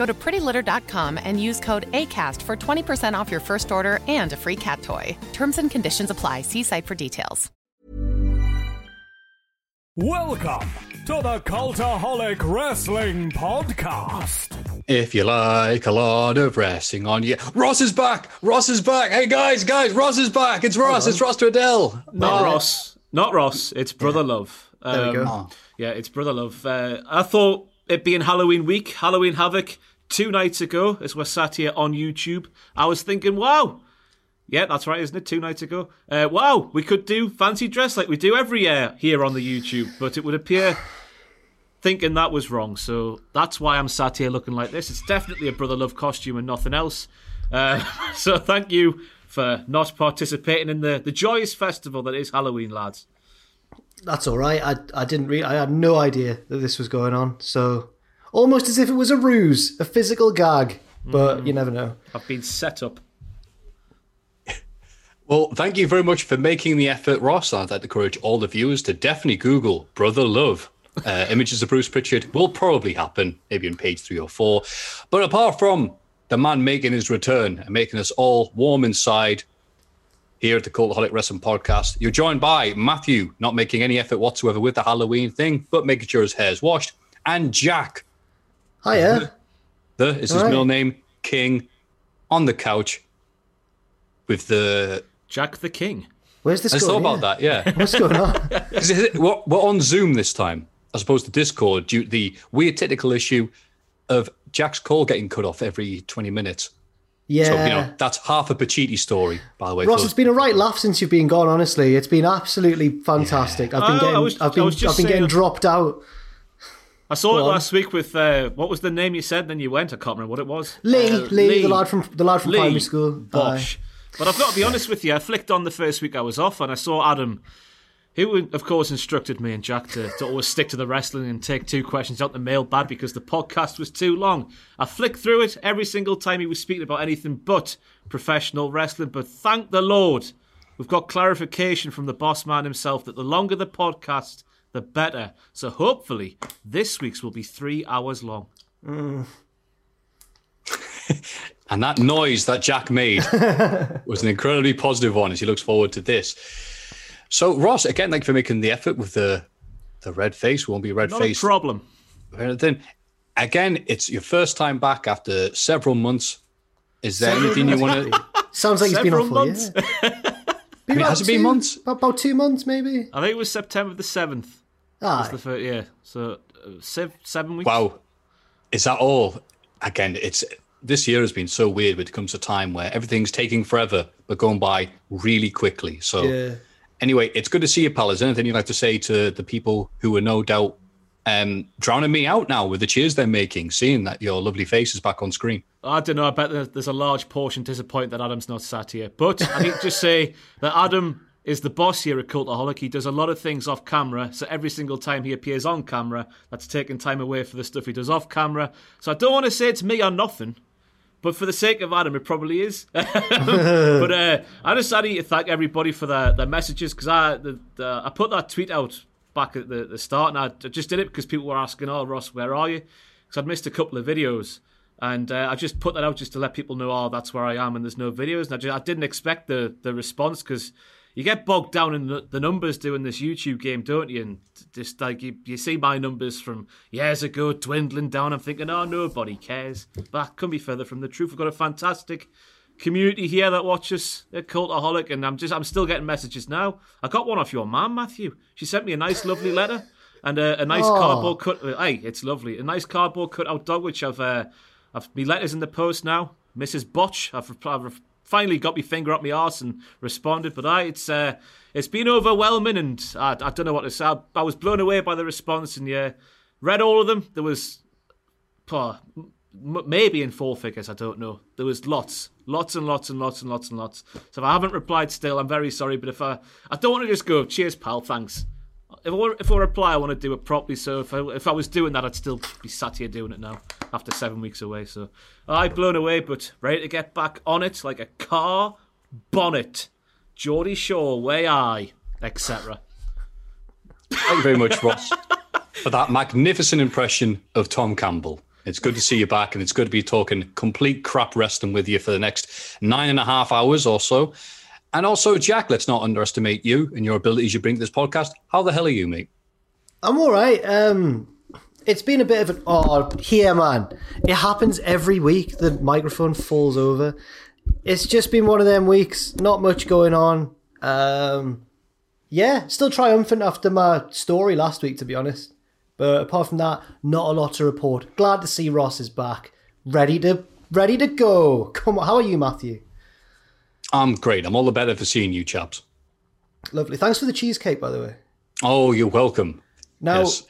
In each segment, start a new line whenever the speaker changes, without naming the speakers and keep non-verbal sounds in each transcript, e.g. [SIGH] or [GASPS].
Go to prettylitter.com and use code ACAST for 20% off your first order and a free cat toy. Terms and conditions apply. See site for details.
Welcome to the Cultaholic Wrestling Podcast.
If you like a lot of wrestling on you, Ross is back. Ross is back. Hey guys, guys, Ross is back. It's Ross. It's Ross Tweddell.
Not Ross. Not Ross. It's Brother Love. Um,
There we go.
Yeah, it's Brother Love. Uh, I thought it being Halloween week, Halloween Havoc, two nights ago, as we're sat here on YouTube, I was thinking, wow. Yeah, that's right, isn't it? Two nights ago. Uh, wow, we could do fancy dress like we do every year here on the YouTube, but it would appear thinking that was wrong. So that's why I'm sat here looking like this. It's definitely a Brother Love costume and nothing else. Uh, [LAUGHS] so thank you for not participating in the, the joyous festival that is Halloween, lads.
That's all right. I I didn't re- I had no idea that this was going on. So almost as if it was a ruse, a physical gag. But you never know.
I've been set up.
Well, thank you very much for making the effort, Ross. I'd like to encourage all the viewers to definitely Google Brother Love. Uh, images of Bruce Prichard will probably happen, maybe on page three or four. But apart from the man making his return and making us all warm inside here at the Cultaholic Wrestling Podcast, you're joined by Matthew, not making any effort whatsoever with the Halloween thing, but making sure his hair's washed, and Jack,
Hiya.
the is his
All right.
middle name, King, on the couch with the.
Jack the King.
Where's this
I
going?
thought about
Yeah.
that, yeah. [LAUGHS]
What's going on? [LAUGHS]
'Cause it- We're, we're on Zoom this time, as opposed to Discord, due to the weird technical issue of Jack's call getting cut off every 20 minutes.
Yeah.
So, you know, that's half a Pacitti story, by the way.
Ross,
folks.
it's been a right laugh since you've been gone. Honestly, it's been absolutely fantastic. I've been
uh, I
getting,
was-
I've
I
been,
was just
I've been getting
saying-
dropped out.
I saw it
on.
last week with uh, what was the name you said? Then you went. I can't remember what it was.
Lee,
Uh,
Lee, the lad from the lad from
Lee,
primary school.
Bosh. But I've got to be honest with you. I flicked on the first week I was off, and I saw Adam, who of course instructed me and Jack to, to always stick to the wrestling and take two questions out the mailbag because the podcast was too long. I flicked through it every single time he was speaking about anything but professional wrestling. But thank the Lord, we've got clarification from the boss man himself that the longer the podcast, the better. So hopefully this week's will be three hours long. Mm. [LAUGHS]
And that noise that Jack made [LAUGHS] was an incredibly positive one as he looks forward to this. So, Ross, again, thank you for making the effort with the the red face. Won't be red
Not a
face.
problem.
Then, again, it's your first time back after several months. Is there anything you want to? [LAUGHS]
Sounds like it's been
Several
awful.
months.
Yeah.
I mean, has it been months?
About, about two months, maybe.
I think it was September the seventh.
Ah,
Was the first, yeah. So uh, sev- seven weeks.
Wow, is that all? Again, it's this year has been so weird when it comes to time where everything's taking forever but going by really quickly. So,
yeah.
anyway, it's good to see you, pal. Is there anything you'd like to say to the people who are no doubt um, drowning me out now with the cheers they're making, seeing that your lovely face is back on screen?
I don't know. I bet there's a large portion disappointed that Adam's not sat here. But I need to just say that Adam is the boss here at Cultaholic. He does a lot of things off camera. So every single time he appears on camera, that's taking time away for the stuff he does off camera. So I don't want to say it's me or nothing. But for the sake of Adam, it probably is. [LAUGHS] but uh, I just need to thank everybody for their, their messages because I the, the, I put that tweet out back at the, the start and I just did it because people were asking, "Oh, Ross, where are you?" Because I'd missed a couple of videos. And uh, I just put that out just to let people know, oh, that's where I am, and there's no videos. And I, just, I didn't expect the the response because you get bogged down in the, the numbers doing this YouTube game, don't you? And just like you, you see my numbers from years ago dwindling down. I'm thinking, oh, nobody cares. But that couldn't be further from the truth. We've got a fantastic community here that watches at Cultaholic, and I'm just I'm still getting messages now. I got one off your mum, Matthew. She sent me a nice, lovely letter and a, a nice
Oh.
cardboard cut. uh, Hey, it's lovely. A nice cardboard cut out dog, which I've uh, I've me letters in the post now. Mrs. Botch, I've, I've finally got my finger up my arse and responded. But I, it's uh, it's been overwhelming, and I, I don't know what to say. I, I was blown away by the response, and yeah, read all of them. There was oh, m- maybe in four figures. I don't know. There was lots, lots and lots and lots and lots and lots. So if I haven't replied still, I'm very sorry. But if I, I don't want to just go, cheers, pal, thanks. If I, want- if I reply, I want to do it properly. So if I, if I was doing that, I'd still be sat here doing it now after seven weeks away. So I've blown away, but ready to get back on it like a car bonnet. Geordie Shore, way I, etc.
Thank you very much, Ross, for that magnificent impression of Tom Campbell. It's good to see you back, and it's good to be talking complete crap wrestling with you for the next nine and a half hours or so. And also, Jack, let's not underestimate you and your abilities you bring to this podcast. How the hell are you, mate?
I'm all right. Um, it's been a bit of an odd here, man. It happens every week. The microphone falls over. It's just been one of them weeks. Not much going on. Um, yeah, still triumphant after my story last week, to be honest. But apart from that, not a lot to report. Glad to see Ross is back, ready to ready to go. Come on, how are you, Matthew?
I'm great. I'm all the better for seeing you, chaps.
Lovely. Thanks for the cheesecake, by the way.
Oh, you're welcome.
Now,
Yes.
what-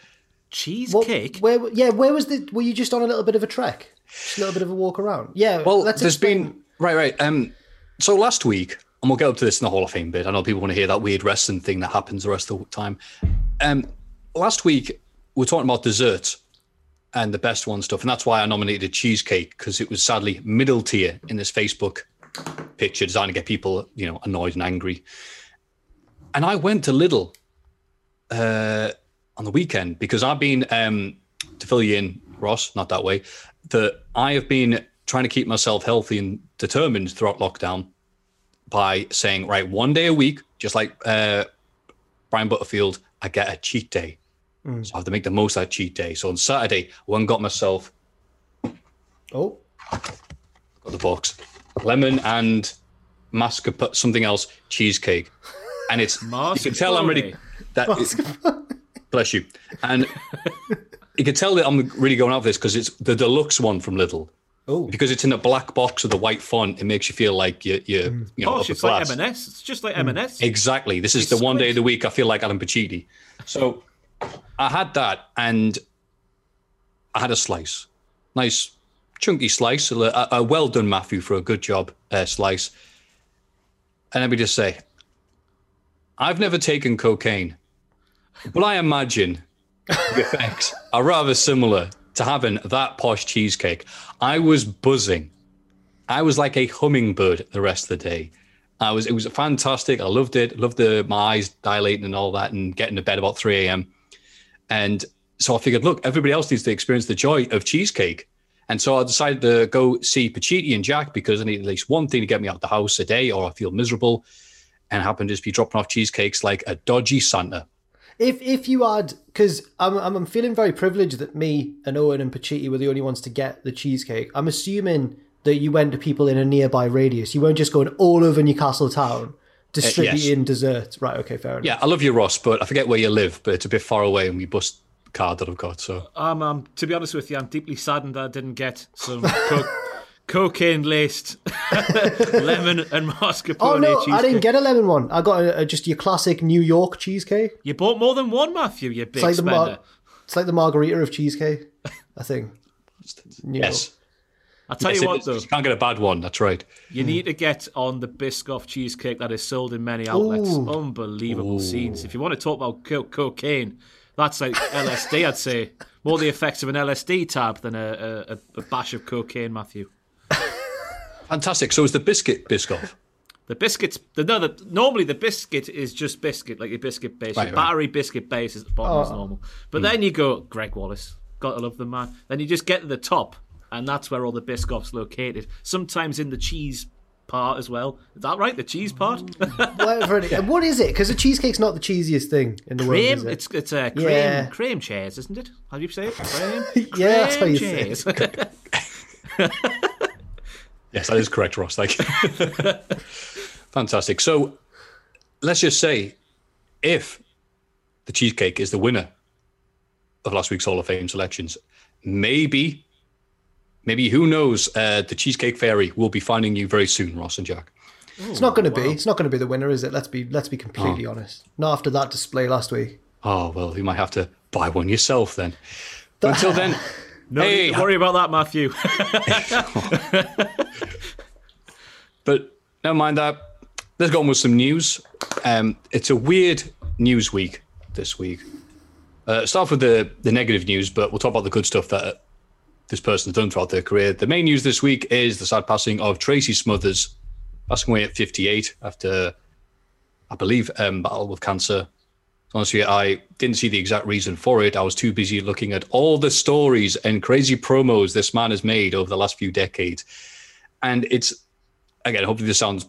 Cheesecake.
where? Yeah, where was the? Were you just on a little bit of a trek? Just a little bit of a walk around. Yeah.
Well,
let's
there's
explain-
been right, right. Um, so last week, and we'll get up to this in the Hall of Fame bit. I know people want to hear that weird wrestling thing that happens the rest of the time. Um, last week we are talking about desserts and the best one stuff, and that's why I nominated a cheesecake because it was sadly middle tier in this Facebook picture designed to get people, you know, annoyed and angry. And I went to Lidl uh, on the weekend because I've been um, to fill you in, Ross, not that way. That I have been trying to keep myself healthy and determined throughout lockdown by saying, right, one day a week, just like uh, Brian Butterfield, I get a cheat day. So I have to make the most of that cheat day. So on Saturday, I went and got myself
Oh,
got the box lemon and mascarpone, something else, cheesecake, and it's you can tell I'm ready. That bless you, and you can tell that I'm really going out for this because it's the deluxe one from Lidl.
Oh.
because it's in a black box with a white font, it makes you feel like you're, you're mm. you know,
Oh,
upper
it's like
class.
M&S. It's just like mm. M&S.
Exactly. This is the one day of the week I feel like Alan Pacitti. So I had that and I had a slice. Nice chunky slice. A, a well done Matthew for a good job uh, slice. And let me just say, I've never taken cocaine, but I imagine the effects are rather similar to having that posh cheesecake. I was buzzing. I was like a hummingbird the rest of the day. I was it was fantastic. I loved it. Loved the my eyes dilating and all that, and getting to bed about three a.m. And so I figured, look, everybody else needs to experience the joy of cheesecake. And so I decided to go see Pacitti and Jack because I need at least one thing to get me out of the house a day, or I feel miserable. And happened to just be dropping off cheesecakes like a dodgy Santa.
If if you had, because I'm, I'm I'm feeling very privileged that me and Owen and Pacitti were the only ones to get the cheesecake. I'm assuming that you went to people in a nearby radius. You weren't just going all over Newcastle town uh, distributing desserts. Right? Okay, fair enough.
Yeah, I love you, Ross, but I forget where you live, but it's a bit far away, and we bust card that I've got. So
Um, um, to be honest with you, I'm deeply saddened that I didn't get some co- [LAUGHS] cocaine laced [LAUGHS] lemon and mascarpone
Oh no,
cheesecake.
I didn't get a lemon one. I got a, a, just your classic New York cheesecake.
You bought more than one, Matthew. You big
It's like the
spender.
mar- it's like the margarita of cheesecake. I think. [LAUGHS] New
yes,
York.
I tell
Yes,
you
what,
what,
is.
though,
you can't get a bad one. That's right.
you need to get on the Biscoff cheesecake that is sold in many outlets.
Ooh.
Unbelievable scenes. If you want to talk about co- cocaine, that's like LSD. I'd say more the effects of an LSD tab than a, a, a bash of cocaine, Matthew.
Fantastic. So is the biscuit Biscoff?
The biscuits, the, no, the, normally the biscuit is just biscuit, like your biscuit base.
Right,
your
right.
battery biscuit base is at the bottom is oh. normal. But then you go, Greg Wallace, gotta love the man. Then you just get to the top, and that's where all the biscoff's located. Sometimes in the cheese part as well. Is that right? The cheese part? [LAUGHS]
Whatever it is. What is it? Because a cheesecake's not the cheesiest thing in the world.
cream.
Is it?
It's it's a cream
Yeah.
cream cheese, isn't it? How do you say it? [LAUGHS] Cream.
Yeah, that's how
Cream
you say
cheese. [LAUGHS]
Yes, that is correct, Ross. Thank you. Fantastic. So let's just say if the cheesecake is the winner of last week's Hall of Fame selections, maybe, maybe who knows, uh, the Cheesecake Fairy will be finding you very soon, Ross and Jack.
It's not going to be. It's not going to be the winner, is it? Let's be. Let's be completely honest. Not after that display last week.
Oh, well, you might have to buy one yourself then. But until then, [LAUGHS]
No
Hey,
need to worry about that, Matthew. [LAUGHS]
But never mind that. Let's go on with some news. Um, it's a weird news week this week. Uh, start with the the negative news, but we'll talk about the good stuff that this person has done throughout their career. The main news this week is the sad passing of Tracy Smothers, passing away at 58 after, I believe, um, battle with cancer. Honestly, I didn't see the exact reason for it. I was too busy looking at all the stories and crazy promos this man has made over the last few decades. And it's, again, hopefully this sounds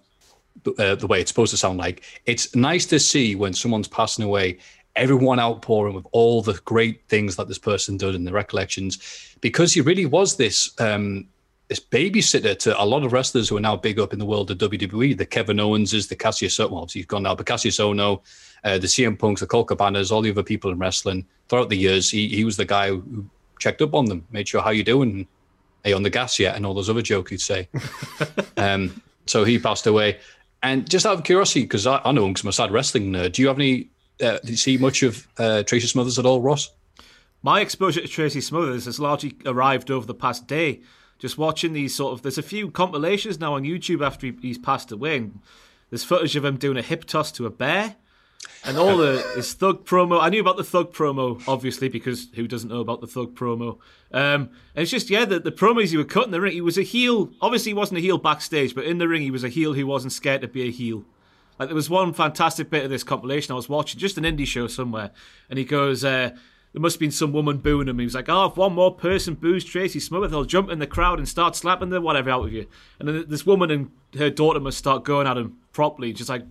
uh, the way it's supposed to sound like. It's nice to see when someone's passing away, everyone outpouring with all the great things that this person did and the recollections, because he really was this um, this babysitter to a lot of wrestlers who are now big up in the world of WWE. The Kevin Owenses, the Kassius, well, he's gone now, but Kassius Ohno, uh, the CM Punks, the Colt Cabanas, all the other people in wrestling throughout the years. He he was the guy who checked up on them, made sure how you doing, are you on the gas yet, and all those other jokes he'd say. [LAUGHS] um, so he passed away. And just out of curiosity, because I, I know him because I'm a sad wrestling nerd, do you have any? Uh, did you see much of uh, Tracy Smothers at all, Ross?
My exposure to Tracy Smothers has largely arrived over the past day. Just watching these sort of, there's a few compilations now on YouTube after he, he's passed away. And there's footage of him doing a hip toss to a bear, and all the [LAUGHS] his thug promo. I knew about the thug promo, obviously, because who doesn't know about the thug promo? Um, and it's just yeah, the, the promos he would cut in the ring. He was a heel. Obviously, he wasn't a heel backstage, but in the ring, he was a heel who wasn't scared to be a heel. Like there was one fantastic bit of this compilation I was watching, just an indie show somewhere, and he goes, uh, "There must have been some woman booing him." He was like, "Oh, if one more person boos Tracy Smothers, they'll jump in the crowd and start slapping the whatever out of you." And then this woman and her daughter must start going at him properly, just like,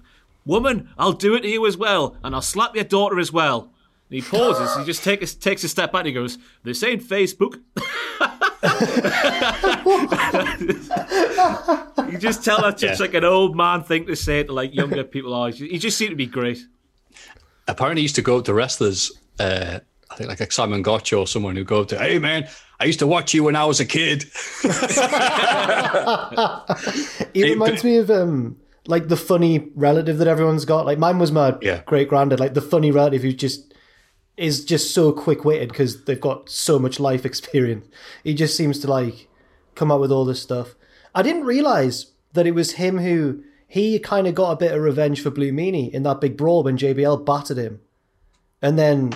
"Woman, I'll do it to you as well, and I'll slap your daughter as well." And he pauses. he just take takes a step back. and He goes, "This ain't Facebook." [LAUGHS] you just tell that just
Yeah.
like an old man thing to say to like younger people. Oh, he just seemed to be great.
Apparently, he used to go up to wrestlers. Uh, I think like, like Simon Gotch or someone who go up to, "Hey man, I used to watch you when I was a kid." [LAUGHS]
He reminds me of um like the funny relative that everyone's got. Like mine was my
Yeah.
great granddad, like the funny relative who just is just so quick witted because they've got so much life [LAUGHS] experience. He just seems to like come up with all this stuff. I didn't realize that it was him who he kind of got a bit of revenge for Blue Meanie in that big brawl when JBL battered him, and then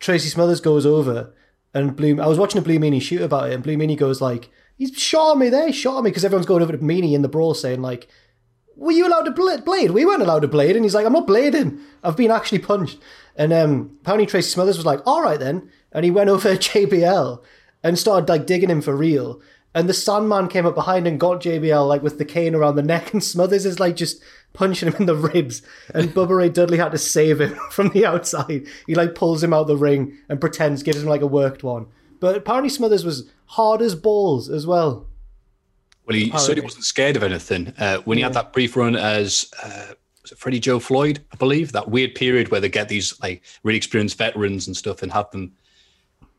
Tracy Smothers goes over and Blue. I was watching a Blue Meanie shoot about it, and Blue Meanie goes like, "He's shot me there, he shot me," because everyone's going over to Meanie in the brawl saying like, "Were you allowed to bl- blade? We weren't allowed to blade," and he's like, "I'm not blading. I've been actually punched." And um, apparently Tracy Smothers was like, "All right then," and he went [LAUGHS] over JBL and started like digging him for real. And the Sandman came up behind and got JBL like with the cane around the neck, [LAUGHS] and Smothers is like just punching him in the ribs. And Bubba Ray Dudley had to save him [LAUGHS] from the outside. He like pulls him out the ring and pretends, gives him like a worked one. But apparently Smothers was hard as balls as well.
Well, he certainly wasn't scared of anything. Uh, when he had that brief run as uh, was it Freddie Joe Floyd, I believe, that weird period where they get these like really experienced veterans and stuff and have them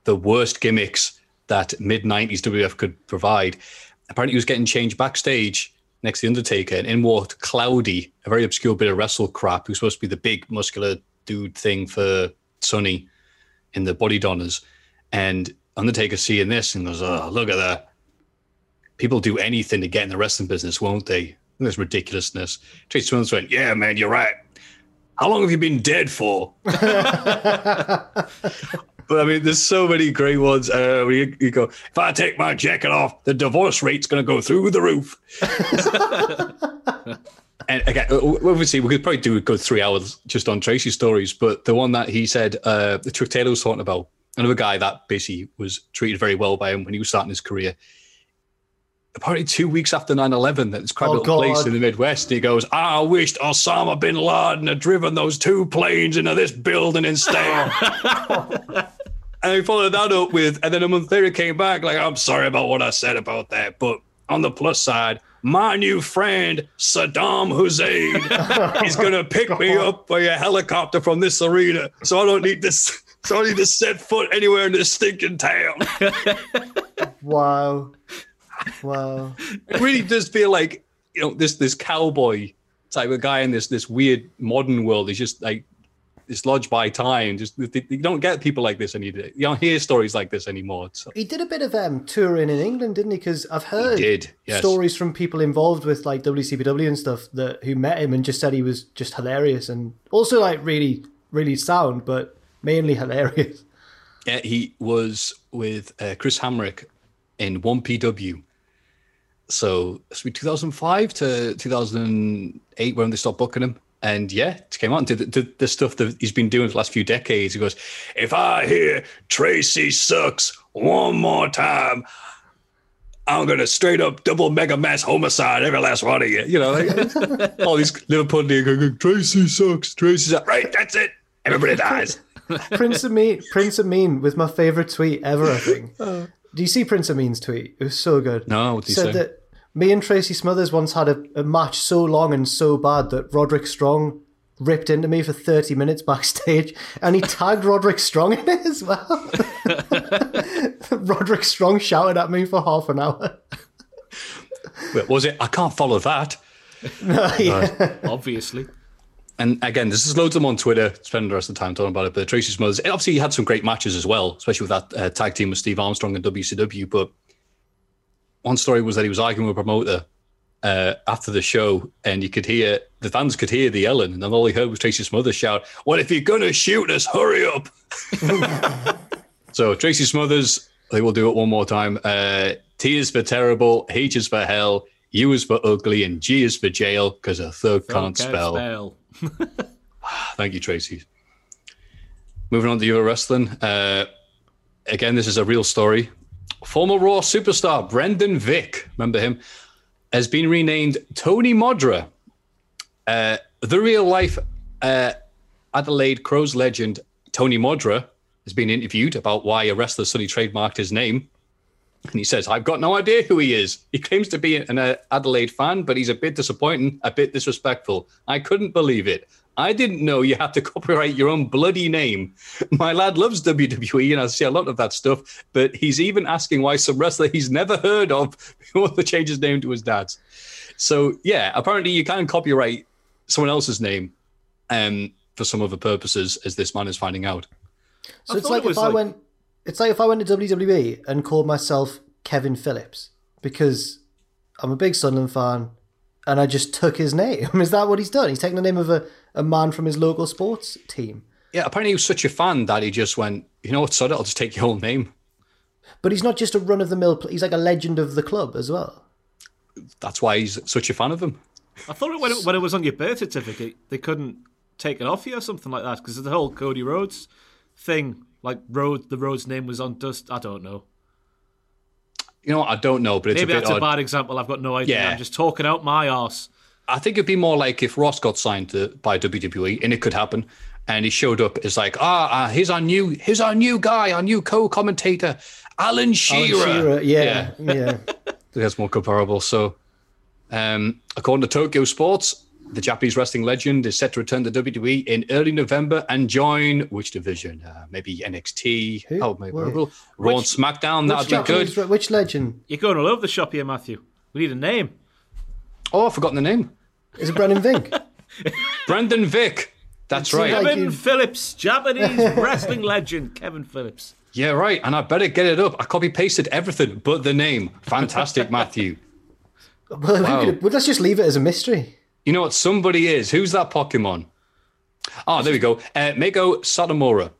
the worst gimmicks that mid '90s WF could provide. Apparently, he was getting changed backstage next to the Undertaker, and in walked Cloudy, a very obscure bit of wrestle crap, who's supposed to be the big muscular dude thing for Sunny in the Body Donnas, and Undertaker seeing this and goes, "Oh, look at that." People do anything to get in the wrestling business, won't they? There's ridiculousness. Tracy Smothers went, Yeah, man, you're right. How long have you been dead for? [LAUGHS] but I mean, there's so many great ones. Uh, where you, you go, if I take my jacket off, the divorce rate's going to go through the roof. [LAUGHS] and again, obviously, we could probably do a good three hours just on Tracy stories, but the one that he said, uh, the Chuck Taylor was talking about, another guy that basically was treated very well by him when he was starting his career apparently two weeks after 9-11 that this crowd
Oh,
place in the Midwest. He goes, ah, I wished Osama bin Laden had driven those two planes into this building instead. [LAUGHS] [LAUGHS] and he followed that up with, and then a month later came back like, I'm sorry about what I said about that. But on the plus side, my new friend Saddam Hussein [LAUGHS] is gonna pick me up by a helicopter from this arena, so I don't need this. So I don't need to set foot anywhere in this stinking town.
Wow. Wow.
It really does feel like you know this this cowboy type of guy in this this weird modern world is just like dislodged by time. Just you don't get people like this anymore. You don't hear stories like this anymore. So.
He did a bit of um, touring in England, didn't he? Because I've heard
did, yes.
stories from people involved with like WCPW and stuff that who met him and just said he was just hilarious and also like really, really sound, but mainly hilarious.
Yeah, he was with uh, Chris Hamrick in 1PW. So it's been 2005 to 2008 when they stopped booking him. And yeah, it came out and did the, did the stuff that he's been doing for the last few decades. He goes, If I hear Tracy sucks one more time, I'm going to straight up double mega mass homicide every last one of you. You know, like, [LAUGHS] all these Liverpool going, Tracy sucks, Tracy sucks. Right, that's it. Everybody dies.
Prince of Amin, Prince of Amin with my favorite tweet ever. I think. [LAUGHS] Oh. Do you see Prince of Amin's tweet? It was so good.
No, what did he
said
say?
that me and Tracy Smothers once had a, a match so long and so bad that Roderick Strong ripped into me for 30 minutes backstage and he tagged Roderick Strong in it as well. [LAUGHS] Roderick Strong shouted at me for half an hour.
Wait, was it? I can't follow that.
yeah.
Obviously.
And again, there's just loads of them on Twitter, spending the rest of the time talking about it. But Tracy Smothers, obviously, he had some great matches as well, especially with that uh, tag team with Steve Armstrong and WCW. But one story was that he was arguing with a promoter uh, after the show, and you could hear the fans could hear the yelling, and then all he heard was Tracy Smothers shout, "Well, if you're gonna shoot us, hurry up!" [LAUGHS] so Tracy Smothers, they will do it one more time. Uh, T is for terrible, H is for hell, U is for ugly, and G is for jail because a third can't spell.
spell.
Thank you, Tracy. Moving on to your Wrestling. Uh, again, this is a real story. Former Raw superstar Brendan Vink, remember him, has been renamed Tony Modra. Uh, the real life uh, Adelaide Crows legend Tony Modra has been interviewed about why a wrestler suddenly trademarked his name. And he says, I've got no idea who he is. He claims to be an uh, Adelaide fan, but he's a bit disappointing, a bit disrespectful. I couldn't believe it. I didn't know you had to [LAUGHS] copyright your own bloody name. My lad loves WWE, and I see a lot of that stuff, but he's even asking why some wrestler he's never heard of wants to change his name to his dad's. So, yeah, apparently you can copyright someone else's name um, for some other purposes, as this man is finding out.
So
I
it's like
it
if
was
I went, it's like if I went to WWE and called myself Kevin Phillips because I'm a big Sunderland fan, and I just took his name. [LAUGHS] Is that what he's done? He's taken the name of a, a man from his local sports team.
Yeah, apparently he was such a fan that he just went, you know what, sod it, I'll just take your whole name.
But he's not just a run of the mill. He's like a legend of the club as well.
That's why he's such a fan of him.
I thought it, when, it, when it was on your birth certificate, they couldn't take it off you or something like that because of the whole Cody Rhodes thing. Like Road, the Rhodes name was on dust. I don't know.
You know, what, I don't know, but it's
Maybe
a bit
that's a bad example. I've got no idea.
Yeah.
I'm just talking out my arse.
I think it'd be more like if Ross got signed to, by WWE, and it could happen, and he showed up as like, ah, uh, here's our new, here's our new guy, our new co-commentator, Alan
Alan
Shearer.
Shearer, yeah, yeah. [LAUGHS]
That's more comparable. So, um, according to Tokyo Sports, the Japanese wrestling legend is set to return to WWE in early November and join which division? Uh, maybe NXT.
Who?
Oh, maybe
Wait.
Raw Raw and SmackDown.
which,
That'd be good.
Japanese- which legend?
You're going all over the shop here, Matthew. We need a name.
Oh, I've forgotten the name.
Is it Brennan Vink? [LAUGHS]
Brendan Vink. That's right.
like-
Kevin
you-
Phillips, Japanese [LAUGHS] wrestling legend, Kevin Phillips.
Yeah, right. And I better get it up. I copy pasted everything but the name. Fantastic, [LAUGHS] Matthew.
well,
Wow.
could- well, let's just leave it as a mystery.
You know what? Somebody is. Who's that Pokemon? Oh, there we go. Uh, Meiko Satomura.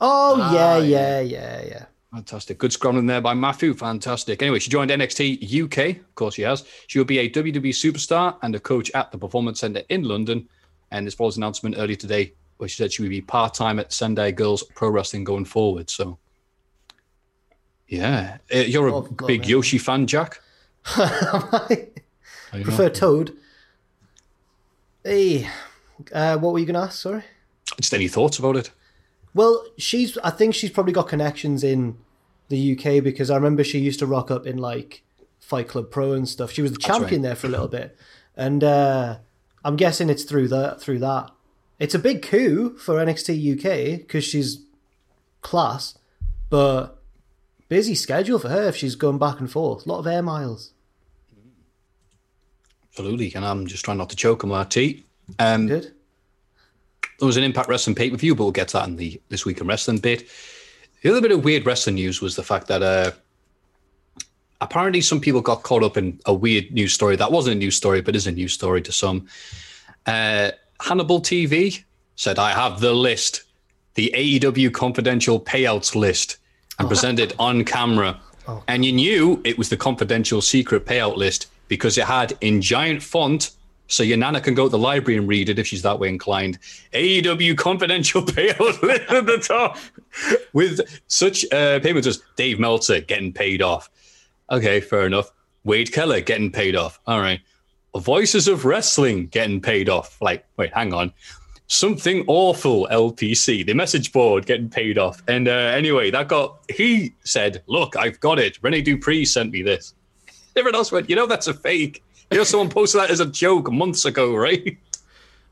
Oh
Ah,
yeah, yeah, yeah, yeah.
Fantastic. Good scrambling there by Matthew. Fantastic. Anyway, she joined NXT UK. Of course, she has. She will be a WWE superstar and a coach at the Performance Center in London. And this follows an announcement earlier today where she said she would be part time at Sendai Girls Pro Wrestling going forward. So, yeah. Uh, you're a
Oh, God,
big
man.
Yoshi fan, Jack?
I
I know.
prefer Toad. Hey, uh, what were you going to ask? Sorry.
Just any thoughts about it?
Well, she's. I think she's probably got connections in the UK because I remember she used to rock up in like Fight Club Pro and stuff. She was the
That's
champion
right.
there for a little bit, and uh, I'm guessing it's through that. Through that, it's a big coup for NXT UK because she's class, but busy schedule for her if she's going back and forth. A lot of air miles.
Absolutely, and I'm just trying not to choke on my tea. Um,
Good.
there was an Impact Wrestling pay per view, but we'll get to that in the this week in wrestling bit. The other bit of weird wrestling news was the fact that uh, apparently some people got caught up in a weird news story that wasn't a news story, but is a news story to some. Uh, Hannibal TV said, "I have the list, the AEW confidential payouts list, and presented on camera." And you knew it was the confidential secret payout list because it had in giant font, so your nana can go to the library and read it if she's that way inclined. AEW confidential [LAUGHS] payout at the top with such uh, payments as Dave Meltzer getting paid off. Okay, fair enough. Wade Keller getting paid off. All right. Voices of Wrestling getting paid off. Like, wait, hang on. Something awful LPC, the message board getting paid off. And uh, anyway, that got, he said, Look, I've got it. Rene Dupree sent me this. Everyone else went, You know, that's a fake. You know, someone posted that as a joke months ago, [LAUGHS] right?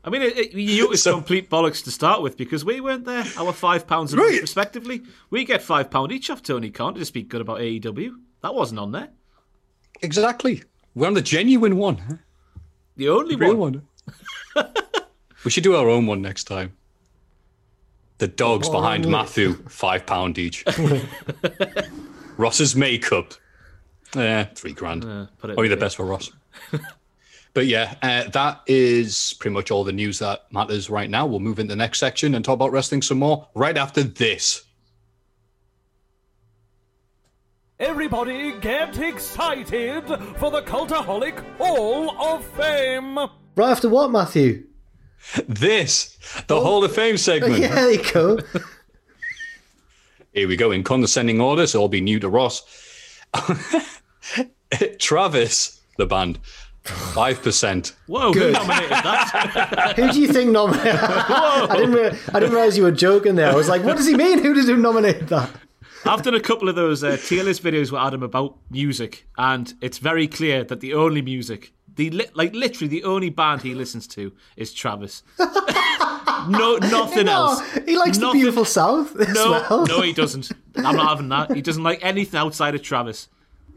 I mean, it, it, you knew it was
So-
complete bollocks to start with because we weren't there. Our five pounds a
Right.
month, respectively. We get five pound each off Tony Khan to speak good about AEW. That wasn't on there.
Exactly. We're on the genuine one. huh?
The only
Real
one.
one. [LAUGHS] we should do our own one next time. The dogs behind Matthew, five pound each. [LAUGHS] Ross's makeup, yeah, three grand.
Uh, put it
Only the best for Ross. [LAUGHS] but yeah, uh, that is pretty much all the news that matters right now. We'll move into the next section and talk about wrestling some more right after this.
Everybody get excited for the Cultaholic Hall of Fame!
Right after what, Matthew?
This, the Hall of Fame segment. [LAUGHS]
Yeah, there you go.
Here we go in condescending order, so I'll be new to Ross. [LAUGHS] [LAUGHS] Travis, the band, five percent.
Whoa, who nominated that? [LAUGHS]
Who do you think nominated? I didn't. Rea- I didn't realize you were joking there. I was like, "What does he mean? Who does who nominate that?"
I've done a couple of those uh, tier list videos with Adam about music, and it's very clear that the only music, the li- like literally the only band he listens to is Travis. [LAUGHS] no, nothing
No,
else.
he likes
Nothing-
the beautiful South as
No,
well.
no, he doesn't. I'm not having that. He doesn't like anything outside of Travis.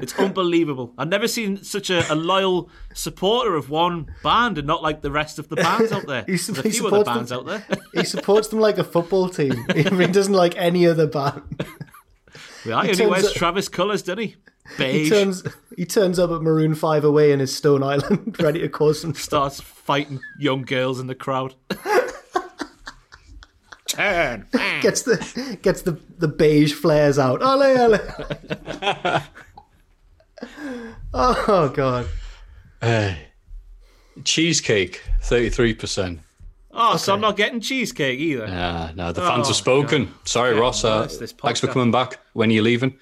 It's unbelievable. I've never seen such a, a loyal supporter of one band and not like the rest of the bands out there. [LAUGHS]
He
There's a
he
few other
supports
bands
them-
out there. [LAUGHS]
He supports them like a football team. [LAUGHS] He doesn't like any other band.
Yeah, he only wears
up-
Travis colours, doesn't he?
He
Beige.
turns. He turns up at Maroon Five away in his Stone Island, ready to cause some stuff.
starts fighting young girls in the crowd. Turn.
Gets the gets the the beige flares out. Ole, ole. [LAUGHS] oh god.
Cheesecake, thirty-three percent.
Oh, so I'm not getting cheesecake either.
Ah, no, the fans
Oh,
have spoken. Sorry, Ross. Uh,
this
thanks for coming back. When are you leaving?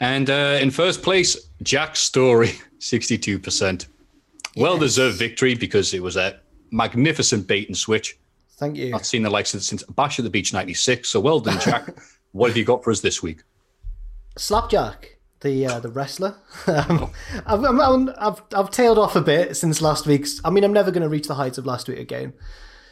And uh, in first place, Jack Story, [LAUGHS] sixty-two percent. Well deserved victory because it was a magnificent bait and switch.
Thank you.
Not seen the likes of since Bash at the Beach '96. So well done, Jack. [LAUGHS] what have you got for us this week?
Slapjack, the uh, the wrestler. [LAUGHS] um, I've, I'm, I'm, I've I've tailed off a bit since last week's. I mean, I'm never going to reach the heights of last week again.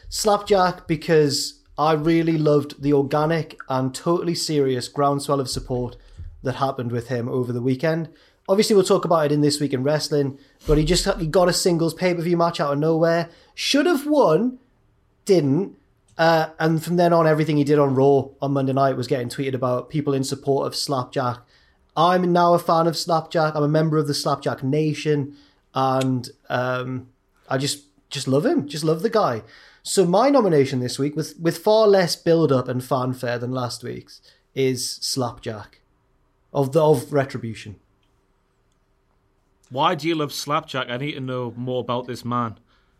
Slapjack because I really loved the organic and totally serious groundswell of support that happened with him over the weekend. Obviously, we'll talk about it in this week in wrestling, but he just he got a singles pay per view match out of nowhere. Should have won, didn't. Uh, and from then on, everything he did on Raw on Monday night was getting tweeted about people in support of Slapjack. I'm now a fan of Slapjack. I'm a member of the Slapjack Nation, and um, I just just love him. Just love the guy. So my nomination this week, with with far less build up and fanfare than last week's, is Slapjack of the of Retribution.
Why do you love Slapjack? I need to know more about this man.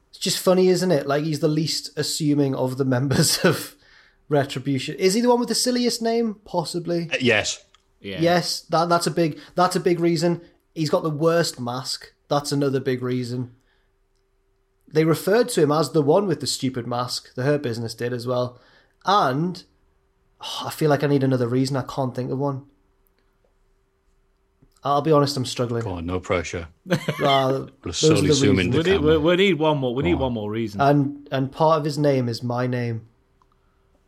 It's just funny, isn't it? Like he's the least assuming of the [LAUGHS] members of Retribution. Is he the one with the silliest name? Possibly.
Uh, yes.
Yeah.
Yes, that that's a big that's a big reason. He's got the worst mask. That's another big reason. They referred to him as the one with the stupid mask. The Hurt Business did as well. And oh, I feel like I need another reason. I can't think of one. I'll be honest, I'm struggling.
Oh, no pressure. [LAUGHS]
Uh,
We'll
those
slowly
are the
zoom in the
We need, we, we need one more. We need one more reason.
And and part of his name is my name.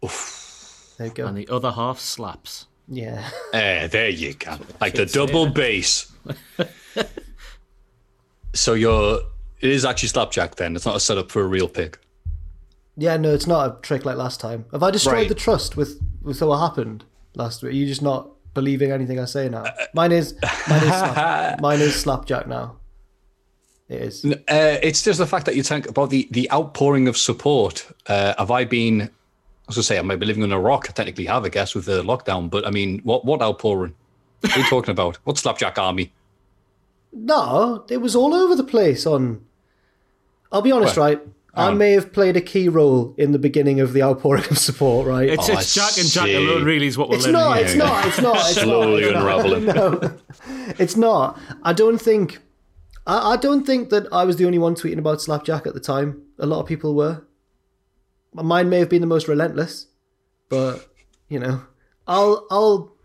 There you go.
and the other half slaps.
Yeah. [LAUGHS]
Eh, there you go. Like the double bass. so you're. It is actually slapjack then. It's not a setup for a real pick.
Yeah, no, it's not a trick like last time. Have I destroyed
Right.
the trust with with what happened last week? Are you just not believing anything I say now? Mine is mine is slap, [LAUGHS] mine is slapjack now. It is.
Uh, it's just the fact that you think about the, the outpouring of support. Uh, have I been, was going to say, I might be living on a rock. I technically have, I guess, with the lockdown. But I mean, what, what outpouring? What are you talking about? What Slapjack Army?
No, it was all over the place on. I'll be honest,
Well,
right? I
um,
may have played a key role in the beginning of the outpouring of support, right?
It's,
Oh,
it's
I
Jack and Jack alone, really, is what we're
It's
letting
not,
you
it's not. It's not. It's
Slowly
not.
unraveling. [LAUGHS]
No, it's not. I don't think. I, I don't think that I was the only one tweeting about Slapjack at the time. A lot of people were. Mine may have been the most relentless, but you know, I'll I'll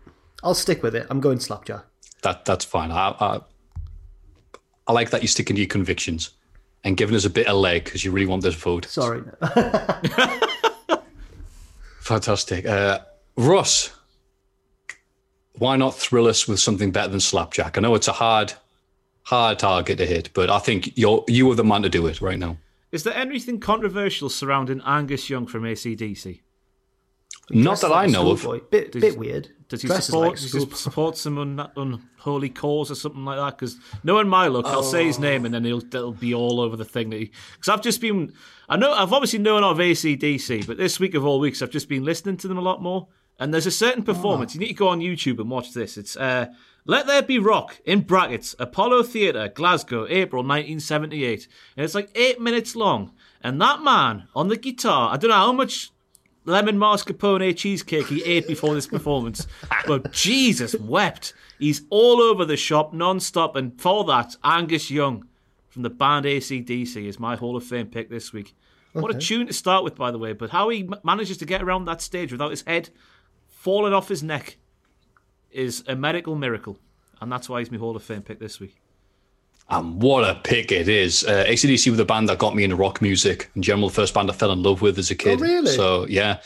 I'll stick with it. I'm going Slapjack.
That That's fine. I, I, I like that you're sticking to your convictions and giving us a bit of leg because you really want this vote.
Sorry. [LAUGHS]
Fantastic. Uh, Russ, why not thrill us with something better than Slapjack? I know it's a hard, hard target to hit, but I think you're you are the man to do it right now.
Is there anything controversial surrounding Angus Young from ACDC?
Not that I know of.
Schoolboy. Bit
Does-
bit weird.
Does he
Dresses
support?
like a
does he support some un, unholy cause or something like that? Because knowing my luck, I'll say his name and then he'll it'll be all over the thing. Because I've just been, I know I've obviously known of ACDC, but this week of all weeks, I've just been listening to them a lot more. And there's a certain performance. You need to go on YouTube and watch this. It's uh, "Let There Be Rock" in brackets, Apollo Theatre, Glasgow, April 1978, and it's like eight minutes long. And that man on the guitar, I don't know how much lemon mascarpone cheesecake he ate before this performance. [LAUGHS] but Jesus wept. He's all over the shop non-stop. And for that, Angus Young from the band ACDC is my Hall of Fame pick this week. What a tune to start with, by the way. But how he manages to get around that stage without his head falling off his neck is a medical miracle. And that's why he's my Hall of Fame pick this week.
And what a pick it is. Uh, ACDC were the band that got me into rock music. In general, the first band I fell in love with as a kid.
Oh, really?
So, yeah.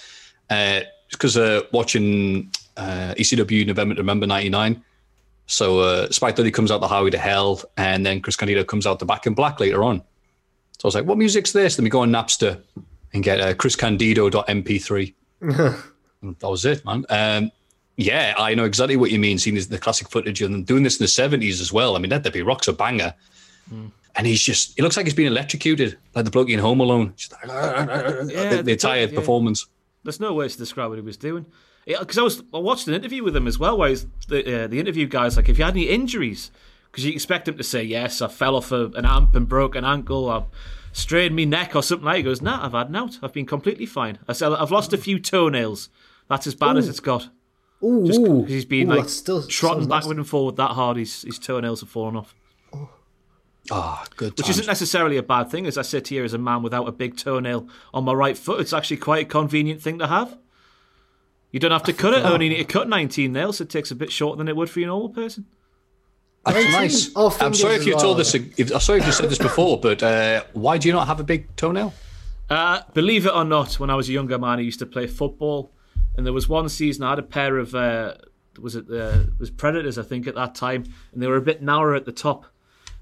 Uh, because uh, watching uh, ECW November to Remember 99. So, uh, Spike Dudley comes out the Highway to Hell, and then Chris Candido comes out the Back in Black later on. So I was like, what music's this? Then we go on Napster and get uh, chriscandido.mp3. [LAUGHS] That was it, man. Um, yeah, I know exactly what you mean. Seeing the classic footage and them doing this in the seventies as well. I mean, There Be Rock's a banger, hmm. and he's just—he looks like he's been electrocuted, like the bloke in Home Alone. Just like, ah, ah, ah, the,
the
entire
yeah.
performance.
There's no way to describe what he was doing. Because I was I watched an interview with him as well, where he's, the uh, the interview guy's like, "If you had any injuries?" Because you expect him to say, "Yes, I fell off a, an amp and broke an ankle, I strained me neck or something." like that. He goes, "Nah, I've had an out. I've been completely fine. I said I've lost a few toenails. That's as bad as it's got."
Ooh,
Just
ooh.
'cause he's been
Ooh,
like
still
trotting
sounds nasty.
backward and forward that hard, his his toenails have fallen off.
Ah, good.
Which
times.
isn't necessarily a bad thing. As I sit here as a man without a big toenail on my right foot, it's actually quite a convenient thing to have. You don't have to cut it. Only need to cut 19 nails. It takes a bit shorter than it would for your normal person.
That's nice.
Oh,
I'm
fingers
sorry if
as
you told this. If, I'm sorry if you said this before, but uh, why do you not have a big toenail?
Uh, believe it or not, when I was a younger man, I used to play football, and there was one season I had a pair of uh, was it uh, was Predators I think at that time, and they were a bit narrower at the top.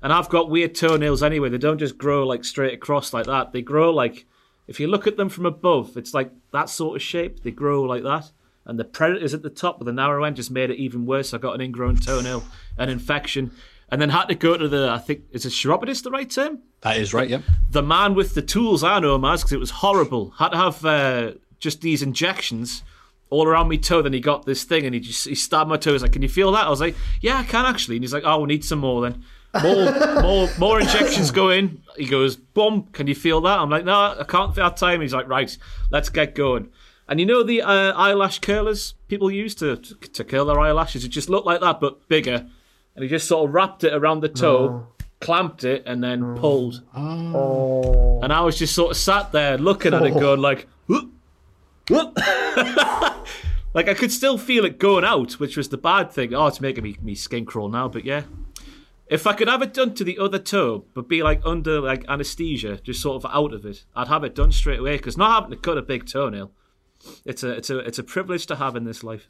And I've got weird toenails anyway. They don't just grow like straight across like that. They grow like if you look at them from above, it's like that sort of shape. They grow like that. And the Predators at the top with the narrow end just made it even worse. I got an ingrown toenail, an infection, and then had to go to the I think is a chiropodist the right term?
That is right. yeah.
the man with the tools I know him as because it was horrible. Had to have uh, just these injections all around my toe. Then he got this thing and he just he stabbed my toe. He's like, "Can you feel that?" I was like, "Yeah, I can actually." And he's like, "Oh, we need some more then." More, [LAUGHS] more, more injections go in. He goes, "Boom! Can you feel that?" I'm like, "No, I can't feel that time." He's like, "Right, let's get going." And you know the uh, eyelash curlers people use to, to to curl their eyelashes? It just looked like that but bigger. And he just sort of wrapped it around the toe, clamped it, and then pulled. And I was just sort of sat there looking at it, going like, "Huh? Huh?" [LAUGHS] Like I could still feel it going out, which was the bad thing. Oh, it's making me me skin crawl now. But yeah, if I could have it done to the other toe, but be like under like anesthesia, just sort of out of it, I'd have it done straight away. Because not having to cut a big toenail, it's a it's a it's a privilege to have in this life.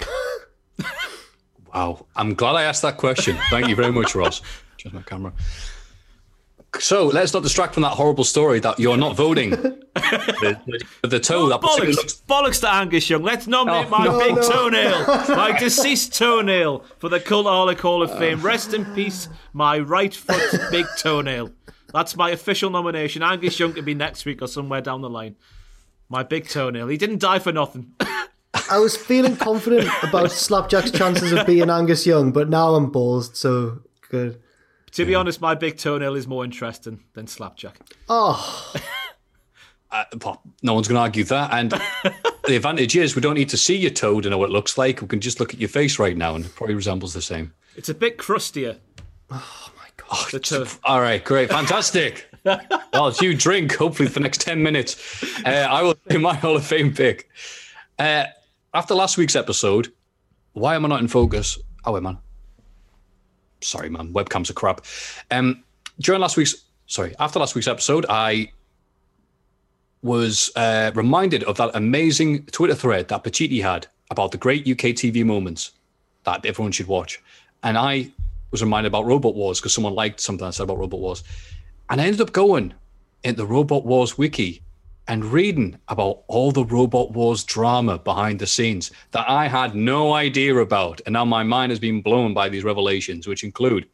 [LAUGHS]
Wow. I'm glad I asked that question. Thank you very much, Ross. [LAUGHS] Just my camera. So let's not distract from that horrible story that you're not voting. the, [LAUGHS] the, the toe that
Bollocks,
looks
bollocks to Angus Young. Let's nominate
Oh,
my
no,
big
no.
toenail, [LAUGHS] my deceased toenail, for the Cultaholic Hall of uh. Fame. Rest in peace, my right foot big toenail. That's my official nomination. Angus Young can be next week or somewhere down the line. My big toenail. He didn't die for nothing.
I was feeling confident about [LAUGHS] Slapjack's chances of being Angus Young, but now I'm balls. So good.
To be honest, my big toenail is more interesting than Slapjack.
Oh, [LAUGHS]
uh, well, no one's going to argue that. And [LAUGHS] the advantage is we don't need to see your toe to know what it looks like. We can just look at your face right now, and it probably resembles the same.
It's a bit crustier.
Oh, my god!
The toe.
all right, great, fantastic. [LAUGHS] well, as you drink, hopefully for the next ten minutes, uh, I will do my Hall of Fame pick. Uh, after last week's episode, why am I not in focus? Oh, wait, man. Sorry, man. Webcams are crap. Um, during last week's, sorry, after last week's episode, I was uh, reminded of that amazing Twitter thread that Pacitti had about the great UK TV moments that everyone should watch. And I was reminded about Robot Wars because someone liked something I said about Robot Wars. And I ended up going in the Robot Wars wiki and reading about all the Robot Wars drama behind the scenes that I had no idea about. And now my mind has been blown by these revelations, which include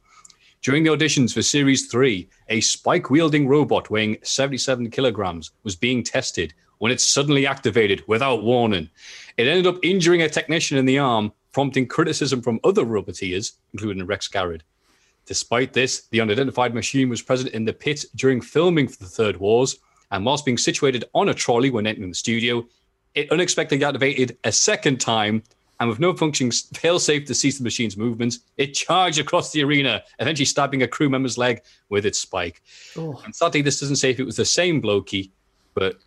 during the auditions for Series 3, a spike wielding robot weighing 77 kilograms was being tested when it suddenly activated without warning. It ended up injuring a technician in the arm, prompting criticism from other Roboteers, including Rex Garrod. Despite this, the unidentified machine was present in the pit during filming for the Third Wars, and whilst being situated on a trolley when entering the studio, it unexpectedly activated a second time, and with no functioning failsafe to cease the machine's movements, it charged across the arena, eventually stabbing a crew member's leg with its spike. And sadly, this doesn't say if it was the same blokey, but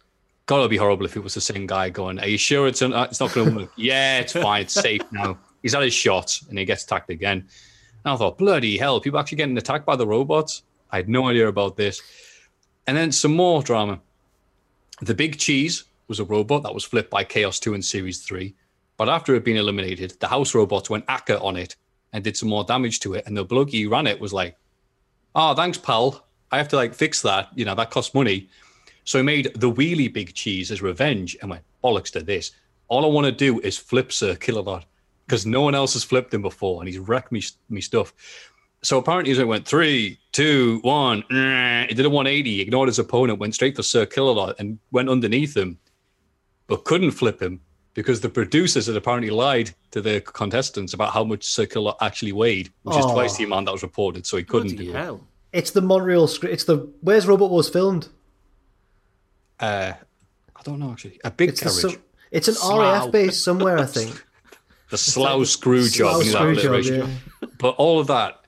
God, it'd be horrible if it was the same guy going, Are you sure it's, un- uh, it's not going to work? [LAUGHS] yeah, it's fine. It's safe now. He's had his shot and he gets attacked again. And I thought, bloody hell, people actually getting attacked by the robots? I had no idea about this. And then some more drama. The Big Cheese was a robot that was flipped by Chaos 2 in Series 3. But after it had been eliminated, the house robots went akka on it and did some more damage to it. And the bloke who ran it was like, Oh, thanks, pal. I have to like fix that. You know, that costs money. So he made the wheelie big cheese as revenge and went, bollocks to this. All I want to do is flip Sir Killalot because no one else has flipped him before and he's wrecked me, me stuff. So apparently he went three, two, one. eh, He did a 180, ignored his opponent, went straight for Sir Killalot and went underneath him, but couldn't flip him because the producers had apparently lied to the contestants about how much Sir Killalot actually weighed, which is
Oh.
twice the amount that was reported. So he couldn't
Bloody
do it.
it's the Montreal script. It's the where's Robot Wars filmed?
Uh, I don't know actually. A big
It's
carriage.
it's an
Slough.
RAF base somewhere, I think. [LAUGHS]
the Slough screw job.
Slough screw job, yeah.
But all of that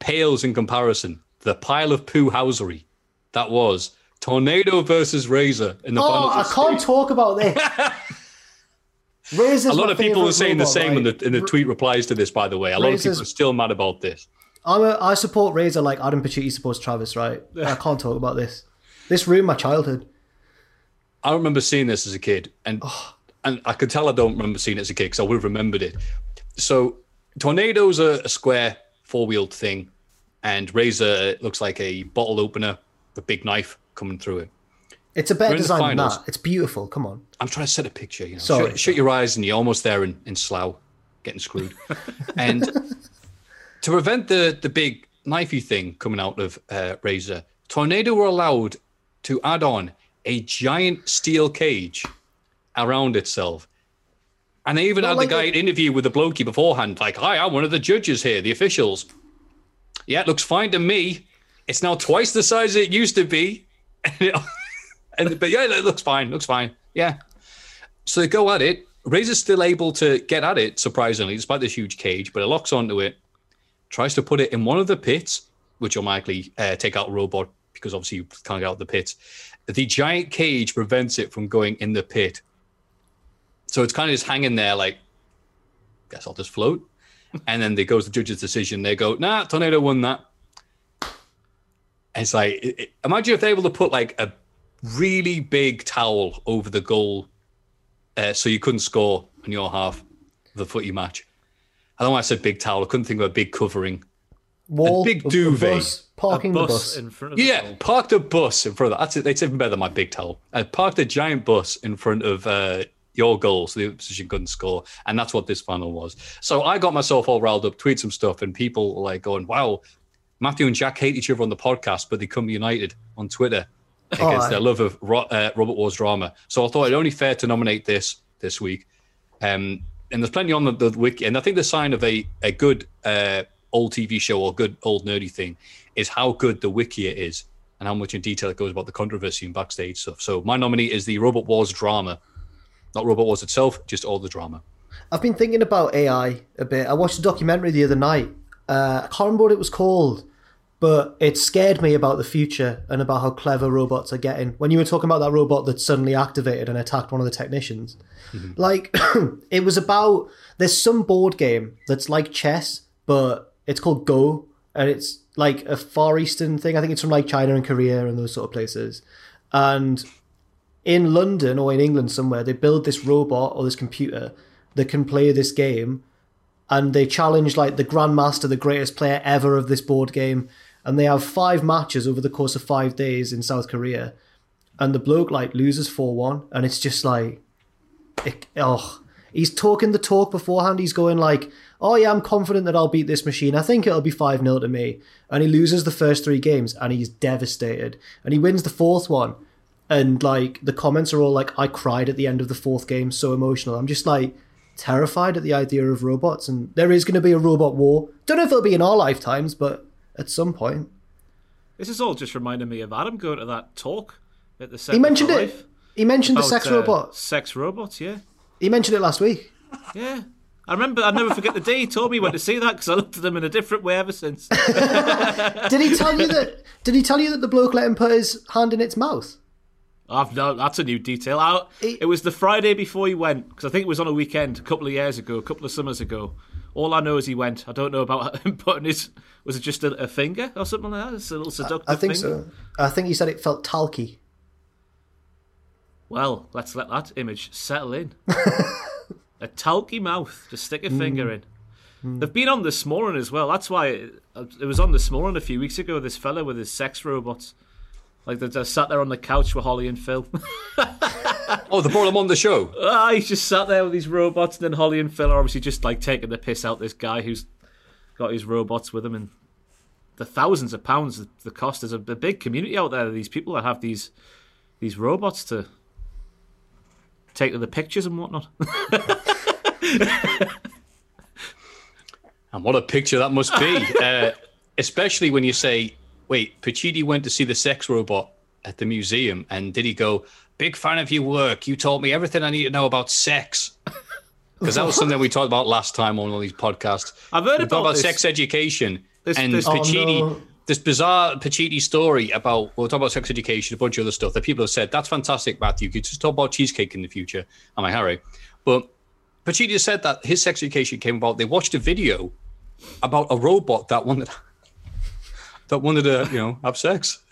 pales in comparison. The pile of poo housery that was Tornado versus Razor in the
Oh. I can't
three.
talk about this. [LAUGHS] Razor's
A lot of people are saying the
robot,
same in the in the tweet replies to this. By the way, a lot of people are still mad about this.
I'm a, I support Razor like Adam Pacitti supports Travis, right? [LAUGHS] I can't talk about this. This ruined my childhood.
I remember seeing this as a kid, and and I could tell I don't remember seeing it as a kid because I would have remembered it. So, tornado's a, a square four wheeled thing, and Razor looks like a bottle opener, with a big knife coming through it.
It's a better design than that. It's beautiful. Come on.
I'm trying to set a picture. You know,
Sorry.
Shut, shut your eyes, and you're almost there in, in Slough, getting screwed. [LAUGHS] and to prevent the the big knifey thing coming out of uh, Razor, Tornado were allowed to add on a giant steel cage around itself. And they even
Not
had
like
the guy interview with the blokey beforehand, like, "Hi, I'm one of the judges here, the officials." Yeah, it looks fine to me. It's now twice the size it used to be, [LAUGHS] and, it- and but yeah, it looks fine. Looks fine. Yeah. So they go at it. Razor's still able to get at it, surprisingly, despite this huge cage, but it locks onto it, tries to put it in one of the pits, which will likely uh, take out a robot because obviously you can't get out the pits. The giant cage prevents it from going in the pit. So it's kind of just hanging there, like, guess I'll just float. and then there goes the judge's decision. They go, nah, Tornado won that. And it's like, it, it- imagine if they're able to put like a really big towel over the goal uh, so you couldn't score on your half of the footy match. I don't know why I said big towel. I couldn't think of a big covering.
Wall,
big
a- a
duvet.
bus, parking
a
the
bus,
bus.
in front of the
Yeah,
goal.
parked a bus in front of that. That's it. That's even better than my big towel. I parked a giant bus in front of uh, your goal so the opposition couldn't score. And that's what this final was. So I got myself all riled up, tweet some stuff, and people were like going, wow, Matthew and Jack hate each other on the podcast, but they come united on Twitter [LAUGHS] against their love of Ro- uh, Robert Wars drama. So I thought it only fair to nominate this this week. Um, and there's plenty on the, the wiki. And I think the sign of a, a good uh, old TV show or good old nerdy thing is how good the wiki is and how much in detail it goes about the controversy and backstage stuff. So my nominee is the Robot Wars drama. Not Robot Wars itself, just all the drama.
I've been thinking about AI a bit. I watched a documentary the other night. Uh, I can't remember what it was called, but it scared me about the future and about how clever robots are getting. When you were talking about that robot that suddenly activated and attacked one of the technicians, like [CLEARS THROAT] it was about there's some board game that's like chess, but it's called Go, and it's like a Far Eastern thing. I think it's from like China and Korea and those sort of places. And in London or in England somewhere, they build this robot or this computer that can play this game, and they challenge like the grandmaster, the greatest player ever of this board game, and they have five matches over the course of five days in South Korea, and the bloke like loses four one, and it's just like, it, oh, he's talking the talk beforehand. He's going like, oh yeah, I'm confident that I'll beat this machine. I think it'll be five 0 to me, and he loses the first three games, and he's devastated, and he wins the fourth one and like the comments are all like i cried at the end of the fourth game so emotional. I'm just like terrified at the idea of robots and there is going to be a robot war. Don't know if it'll be in our lifetimes but at some point.
This is all just reminding me of Adam going to that talk at the
he mentioned it.
Life.
He mentioned the sex
uh,
robot
Sex robots, yeah.
he mentioned it last week.
Yeah. I remember, I never forget the day he told me he went to see that because I looked at them in a different way ever since. [LAUGHS]
did he tell you that did he tell you that the bloke let him put his hand in its mouth
I've no, that's a new detail. I, it was the Friday before he went because I think it was on a weekend a couple of years ago, a couple of summers ago. All I know is he went. I don't know about [LAUGHS] him putting his. Was it just a, a finger or something like that? It's a little seductive.
i think
finger?
so i think he said it felt talky
Well, let's let that image settle in. [LAUGHS] a talky mouth. Just stick a hmm. finger in. Hmm. They've been on this morning as well. That's why it, it was on this morning a few weeks ago. This fella with his sex robots, like they just sat there on the couch with Holly and Phil. [LAUGHS]
Oh, they brought him on the show.
ah, he's just sat there with these robots, and then Holly and Phil are obviously just like taking the piss out this guy who's got his robots with him, and the thousands of pounds the- cost. There's a, a big community out there. of These people that have these these robots to take to the pictures and whatnot. [LAUGHS]
And what a picture that must be. [LAUGHS] uh, especially when you say, wait, Pacitti went to see the sex robot at the museum, and did he go, big fan of your work. You taught me everything I need to know about sex. [LAUGHS] Because that was something we talked about last time on all these podcasts.
I've heard
we
about
about
this.
sex education
This-
and
this-
Oh,
Pacitti.
no.
This bizarre Pacitti story about we'll talk about sex education, a bunch of other stuff that people have said that's fantastic, Matthew. You could just talk about cheesecake in the future. I'm I Harry? But Pacitti said that his sex education came about. They watched a video about a robot that wanted that wanted to you know have sex.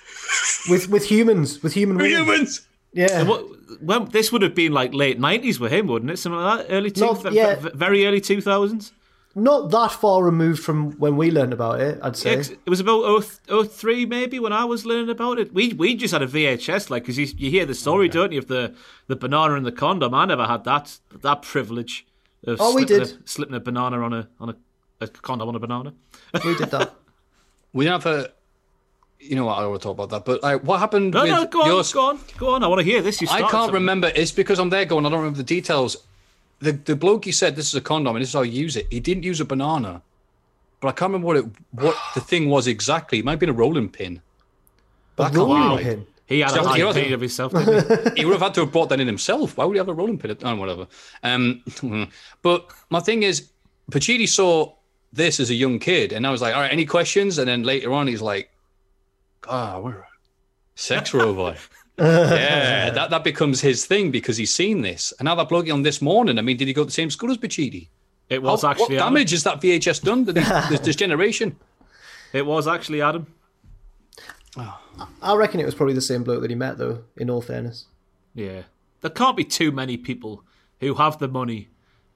with with humans with human women.
Humans.
yeah
What, well, this would have been like late nineties with him, wouldn't it? Something like that, early two,
Not- yeah.
v- very early two thousands.
not that far removed from when we learned about it i'd say
It was about 0, 03 maybe when I was learning about it. We we just had a VHS like because you, you hear the story, don't you, of the the banana and the condom. I never had that that privilege of
Oh, we
slipping,
did.
A, slipping a banana on a on a, a condom on a banana.
we did that [LAUGHS]
We have a. You know what? I don't want to talk about that. But like, what happened
No,
with
no, go on,
yours?
go on, go on. I want to hear this. You
I can't
something.
remember. It's because I'm there going. I don't remember the details. The the bloke he said this is a condom and this is how you use it. He didn't use a banana, but I can't remember what it what the thing was exactly. It might have been a rolling pin. But I can't
rolling
remember.
pin?
He had
So,
a high
you
opinion of himself. Didn't he? [LAUGHS]
he would have had to have brought that in himself. Why would he have a rolling pin? Oh, whatever. Um, [LAUGHS] but my thing is, Pacitti saw this as a young kid, and I was like, all right, any questions? And then later on, he's like, ah, we're a sex [LAUGHS] robot. yeah, that, that becomes his thing because he's seen this. And now that bloke on this morning, I mean, did he go to the same school as Pacitti?
It was
How-
actually
what
Adam.
damage has that VHS done to this, this, this generation?
It was actually Adam.
I reckon it was probably the same bloke that he met, though. In all fairness,
Yeah. There can't be too many people who have the money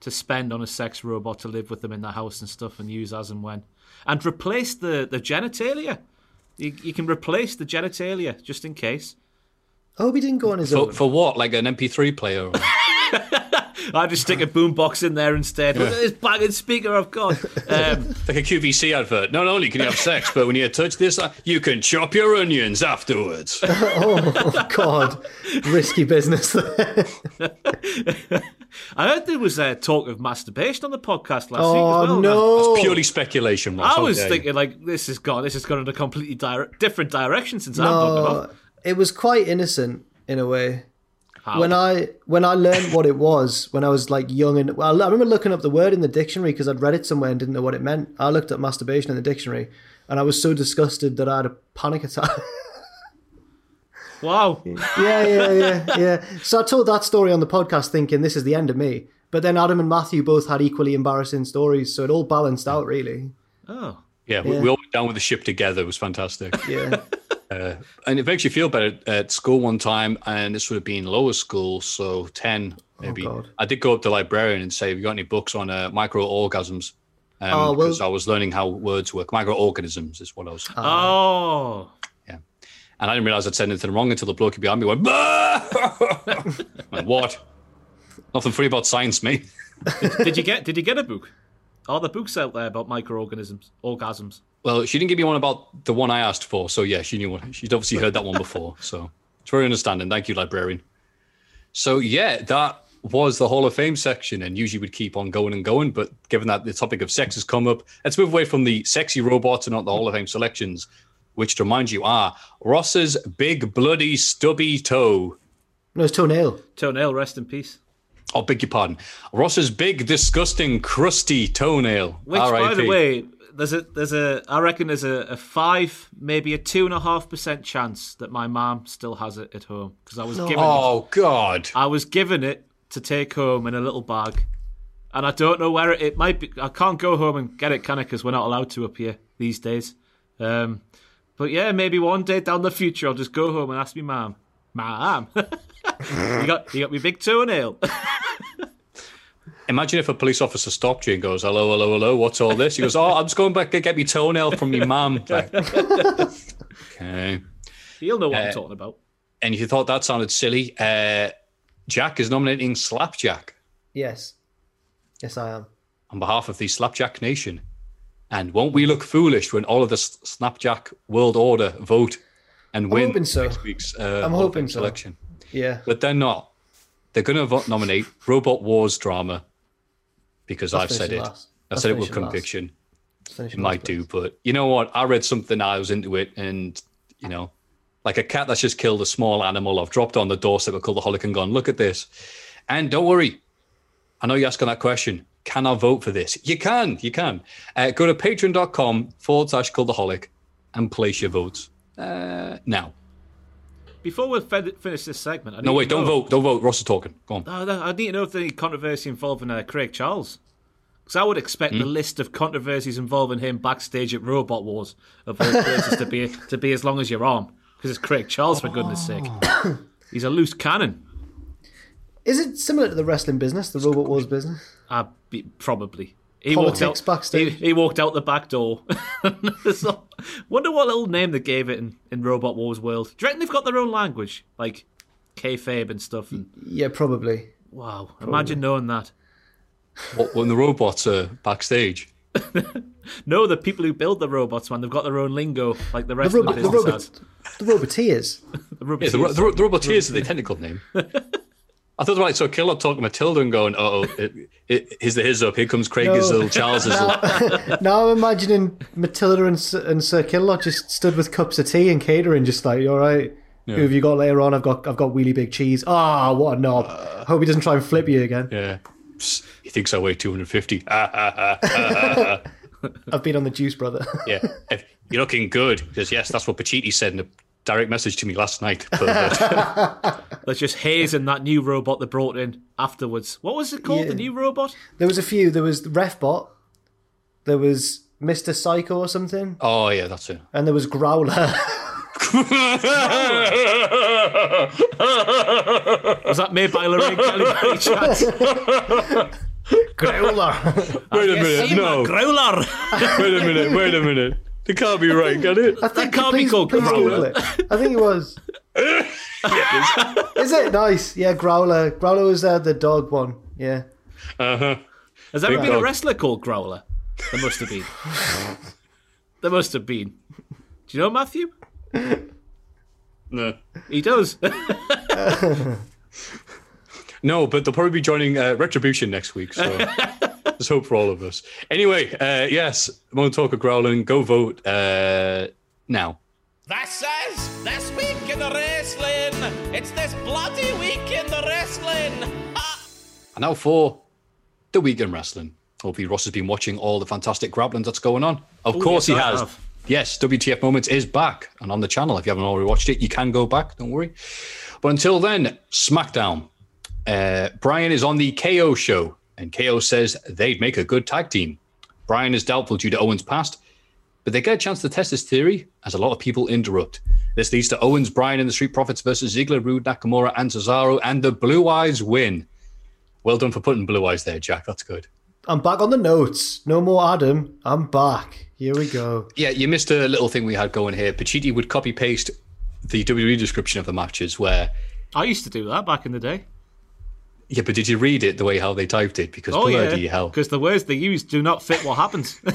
to spend on a sex robot to live with them in their house and stuff and use as and when. And replace the, the genitalia. You, you can replace the genitalia just in case.
I hope he didn't go on his
For,
own.
for what? Like an MP3 player? Or...
I just stick a boombox in there instead. Look at this banging speaker I've got. Um, [LAUGHS]
like a QVC advert. Not only can you have sex, but when you touch this, uh, you can chop your onions afterwards. [LAUGHS]
oh God, risky business. There. [LAUGHS]
I heard there was uh, talk of masturbation on the podcast last week
Oh
as well. man.
no!
Purely speculation. Ross.
I was
dare you.
thinking like this has gone this has gone in a completely dire- different direction since I'm talking
No,
about.
it was quite innocent in a way.
How?
When I when I learned what it was when I was like young and well, I remember looking up the word in the dictionary because I'd read it somewhere and didn't know what it meant. I looked up masturbation in the dictionary and I was so disgusted that I had a panic attack. [LAUGHS]
Wow.
yeah, yeah, yeah, yeah. So I told that story on the podcast thinking this is the end of me. But then Adam and Matthew both had equally embarrassing stories, so it all balanced out really.
Oh.
Yeah, we,
Yeah.
we all went down with the ship together. It was fantastic. [LAUGHS]
Yeah.
Uh, and it makes you feel better at school one time, and this would have been lower school, so 10 maybe.
God.
I did go up to the librarian and say, Have you got any books on uh, microorganisms? Um,
Oh, well-
Because I was learning how words work. Microorganisms is what I was.
Oh. Yeah.
And I didn't realize I'd said anything wrong until the bloke behind me went, "Bah!" [LAUGHS] Like, What? Nothing free about science, mate.
Did you get did you get a book? Are there books out there about microorganisms, orgasms?
Well, she didn't give me one about the one I asked for, so yeah, she knew one. She'd obviously heard that one before, [LAUGHS] so it's very understanding. Thank you, librarian. So yeah, that was the Hall of Fame section, and usually would keep on going and going, but given that the topic of sex has come up, let's move away from the sexy robots and not the Hall of Fame selections, which to remind you are Ross's big bloody stubby toe.
No, it's toenail.
Toenail, rest in peace.
Oh, beg your pardon. Ross's big, disgusting, crusty toenail.
Which, by the way, there's a there's a I reckon there's a, a five, maybe a two and a half percent chance that my mom still has it at home because I was given it,
Oh God.
I was given it to take home in a little bag, and I don't know where it, it might be. I can't go home and get it, can I? Because we're not allowed to up here these days. Um, but yeah, maybe one day down the future, I'll just go home and ask me mom, mom, [LAUGHS] you got you got me big toenail. [LAUGHS]
Imagine if a police officer stopped you and goes, "Hello, hello, hello. What's all this?" He goes, "Oh, I'm just going back to get me toenail from your mum." [LAUGHS] Like, okay.
You'll know what
Uh,
I'm talking about.
And if you thought that sounded silly, uh, Jack is nominating Slapjack
Yes. Yes, I am.
on behalf of the Slapjack Nation. And won't we look foolish when all of the S- Snapjack World Order vote and win
hoping so.
next week's uh,
I'm hoping so.
selection?
Yeah.
But they're not. They're going to nominate Robot Wars drama because I've said it.
last.
I
Let's
said it with
finish it last.
conviction. It might do, but you know what? I read something, I was into it, and you know, like a cat that's just killed a small animal. I've dropped on the doorstep of Cultaholic and gone, look at this. And don't worry, I know you're asking that question. Can I vote for this? You can, you can. Uh, go to patreon.com forward slash Cultaholic and place your votes uh, now.
Before we fin- finish this segment, I
No, wait,
to
don't
know-
vote. Don't vote. Ross is talking. Go on.
Oh, no, I need to know if there's any controversy involving uh, Craig Charles. Because I would expect
Hmm?
the list of controversies involving him backstage at Robot Wars of all places to be [LAUGHS] to be as long as your arm. Because it's Craig Charles, for goodness sake. [COUGHS] He's a loose cannon.
Is it similar to the wrestling business, the Robot Wars business?
Uh, be, probably. He
Politics
walked out,
backstage.
He, he walked out the back door. [LAUGHS] so, wonder what little name they gave it in, in Robot Wars world. Do you reckon they've got their own language? Like kayfabe and stuff? And,
Yeah, probably.
wow, imagine knowing that.
What, when the robots are backstage. [LAUGHS]
No, the people who build the robots, man, they've got their own lingo, like the
The,
rest of the
robot, the,
business
robot,
has.
the Roboteers. [LAUGHS]
The roboteers.
Yeah, the, ro- the, Roboteers are the technical name. I thought, right, so Killer talking Matilda and going, oh, it, it, here's the his up. Here comes Craig
No.
Gizzle, Charles Gizzle. [LAUGHS]
now I'm imagining Matilda and, and Sir Killalot just stood with cups of tea and catering, just like, all right? Who have you got later on? I've got I've got wheelie big cheese. Ah, what a knob. Hope he doesn't try and flip you again.
Yeah. Psst, he thinks I weigh 250. Ah, [LAUGHS] ah, ah, ah, ah, ah.
I've been on the juice, brother.
yeah. You're looking good. He says, yes, that's what Pacitti said in the direct message to me last night. Uh, [LAUGHS] [LAUGHS]
There's just hazing that new robot they brought in afterwards. What was it called?
Yeah.
The new robot?
There was a few. There was Refbot. There was Mr. Psycho or something.
oh yeah, that's it.
And there was Growler. [LAUGHS]
Was that made by Lorraine Kelly by any chance?
Growler.
Wait a minute, no.
Growler!
Wait a minute, wait a minute. It can't be right, can it?
I think
can't be called
please
Growler.
Google it. I think it was. [LAUGHS] Is it nice? Yeah, Growler. Growler was uh, the dog one. Yeah.
Uh-huh.
Has there ever
Big
been a wrestler called Growler? There must have been. there must have been. Do you know Matthew?
No.
He does. [LAUGHS] [LAUGHS]
No, but they'll probably be joining uh, Retribution next week. So [LAUGHS] let's hope for all of us. Anyway, uh, yes, Mono Talk of Growling, go vote uh, now.
This is this week in the wrestling. It's this bloody week in the wrestling. Ah.
And now for the weekend wrestling. Hopefully, Ross has been watching all the fantastic grappling that's going on. Of course,
yes,
he
I
has.
have.
Yes, WTF Moments is back and on the channel. If you haven't already watched it, you can go back. Don't worry. But until then, SmackDown. Uh, Brian is on the KO show, and KO says they'd make a good tag team. Brian is doubtful due to Owens' past, but they get a chance to test his theory as a lot of people interrupt. This leads to Owens, Brian, and the Street Profits versus Ziggler, Rude, Nakamura, and Cesaro, and the Blue Eyes win. Well done for putting Blue Eyes there, Jack. That's good.
I'm back on the notes. No more Adam. I'm back. Here we go.
Yeah, you missed a little thing we had going here. Pacitti would copy paste the WWE description of the matches where,
I used to do that back in the day.
Yeah, but did you read it the way how they typed it? Because
Oh
bloody
yeah,
hell.
because the words they use do not fit what happens. [LAUGHS]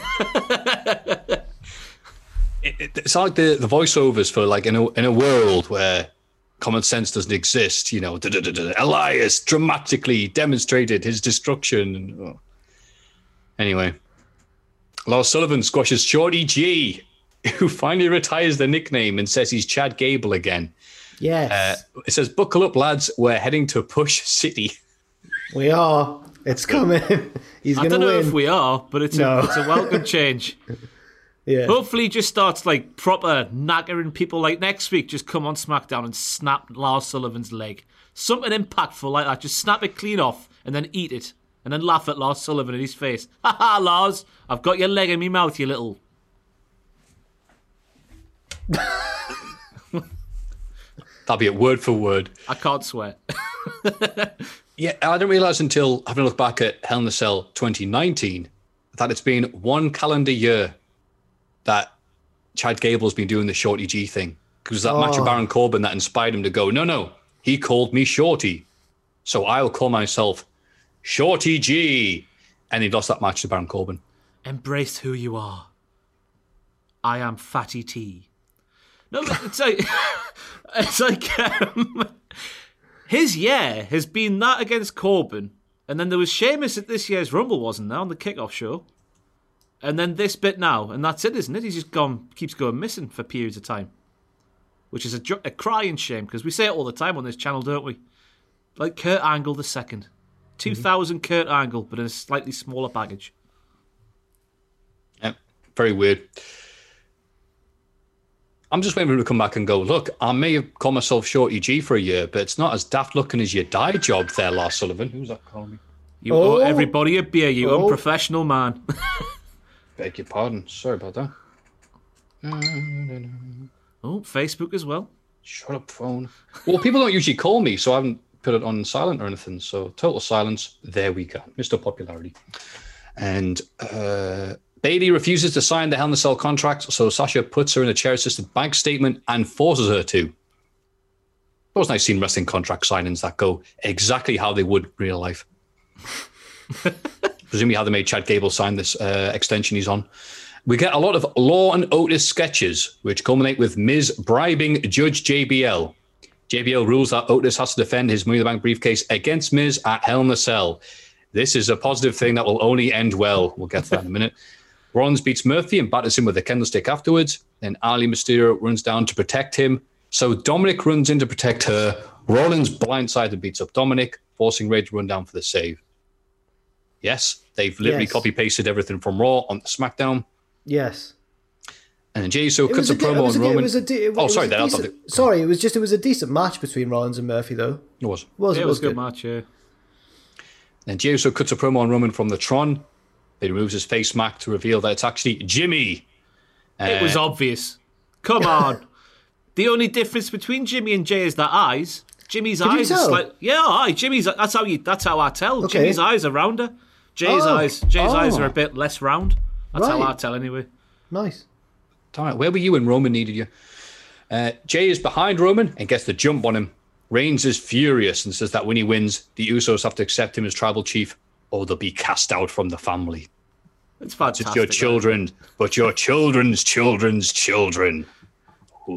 It- it's like the, the voiceovers for like in a, in a world where common sense doesn't exist, you know, Elias dramatically demonstrated his destruction. Oh. Anyway, Lars Sullivan squashes Shorty G, who finally retires the nickname and says he's Chad Gable again.
Yes, uh,
It says, Buckle up, lads. We're heading to Push City. [LAUGHS]
we are. It's coming. [LAUGHS] He's
I
going to
don't know
win.
if we are, but it's
No.
a it's a welcome [LAUGHS] change.
yeah.
Hopefully, he just starts like proper knackering people. Like next week, just come on SmackDown and snap Lars Sullivan's leg. Something impactful like that. Just snap it clean off and then eat it, and then laugh at Lars Sullivan in his face. [LAUGHS] Ha ha, Lars! I've got your leg in my mouth, you little.
That'll be it word for word.
I can't swear.
Yeah, I didn't realize until having a look back at Hell in a Cell 2019 that it's been one calendar year that Chad Gable's been doing the Shorty G thing. Because that match with Baron Corbin that inspired him to go, no, no, he called me Shorty. So I'll call myself Shorty G. And he lost that match to Baron Corbin.
Embrace who you are. I am Fatty T. No, but it's like [LAUGHS] it's like um, his year has been that against Corbin, and then there was Sheamus at this year's Rumble, wasn't there, on the kickoff show, and then this bit now, and that's it, isn't it? He's just gone, keeps going missing for periods of time, which is a, a crying shame because we say it all the time on this channel, don't we? Like Kurt Angle the second, two mm-hmm. Kurt Angle, but in a slightly smaller package.
Yeah, very weird. I'm just waiting for him to come back and go, look, I may have called myself Shorty G for a year, but it's not as daft looking as your die job there, Lars Sullivan. Who's that calling me?
You
Oh.
owe everybody a beer, you
Oh.
unprofessional man. [LAUGHS]
Beg your pardon. Sorry about that.
oh, Facebook as well.
Shut up, phone. Well, people don't usually call me, so I haven't put it on silent or anything. So total silence. There we go. Mr. Popularity. And uh, Bayley refuses to sign the Hell in a Cell contract, so Sasha puts her in a chair assisted bank statement and forces her to. It was nice seeing wrestling contract signings that go exactly how they would in real life. [LAUGHS] Presumably, how they made Chad Gable sign this uh, extension he's on. We get a lot of Law and Otis sketches, which culminate with Miz bribing Judge JBL. JBL rules that Otis has to defend his Money in the Bank briefcase against Miz at Hell in a Cell. This is a positive thing that will only end well. We'll get to that in a minute. Rollins beats Murphy and batters him with a candlestick afterwards. Then Ali Mysterio runs down to protect him. So Dominic runs in to protect her. Rollins blindsides and beats up Dominic, forcing Ray to run down for the save. Yes, they've literally
Yes.
copy pasted everything from Raw on SmackDown.
Yes.
And then Jey Uso
It
cuts a
a,
promo on Roman.
it was a, de- it
oh, sorry,
a
then I thought
decent-
it,
sorry, it was just it was a decent match between Rollins and Murphy though.
it was.
Was
Yeah,
it was,
it was a good match. Yeah.
Then Jey Uso cuts a promo on Roman from the Tron. He removes his face mask to reveal that it's actually Jimmy.
It was obvious. Come on. the only difference between Jimmy and Jay is their eyes. Jimmy's eyes are like yeah, aye. Jimmy's that's how you that's how I tell.
Okay.
Jimmy's eyes are rounder. Jay's
Oh.
eyes Jay's eyes
Oh.
are a bit less round. That's how I tell anyway.
Nice.
All right, where were you when Roman needed you? Uh, Jay is behind Roman and gets the jump on him. Reigns is furious and says that when he wins, the Usos have to accept him as tribal chief or they'll be cast out from the family.
It's fantastic.
It's your children, but your children's children's children.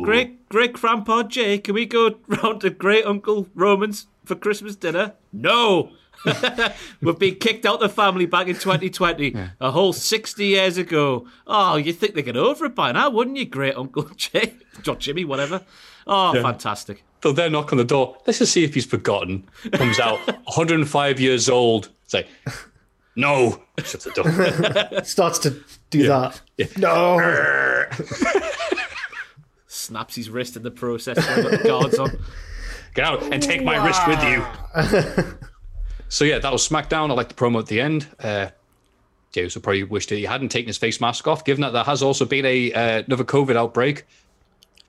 Great great grandpa Jay, can we go round to great uncle Roman's for Christmas dinner? No. [LAUGHS] We've been kicked out of the family back in 2020, a whole 60 years ago. Oh, you think they get over it by now, wouldn't you, great Uncle [LAUGHS] Jay? Or Jimmy, whatever. Oh, fantastic.
So they knock on the door. Let's just see if he's forgotten. Comes out, [LAUGHS] 105 years old. Say, [LAUGHS] no. Shuts the door. [LAUGHS]
Starts to do that. No. [LAUGHS]
Snaps his wrist in the process. while Got the guards on.
Get out and take my wrist with you. so yeah, that was SmackDown. I like the promo at the end. Uh, Jey Uso probably wish that he hadn't taken his face mask off, given that there has also been a uh, another COVID outbreak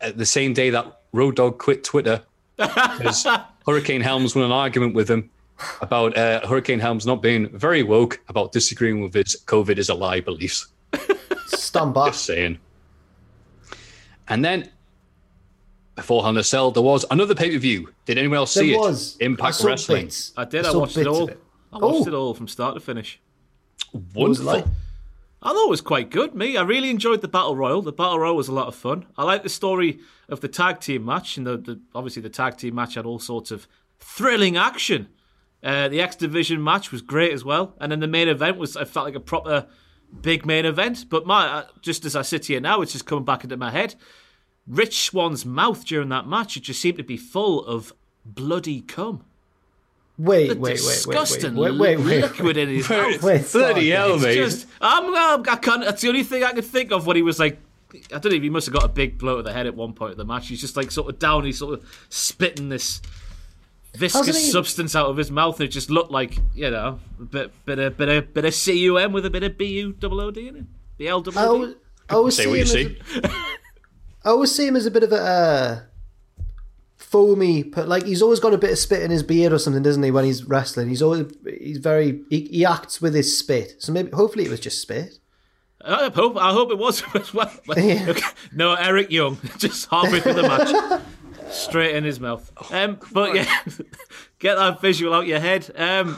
at the same day that Road Dog quit Twitter because Hurricane Helms won an argument with him about uh, Hurricane Helms not being very woke about disagreeing with his COVID is a lie beliefs.
Stand back.
Just saying. And then before Hell in a Cell, there was another pay per view. Did anyone else
There
see
was
it? Impact
I
Wrestling.
bits.
I did.
I
I watched it all.
it.
I watched
Oh.
it all from start to finish.
was it
Wonderful.
like?
I thought it was quite good. Me, I really enjoyed the battle royal. The battle royal was a lot of fun. I liked the story of the tag team match, and the, the obviously the tag team match had all sorts of thrilling action. Uh, the X Division match was great as well, and then the main event was I felt like a proper big main event. But my uh, just as I sit here now, it's just coming back into my head. Rich Swann's mouth during that match, it just seemed to be full of bloody cum.
Wait,
The
wait, wait, wait,
disgusting
wait, wait, wait, wait,
liquid in his [LAUGHS] mouth.
wait, stop.
Bloody hell,
It's
mate.
just, I'm, I'm, I can't. That's the only thing I could think of when he was like. I don't know if he must have got a big blow to the head at one point of the match. He's just like sort of down. He's sort of spitting this viscous
Hasn't he-
substance out of his mouth, and it just looked like you know a bit, bit of, bit of, bit of cum with a bit of bu double od in it. The L
I always, I always
Say
see
what you
him
see.
as a, I always see him as a bit of a uh, foamy, but like he's always got a bit of spit in his beard or something, doesn't he? When he's wrestling, he's always he's very he, he acts with his spit. So maybe hopefully it was just spit.
I hope. I hope it was. [LAUGHS] as well.
Yeah.
Okay. No, Eric Young, [LAUGHS] just halfway through the match, [LAUGHS] straight in his mouth. Um, but yeah, [LAUGHS] get that visual out your head. Um,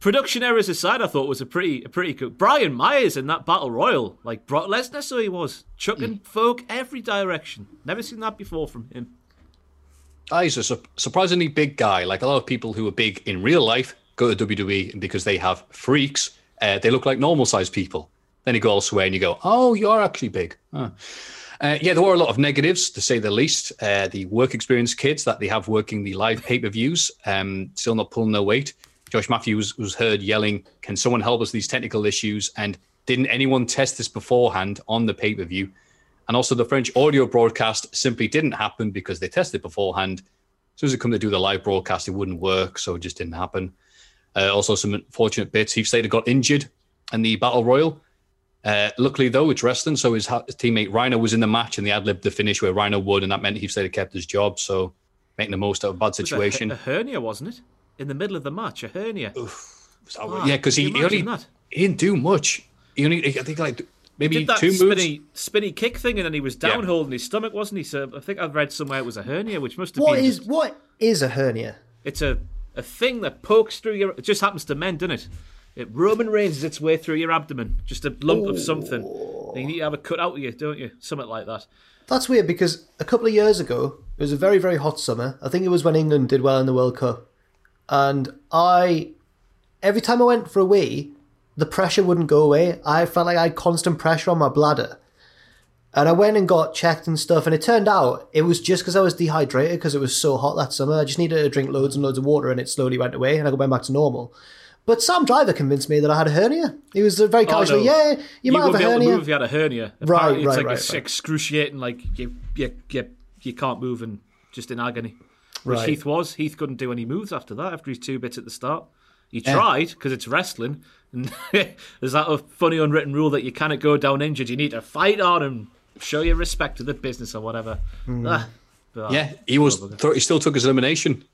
production errors aside, I thought was a pretty, a pretty good. Brian Myers in that battle royal, like Brock Lesnar, so he was chucking folk every direction. Never seen that before from him.
Ah, he's a su- surprisingly big guy. Like a lot of people who are big in real life go to WWE and because they have freaks. Uh, they look like normal sized people. Then you go elsewhere and you go, oh, you're actually big. Huh. Uh, yeah, there were a lot of negatives, to say the least. Uh, the work experience kids that they have working the live pay per views, um, still not pulling their weight. Josh Matthews was heard yelling, Can someone help us with these technical issues? And didn't anyone test this beforehand on the pay per view? And also, the French audio broadcast simply didn't happen because they tested beforehand. As soon as it come to do the live broadcast, it wouldn't work, so it just didn't happen. Uh, also, some unfortunate bits. Heath Slater got injured in the Battle Royal. Uh, luckily, though, it's wrestling, so his, ha- his teammate Rhino was in the match, and they ad libbed the finish where Rhino would, and that meant Heath Slater kept his job. So, making the most of a bad
It was a-
situation.
A, hernia, wasn't it? In the middle of the match, a hernia.
So, yeah, because he, he only
that?
he didn't do much. He only, I think, like maybe
Did that
two moves.
spinny, spinny kick thing, and then he was down
Yeah.
holding his stomach, wasn't he? So I think I've read somewhere it was a hernia, which must have
What
been
is
just-
what is a hernia?
It's a, a thing that pokes through your. It just happens to men, doesn't it? It Roman Reigns is its way through your abdomen, just a lump of something. And you need to have a cut out of you, don't you? Something like that.
That's weird because a couple of years ago, it was a very, very hot summer. I think it was when England did well in the World Cup. And I, every time I went for a wee, the pressure wouldn't go away. I felt like I had constant pressure on my bladder. And I went and got checked and stuff. And it turned out it was just because I was dehydrated because it was so hot that summer. I just needed to drink loads and loads of water and it slowly went away and I went back to normal. But Sam Driver convinced me that I had a hernia. He was very
Oh,
casually,
no.
yeah, you, might have a
be able to
hernia.
move if you had a hernia.
Right,
Apparently it's
right,
like
right,
it's
right.
excruciating, like you, you, you, you can't move and just in agony. Which
Right.
Heath was. Heath couldn't do any moves after that, after his two bits at the start. He tried, because it's wrestling. And [LAUGHS] there's that funny unwritten rule that you cannot go down injured. You need to fight on and show your respect to the business or whatever.
Hmm.
Ah, but-
Yeah, he was. Th- he still took his elimination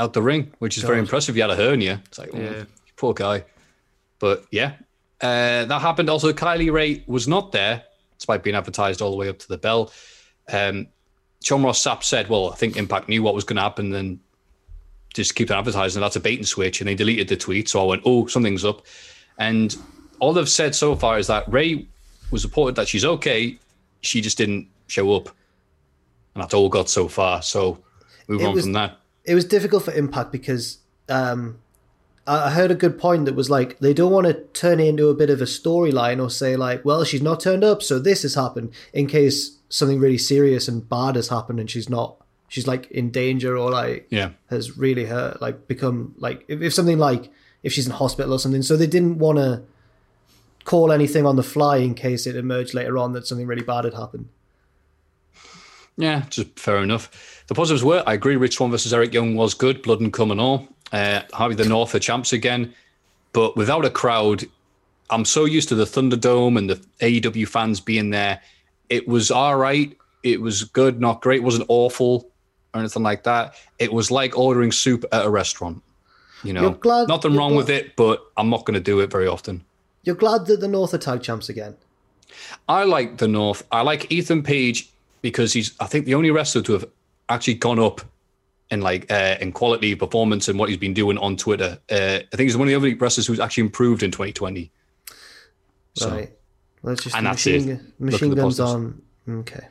out the ring, which is very impressive. He had a hernia. It's like, oh,
Yeah.
poor guy. But yeah, uh, that happened. Also, Kylie Rae was not there, despite being advertised all the way up to the bell. Um, Sean Ross Sapp said, "Well, I think Impact knew what was going to happen, and just keep on advertising. That's a bait and switch." And they deleted the tweet. So I went, "Oh, something's up." And all they've said so far is that Rae was reported that she's okay. She just didn't show up, and that's all got so far. So move
It
on
was-
from that.
It was difficult for Impact because um, I heard a good point that was like they don't want to turn it into a bit of a storyline or say like, well, she's not turned up, so this has happened in case something really serious and bad has happened and she's not, she's like in danger or like
Yeah.
has really hurt, like become like if, if something like if she's in hospital or something. So they didn't want to call anything on the fly in case it emerged later on that something really bad had happened.
Yeah, just fair enough. The positives were, I agree, Rich Swann versus Eric Young was good, blood and cum and all. Uh, Harvey the North are champs again, but without a crowd, I'm so used to the Thunderdome and the AEW fans being there. It was all right. It was good, not great. It wasn't awful or anything like that. It was like ordering soup at a restaurant. You know,
glad-
nothing wrong
glad-
with it, but I'm not going to do it very often.
You're glad that the North are tag champs again.
I like the North. I like Ethan Page because he's, I think, the only wrestler to have actually gone up in like uh, in quality, performance, and what he's been doing on Twitter. Uh, I think he's one of the only wrestlers who's actually improved in 2020. So,
Right. Well, it's just
and
the
that's
machine,
it.
gu-
Look at
machine guns on. Okay.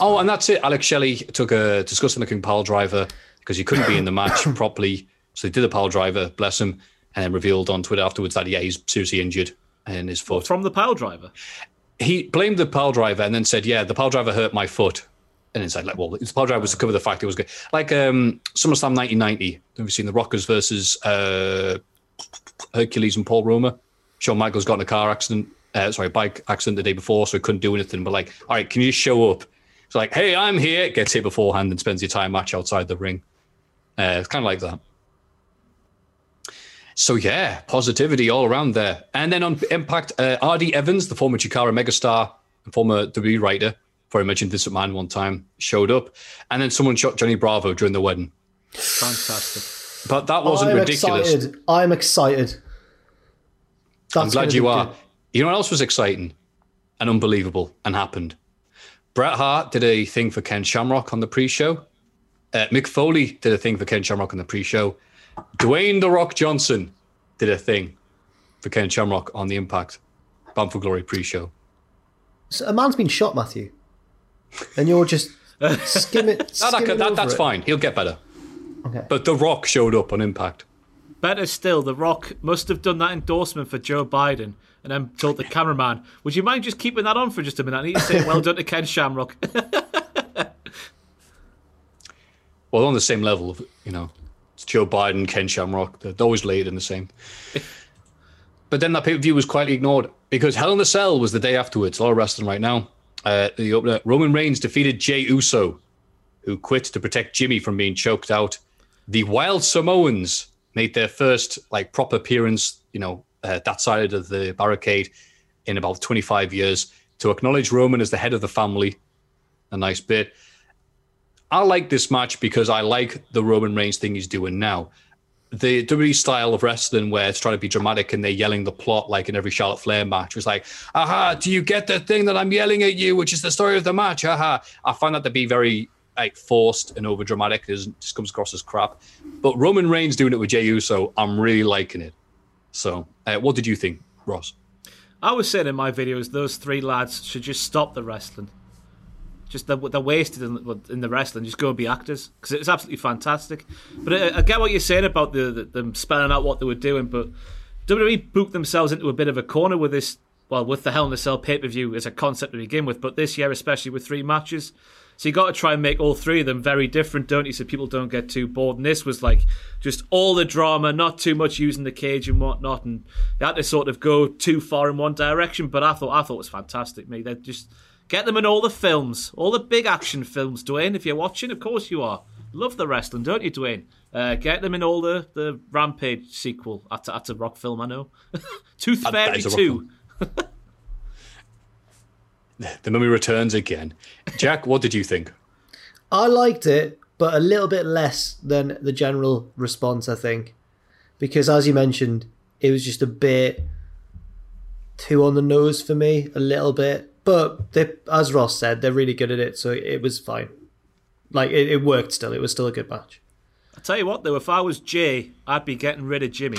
oh, and that's it. Alex Shelley took a disgusting looking pile driver because he couldn't be in the match [COUGHS] properly, so he did a pile driver. Bless him, and then revealed on Twitter afterwards that yeah, he's seriously injured in his foot.
From the pile driver.
He blamed the pile driver and then said, "Yeah, the pile driver hurt my foot." And it's like, well, the pile driver was to cover the fact it was good. Like um, SummerSlam 1990. Have you seen the Rockers versus uh, Hercules and Paul Roma? Shawn Michaels got in a car accident, uh, sorry, bike accident the day before, so he couldn't do anything. But like, all right, can you show up? It's like, hey, I'm here. Gets here beforehand and spends the entire match outside the ring. Uh, it's kind of like that. So yeah, positivity all around there. And then on Impact, uh, R.D. Evans, the former Chikara megastar and former WWE writer, before I mentioned Vince McMahon one time, showed up. And then someone shot Johnny Bravo during the wedding.
Fantastic.
But that wasn't
I'm
ridiculous.
excited. I'm excited.
I'm glad you are.
good.
You know what else was exciting and unbelievable and happened? Bret Hart did a thing for Ken Shamrock on the pre-show. Uh, Mick Foley did a thing for Ken Shamrock on the pre-show. Dwayne The Rock Johnson did a thing for Ken Shamrock on the Impact Bound for Glory pre-show.
So a man's been shot, Matthew, and you're just skim it. [LAUGHS]
No, that, that- that's
it.
fine. He'll get better.
Okay.
But The Rock showed up on Impact.
Better still, The Rock must have done that endorsement for Joe Biden and then told the cameraman, Would you mind just keeping that on for just a minute? I need to say well done to Ken Shamrock. [LAUGHS]
Well, on the same level, of, you know, it's Joe Biden, Ken Shamrock. They're always laid in the same. but then that pay per view was quietly ignored because Hell in a Cell was the day afterwards. A lot of wrestling right now. Uh, the opener, Roman Reigns defeated Jey Uso, who quit to protect Jimmy from being choked out. The Wild Samoans made their first like proper appearance, you know, uh, that side of the barricade in about 25 years to acknowledge Roman as the head of the family. A nice bit. I like this match because I like the Roman Reigns thing he's doing now. The WWE style of wrestling where it's trying to be dramatic and they're yelling the plot like in every Charlotte Flair match was like, aha, do you get the thing that I'm yelling at you, which is the story of the match? Aha. I find that to be very like forced and over dramatic. It just comes across as crap. But Roman Reigns doing it with Jey Uso, I'm really liking it. So, uh, what did you think, Ross?
I was saying in my videos, those three lads should just stop the wrestling. Just they're, they're wasted in, in the wrestling. Just go and be actors because it's absolutely fantastic. But I, I get what you're saying about the, the them spelling out what they were doing. But WWE booked themselves into a bit of a corner with this. Well, with the Hell in a Cell pay per view as a concept to begin with, but this year, especially with three matches, So you got to try and make all three of them very different, don't you? So people don't get too bored. And this was like just all the drama, not too much using the cage and whatnot, and they had to sort of go too far in one direction. But I thought I thought it was fantastic, mate. They just get them in all the films, all the big action films, Dwayne. If you're watching, of course you are. Love the wrestling, don't you, Dwayne? Uh, get them in all the, the Rampage sequel. That's a, that's a rock film, I know. [LAUGHS] Tooth
That- that
Fairy
is
2. [LAUGHS]
The mummy returns again. Jack, what did you think?
I liked it, but a little bit less than the general response, I think. Because as you mentioned, it was just a bit too on the nose for me, a little bit. But they, as Ross said, they're really good at it, so it was fine. Like, it, it worked still. It was still a good match.
I tell you what, though, if I was Jey, I'd be getting rid of Jimmy.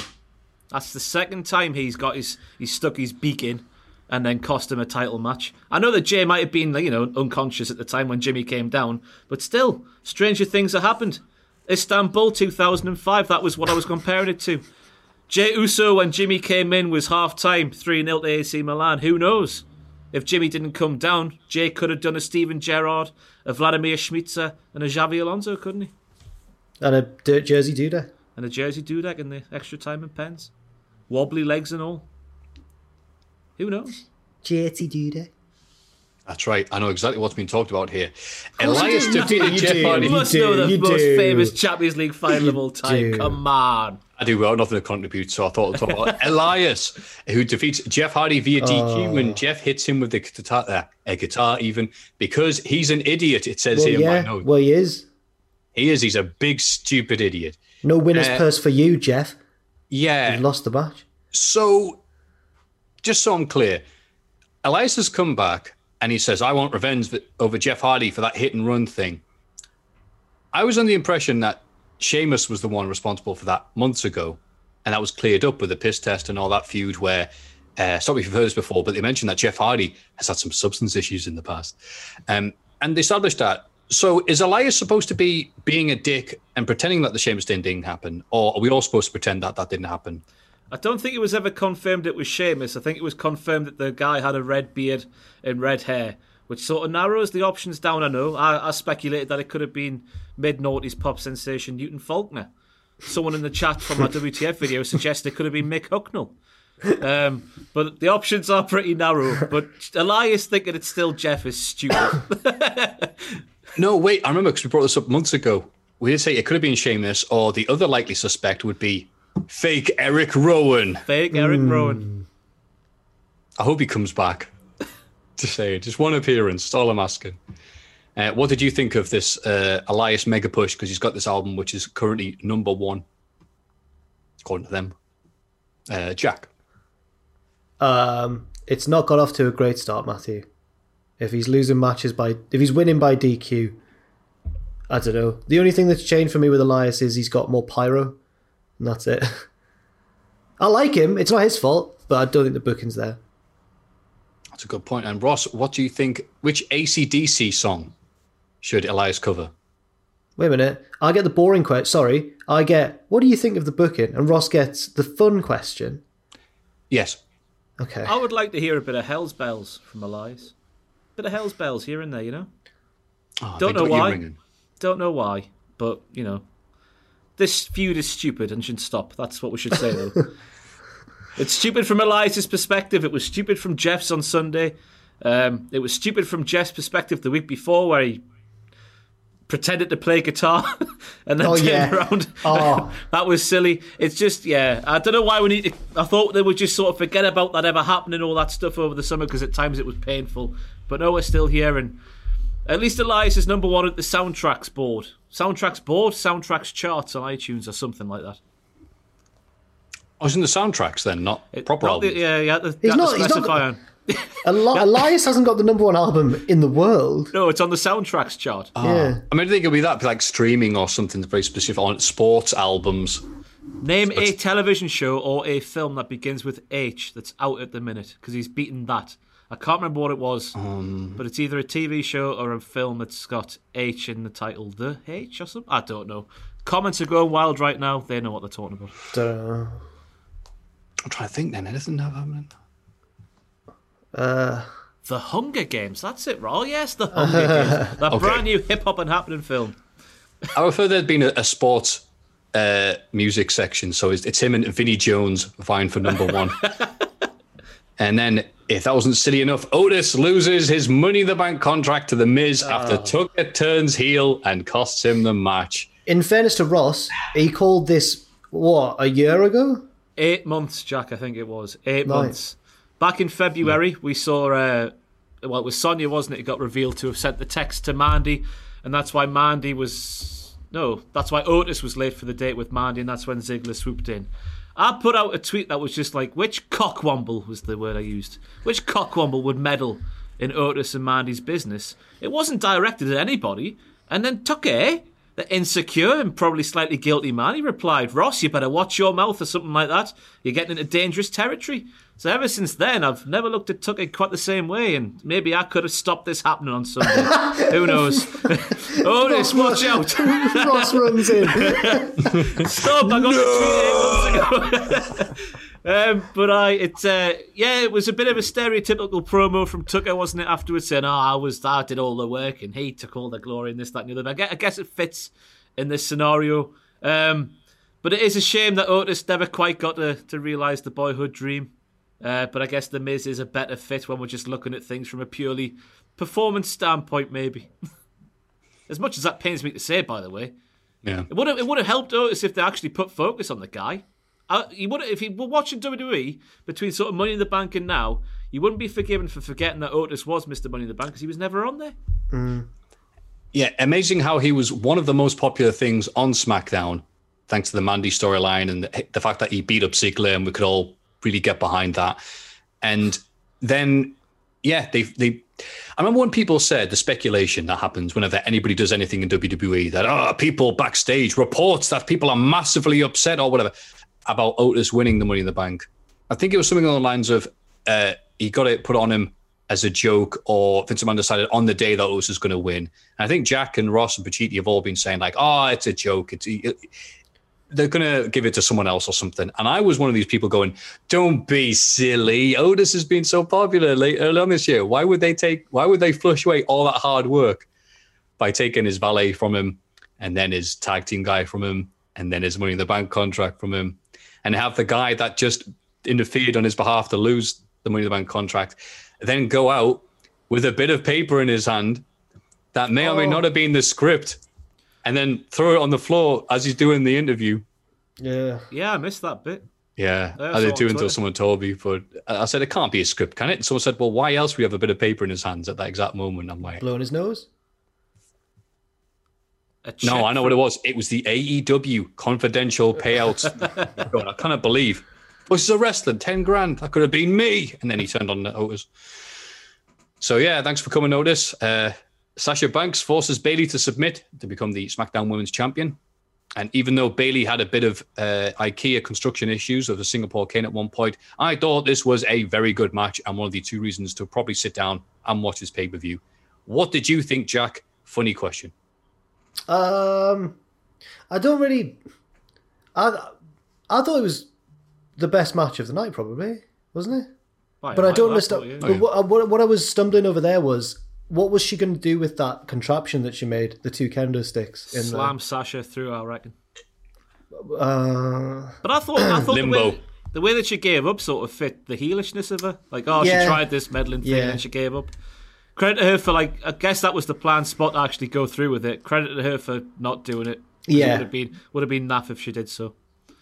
That's the second time he's got his he's stuck his beak in, and then cost him a title match. I know that Jey might have been you know unconscious at the time when Jimmy came down, but still, stranger things have happened. Istanbul 2005, that was what I was comparing it to. Jey Uso when Jimmy came in was half time, 3 0 to AC Milan. Who knows? If Jimmy didn't come down, Jey could have done a Steven Gerrard, a Vladimir Smicer, and a Xabi Alonso, couldn't he?
And a dirt Jerzy Dudek.
and a Jerzy Dudek in the extra time and pens, wobbly legs and all. Who knows?
Jerzy Dudek.
That's right. I know exactly what's been talked about here. Elias
do, you
defeated
you
Jeff. Hardy.
You
You
must
do,
know the
you
most
do.
famous Champions League final of all time.
do.
Come on.
I do well, nothing to contribute, so I thought I'd talk about [LAUGHS] Elias, who defeats Jeff Hardy via DQ when Jeff hits him with the guitar, uh, a guitar even, because he's an idiot, it says
Well,
here in my
yeah,
note.
well, he is.
he is, he's a big, stupid idiot.
No winner's
Uh,
purse for you, Jeff.
Yeah.
You've lost the match.
So, just so I'm clear, Elias has come back and he says, I want revenge over Jeff Hardy for that hit and run thing. I was under the impression that Sheamus was the one responsible for that months ago, and that was cleared up with the piss test and all that feud where. Uh, sorry if you've heard this before, but they mentioned that Jeff Hardy has had some substance issues in the past. Um, and they established that. So is Elias supposed to be being a dick and pretending that the Sheamus thing didn't happen? Or are we all supposed to pretend that that didn't happen?
I don't think it was ever confirmed it was Sheamus. I think it was confirmed that the guy had a red beard and red hair, which sort of narrows the options down. I know. I, I speculated that it could have been mid noughties pop sensation Newton Faulkner. Someone in the chat from our [LAUGHS] WTF video suggested it could have been Mick Hucknall. Um, but the options are pretty narrow. But Elias thinking it's still Jeff is stupid. [LAUGHS]
No, wait, I remember because we brought this up months ago. We did say it could have been Sheamus, or the other likely suspect would be fake Eric Rowan.
Fake Eric Rowan.
I hope he comes back. [LAUGHS] to say just one appearance. That's all I'm asking. Uh, what did you think of this uh, Elias mega push? Because he's got this album, which is currently number one, according to them. Uh, Jack.
Um, it's not got off to a great start, Matthew. If he's losing matches by, if he's winning by DQ, I don't know. The only thing that's changed for me with Elias is he's got more pyro, and that's it. [LAUGHS] I like him. It's not his fault, but I don't think the booking's there.
That's a good point. And Ross, what do you think? Which ACDC song should Elias cover?
Wait a minute. I get the boring question. Sorry, I get. What do you think of the booking? And Ross gets the fun question.
Yes.
Okay.
I would like to hear a bit of Hell's Bells from Elias. A Bit of Hell's Bells here and there, you know?
Oh,
Don't know why. Don't know why, but you know, this feud is stupid and should stop. That's what we should say, though. [LAUGHS] it's stupid from Elias's perspective. It was stupid from Jeff's on Sunday. Um, it was stupid from Jeff's perspective the week before, where he pretended to play guitar [LAUGHS] and then
Oh,
turned
yeah.
around.
Oh. [LAUGHS]
that was silly. It's just, yeah, I don't know why we need to. I thought they would just sort of forget about that ever happening, all that stuff over the summer, because at times it was painful. But no, we're still here, and at least Elias is number one at the soundtracks board. Soundtracks board, soundtracks charts on iTunes or something like that.
Oh, I was in the soundtracks then, not proper
Not the- yeah, yeah. The,
He's not- he's not got-
on. [LAUGHS]
Eli- [LAUGHS] Elias hasn't got the number one album in the world.
No, it's on the soundtracks chart. Ah.
Yeah.
I mean, I think it'll be that, like streaming or something very specific on sports albums.
Name a television show or a film that begins with H that's out at the minute, because he's beaten that. I can't remember what it was,
Um,
but it's either a TV show or a film that's got H in the title. The H or something? I don't know. Comments are going wild right now. They know what they're talking about.
Don't.
I'm trying to think then. Anything have happening?
Uh,
The Hunger Games. That's it, Raw. Yes, The Hunger Games. [LAUGHS] That
Okay.
brand new hip hop and happening film. [LAUGHS]
I prefer there'd been a, a sports uh, music section, so it's, it's him and Vinnie Jones vying for number one. [LAUGHS] and then, if that wasn't silly enough, Otis loses his Money in the Bank contract to The Miz after Tucker turns heel and costs him the match.
In fairness to Ross, he called this what a year ago.
Eight months, Jack, I think it was. Eight
Nice.
months. Back in February, we saw, uh, well, it was Sonya, wasn't it? It got revealed to have sent the text to Mandy, and that's why Mandy was. No, that's why Otis was late for the date with Mandy, and that's when Ziggler swooped in. I put out a tweet that was just like, which cockwomble was the word I used? Which cockwomble would meddle in Otis and Mandy's business? It wasn't directed at anybody. And then Tucker, the insecure and probably slightly guilty man, he replied, Ross, you better watch your mouth or something like that. You're getting into dangerous territory. So ever since then, I've never looked at Tucker quite the same way, and maybe I could have stopped this happening on Sunday. [LAUGHS] Who knows? [LAUGHS] Oh, Otis, watch out!
Ross runs in. [LAUGHS]
Stop! I got the tweet eight months ago. Um, but I, it's uh, yeah, it was a bit of a stereotypical promo from Tucker, wasn't it? Afterwards, saying, "Oh, I was, I did all the work, and he took all the glory, and this, that, and the other." I guess, I guess it fits in this scenario. Um, but it is a shame that Otis never quite got to, to realise the boyhood dream. Uh, but I guess the Miz is a better fit when we're just looking at things from a purely performance standpoint, maybe. [LAUGHS] as much as that pains me to say, by the way.
Yeah.
It would have it would have helped Otis if they actually put focus on the guy. He would if he were watching WWE between sort of Money in the Bank and now, you wouldn't be forgiven for forgetting that Otis was Mr. Money in the Bank because he was never on there. Mm.
Yeah, amazing how he was one of the most popular things on SmackDown, thanks to the Mandy storyline and the, the fact that he beat up Ziggler, and we could all really get behind that. And then, yeah, they they. I remember when people said the speculation that happens whenever anybody does anything in WWE that oh, people backstage reports that people are massively upset or whatever about Otis winning the Money in the Bank. I think it was something along the lines of uh, he got it put on him as a joke, or Vince McMahon decided on the day that Otis was going to win. And I think Jack and Ross and Pacitti have all been saying like, "Oh, it's a joke. It's it, they're going to give it to someone else or something." And I was one of these people going, "Don't be silly. Otis has been so popular late on this year. Why would they take? Why would they flush away all that hard work by taking his valet from him, and then his tag team guy from him, and then his Money in the Bank contract from him, and have the guy that just interfered on his behalf to lose the Money in the Bank contract, then go out with a bit of paper in his hand that may or may
Oh.
not have been the script, and then throw it on the floor as he's doing the interview.
Yeah.
Yeah, I missed that bit.
Yeah,
Yeah, I
I did too until someone told me. But I said it can't be a script, can it? And someone said, "Well, why else would he have a bit of paper in his hands at that exact moment?" I'm like,
Blowing his nose.
"No, I know what it was. It was the AEW confidential payouts." [LAUGHS] God, I cannot believe. This is a wrestler, ten grand. That could have been me. And then he turned on the Otis. So yeah, thanks for coming, Otis. Uh, Sasha Banks forces Bayley to submit to become the SmackDown Women's Champion. And even though Bayley had a bit of uh, IKEA construction issues of the Singapore cane at one point, I thought this was a very good match and one of the two reasons to probably sit down and watch this pay per view. What did you think, Jack? Funny question.
Um, I don't really. I I thought it was the best match of the night, probably wasn't it?
By
But I don't
that's
understand.
what
But what, what, what I was stumbling over there was what was she going to do with that contraption that she made, the two kendo sticks in
Slam Sasha through, I reckon.
Uh,
But I thought, I thought the way, the way that she gave up sort of fit the heelishness of her. Like, oh,
Yeah.
she tried this meddling thing
Yeah.
and she gave up. Credit to her for like, I guess that was the planned spot to actually go through with it. Credit to her for not doing it.
Yeah.
it would have been would have been naff if she did so.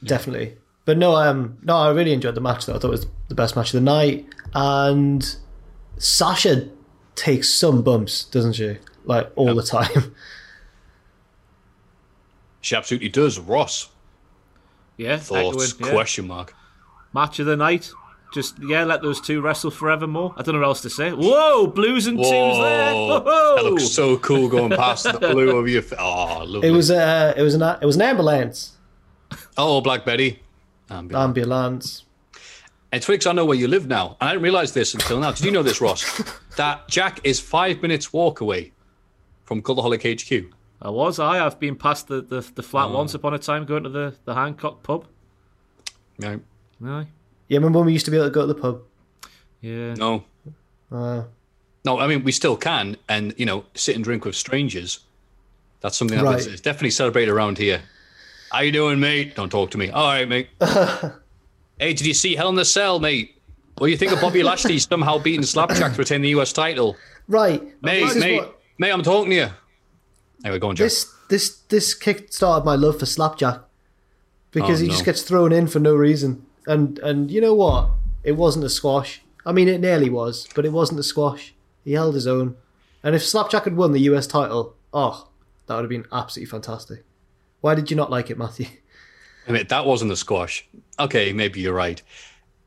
definitely. But no, um, no, I really enjoyed the match. Though I thought it was the best match of the night, and Sasha takes some bumps, doesn't she? Like all the time. [LAUGHS]
She absolutely does. Ross,
Yeah,
thoughts?
echoing, yeah.
Question mark.
Match of the night. Just yeah, let those two wrestle forevermore. I don't know what else to say. Whoa, blues and twos there.
Whoa,
Whoa.
that looks so cool going past the blue of your. Fa- oh, lovely.
It was uh, it was an it was an ambulance,
oh, Black Betty. Ambulance.
ambulance.
And Twix, I know where you live now. And I didn't realize this until now. Did you know this, Ross? [LAUGHS] that Jack is five minutes walk away from Cultaholic HQ.
I was. I. I've been past the, the, the
Oh.
flat once upon a time going to the, the Hancock pub.
No.
Aye.
Yeah, remember when we used to be able to go to the pub?
Yeah.
No.
Uh,
No, I mean we still can, and you know, sit and drink with strangers. That's something that
Right.
is definitely celebrated around here. How you doing, mate? Don't talk to me. All right, mate. [LAUGHS] hey, did you see Hell in the Cell, mate? What do you think of Bobby Lashley [LAUGHS] somehow beating Slapjack to retain the US title?
Right,
Mate,
this
mate,
what-
mate, I'm talking to you. Anyway, go on, Jack.
this this this kick started my love for Slapjack because
Oh,
he
no.
just gets thrown in for no reason, and and you know what? It wasn't a squash. I mean, it nearly was, but it wasn't a squash. He held his own, and if Slapjack had won the US title, oh, that would have been absolutely fantastic. Why did you not like it, Matthew?
I mean, that wasn't a squash. Okay, maybe you're right.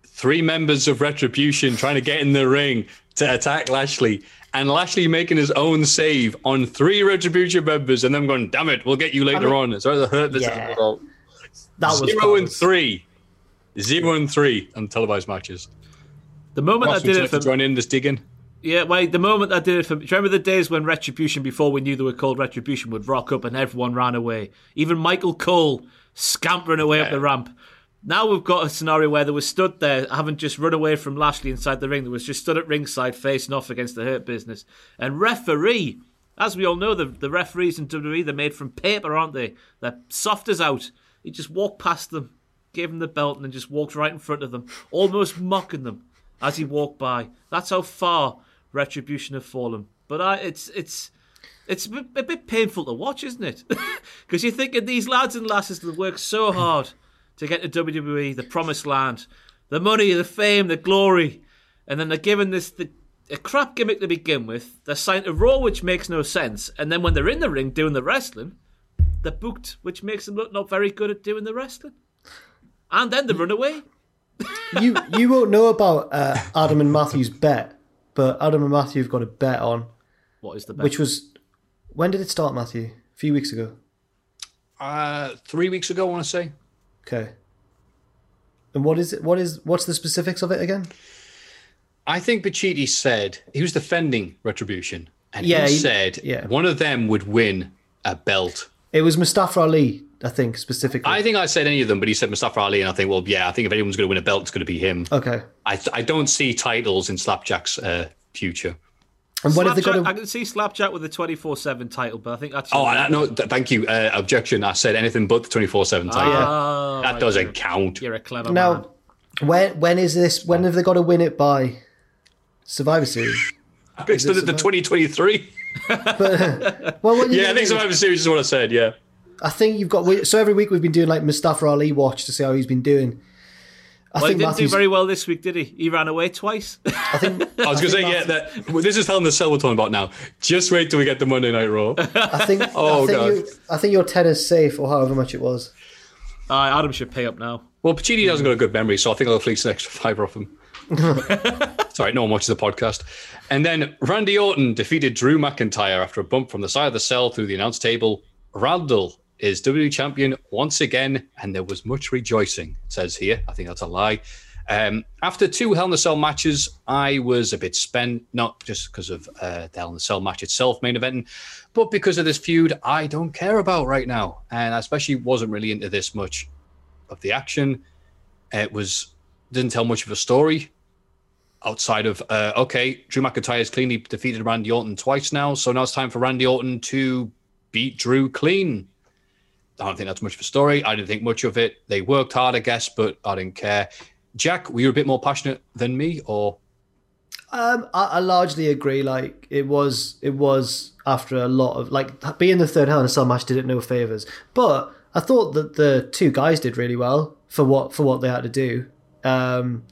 Three members of Retribution trying to get in the ring to attack Lashley, and Lashley making his own save on three Retribution members, and them going, "Damn it, we'll get you later
mean-
on." It's rather hurt this
Yeah.
result.
That was
Zero and three, zero and three on televised matches.
The moment
Ross,
I did it for
join in this digging?
Yeah, wait, the moment I did it for. Do you remember the days when Retribution, before we knew they were called Retribution, would rock up and everyone ran away? Even Michael Cole scampering away up the ramp. Now we've got a scenario where they were stood there, haven't just run away from Lashley inside the ring. They was just stood at ringside facing off against the Hurt Business. And referee, as we all know, the, the referees in WWE, they're made from paper, aren't they? They're soft as out. He just walked past them, gave him the belt, and then just walked right in front of them, almost mocking them as he walked by. That's how far Retribution have fallen. But I, it's it's it's a bit, a bit painful to watch, isn't it? [LAUGHS] Because you're thinking these lads and lasses that work so hard to get to WWE, the promised land, the money, the fame, the glory, and then they're given this the, a crap gimmick to begin with. They're signed to Raw, which makes no sense, and then when they're in the ring doing the wrestling, they're booked, which makes them look not very good at doing the wrestling. And then the runaway.
you you won't know about uh, Adam and Matthew's bet, but Adam and Matthew have got a bet on,
What is the bet?
which was when did it start, Matthew? A few weeks ago.
Uh, three weeks ago, I want to say.
Okay. And what is it? What is what's the specifics of it again?
I think Pacitti said he was defending Retribution, and
Yeah,
he
he-
said
yeah.
one of them would win a belt.
It was Mustafa Ali, I think specifically.
I think I said any of them, but he said Mustafa Ali, and I think, well, yeah, I think if anyone's going to win a belt, it's going to be him.
okay.
I, I don't see titles in Slapjack's uh, future.
And when have they got
Slapjack,
a,
I can see Slapjack with the 24 7 title, but I think that's.
Oh, I, no, th- thank you. Uh, objection. I said anything but the 24 7 title.
Oh,
that
right,
doesn't
you're-
count.
You're a clever man.
now? When when is this? When have they got to win it by? Survivor Series.
I stood at the 2023. [LAUGHS]
Well,
Yeah, I think Survivor Series is what I said, yeah.
I think you've got. So every week we've been doing like Mustafa Ali watch to see how he's been doing. I
Well, he didn't
Matthew's.
do very well this week, did he? He ran away twice. [LAUGHS]
I think. [LAUGHS]
I was going to say,
think
yeah, that well, this is Hell in the Cell we're talking about now. Just wait till we get the Monday Night Raw.
I think. [LAUGHS]
Oh,
I think,
God.
you, I think your ten is safe, or however much it was.
uh, Adam should pay up now.
Well, Pacitti hasn't got a good memory, so I think I'll fleece an extra fiver off him. Sorry, no one watches the podcast. And then Randy Orton defeated Drew McIntyre after a bump from the side of the cell through the announce table. Randall is WWE champion once again, and there was much rejoicing, says here. I think that's a lie. Um, after two Hell in a Cell matches, I was a bit spent, not just because of uh, the Hell in a Cell match itself, main event, but because of this feud I don't care about right now. And I especially wasn't really into this much of the action. It was didn't tell much of a story outside of uh, okay, Drew McIntyre has cleanly defeated Randy Orton twice now, so now it's time for Randy Orton to beat Drew clean. I don't think that's much of a story. I didn't think much of it. They worked hard, I guess, but I didn't care. Jack, were you a bit more passionate than me, or
Um, I, I largely agree. Like it was, it was after a lot of like being the third Hell in a Cell match did it no favors. But I thought that the two guys did really well for what for what they had to do. Um,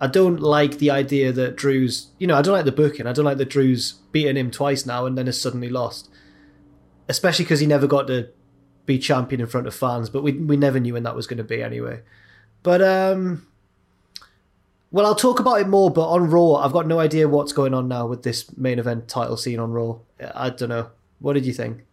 I don't like the idea that Drew's, you know, I don't like the booking. I don't like that Drew's beaten him twice now and then has suddenly lost, especially because he never got to be champion in front of fans. But we we never knew when that was going to be anyway. But um, well, I'll talk about it more, but on Raw, I've got no idea what's going on now with this main event title scene on Raw. I don't know. What did you think?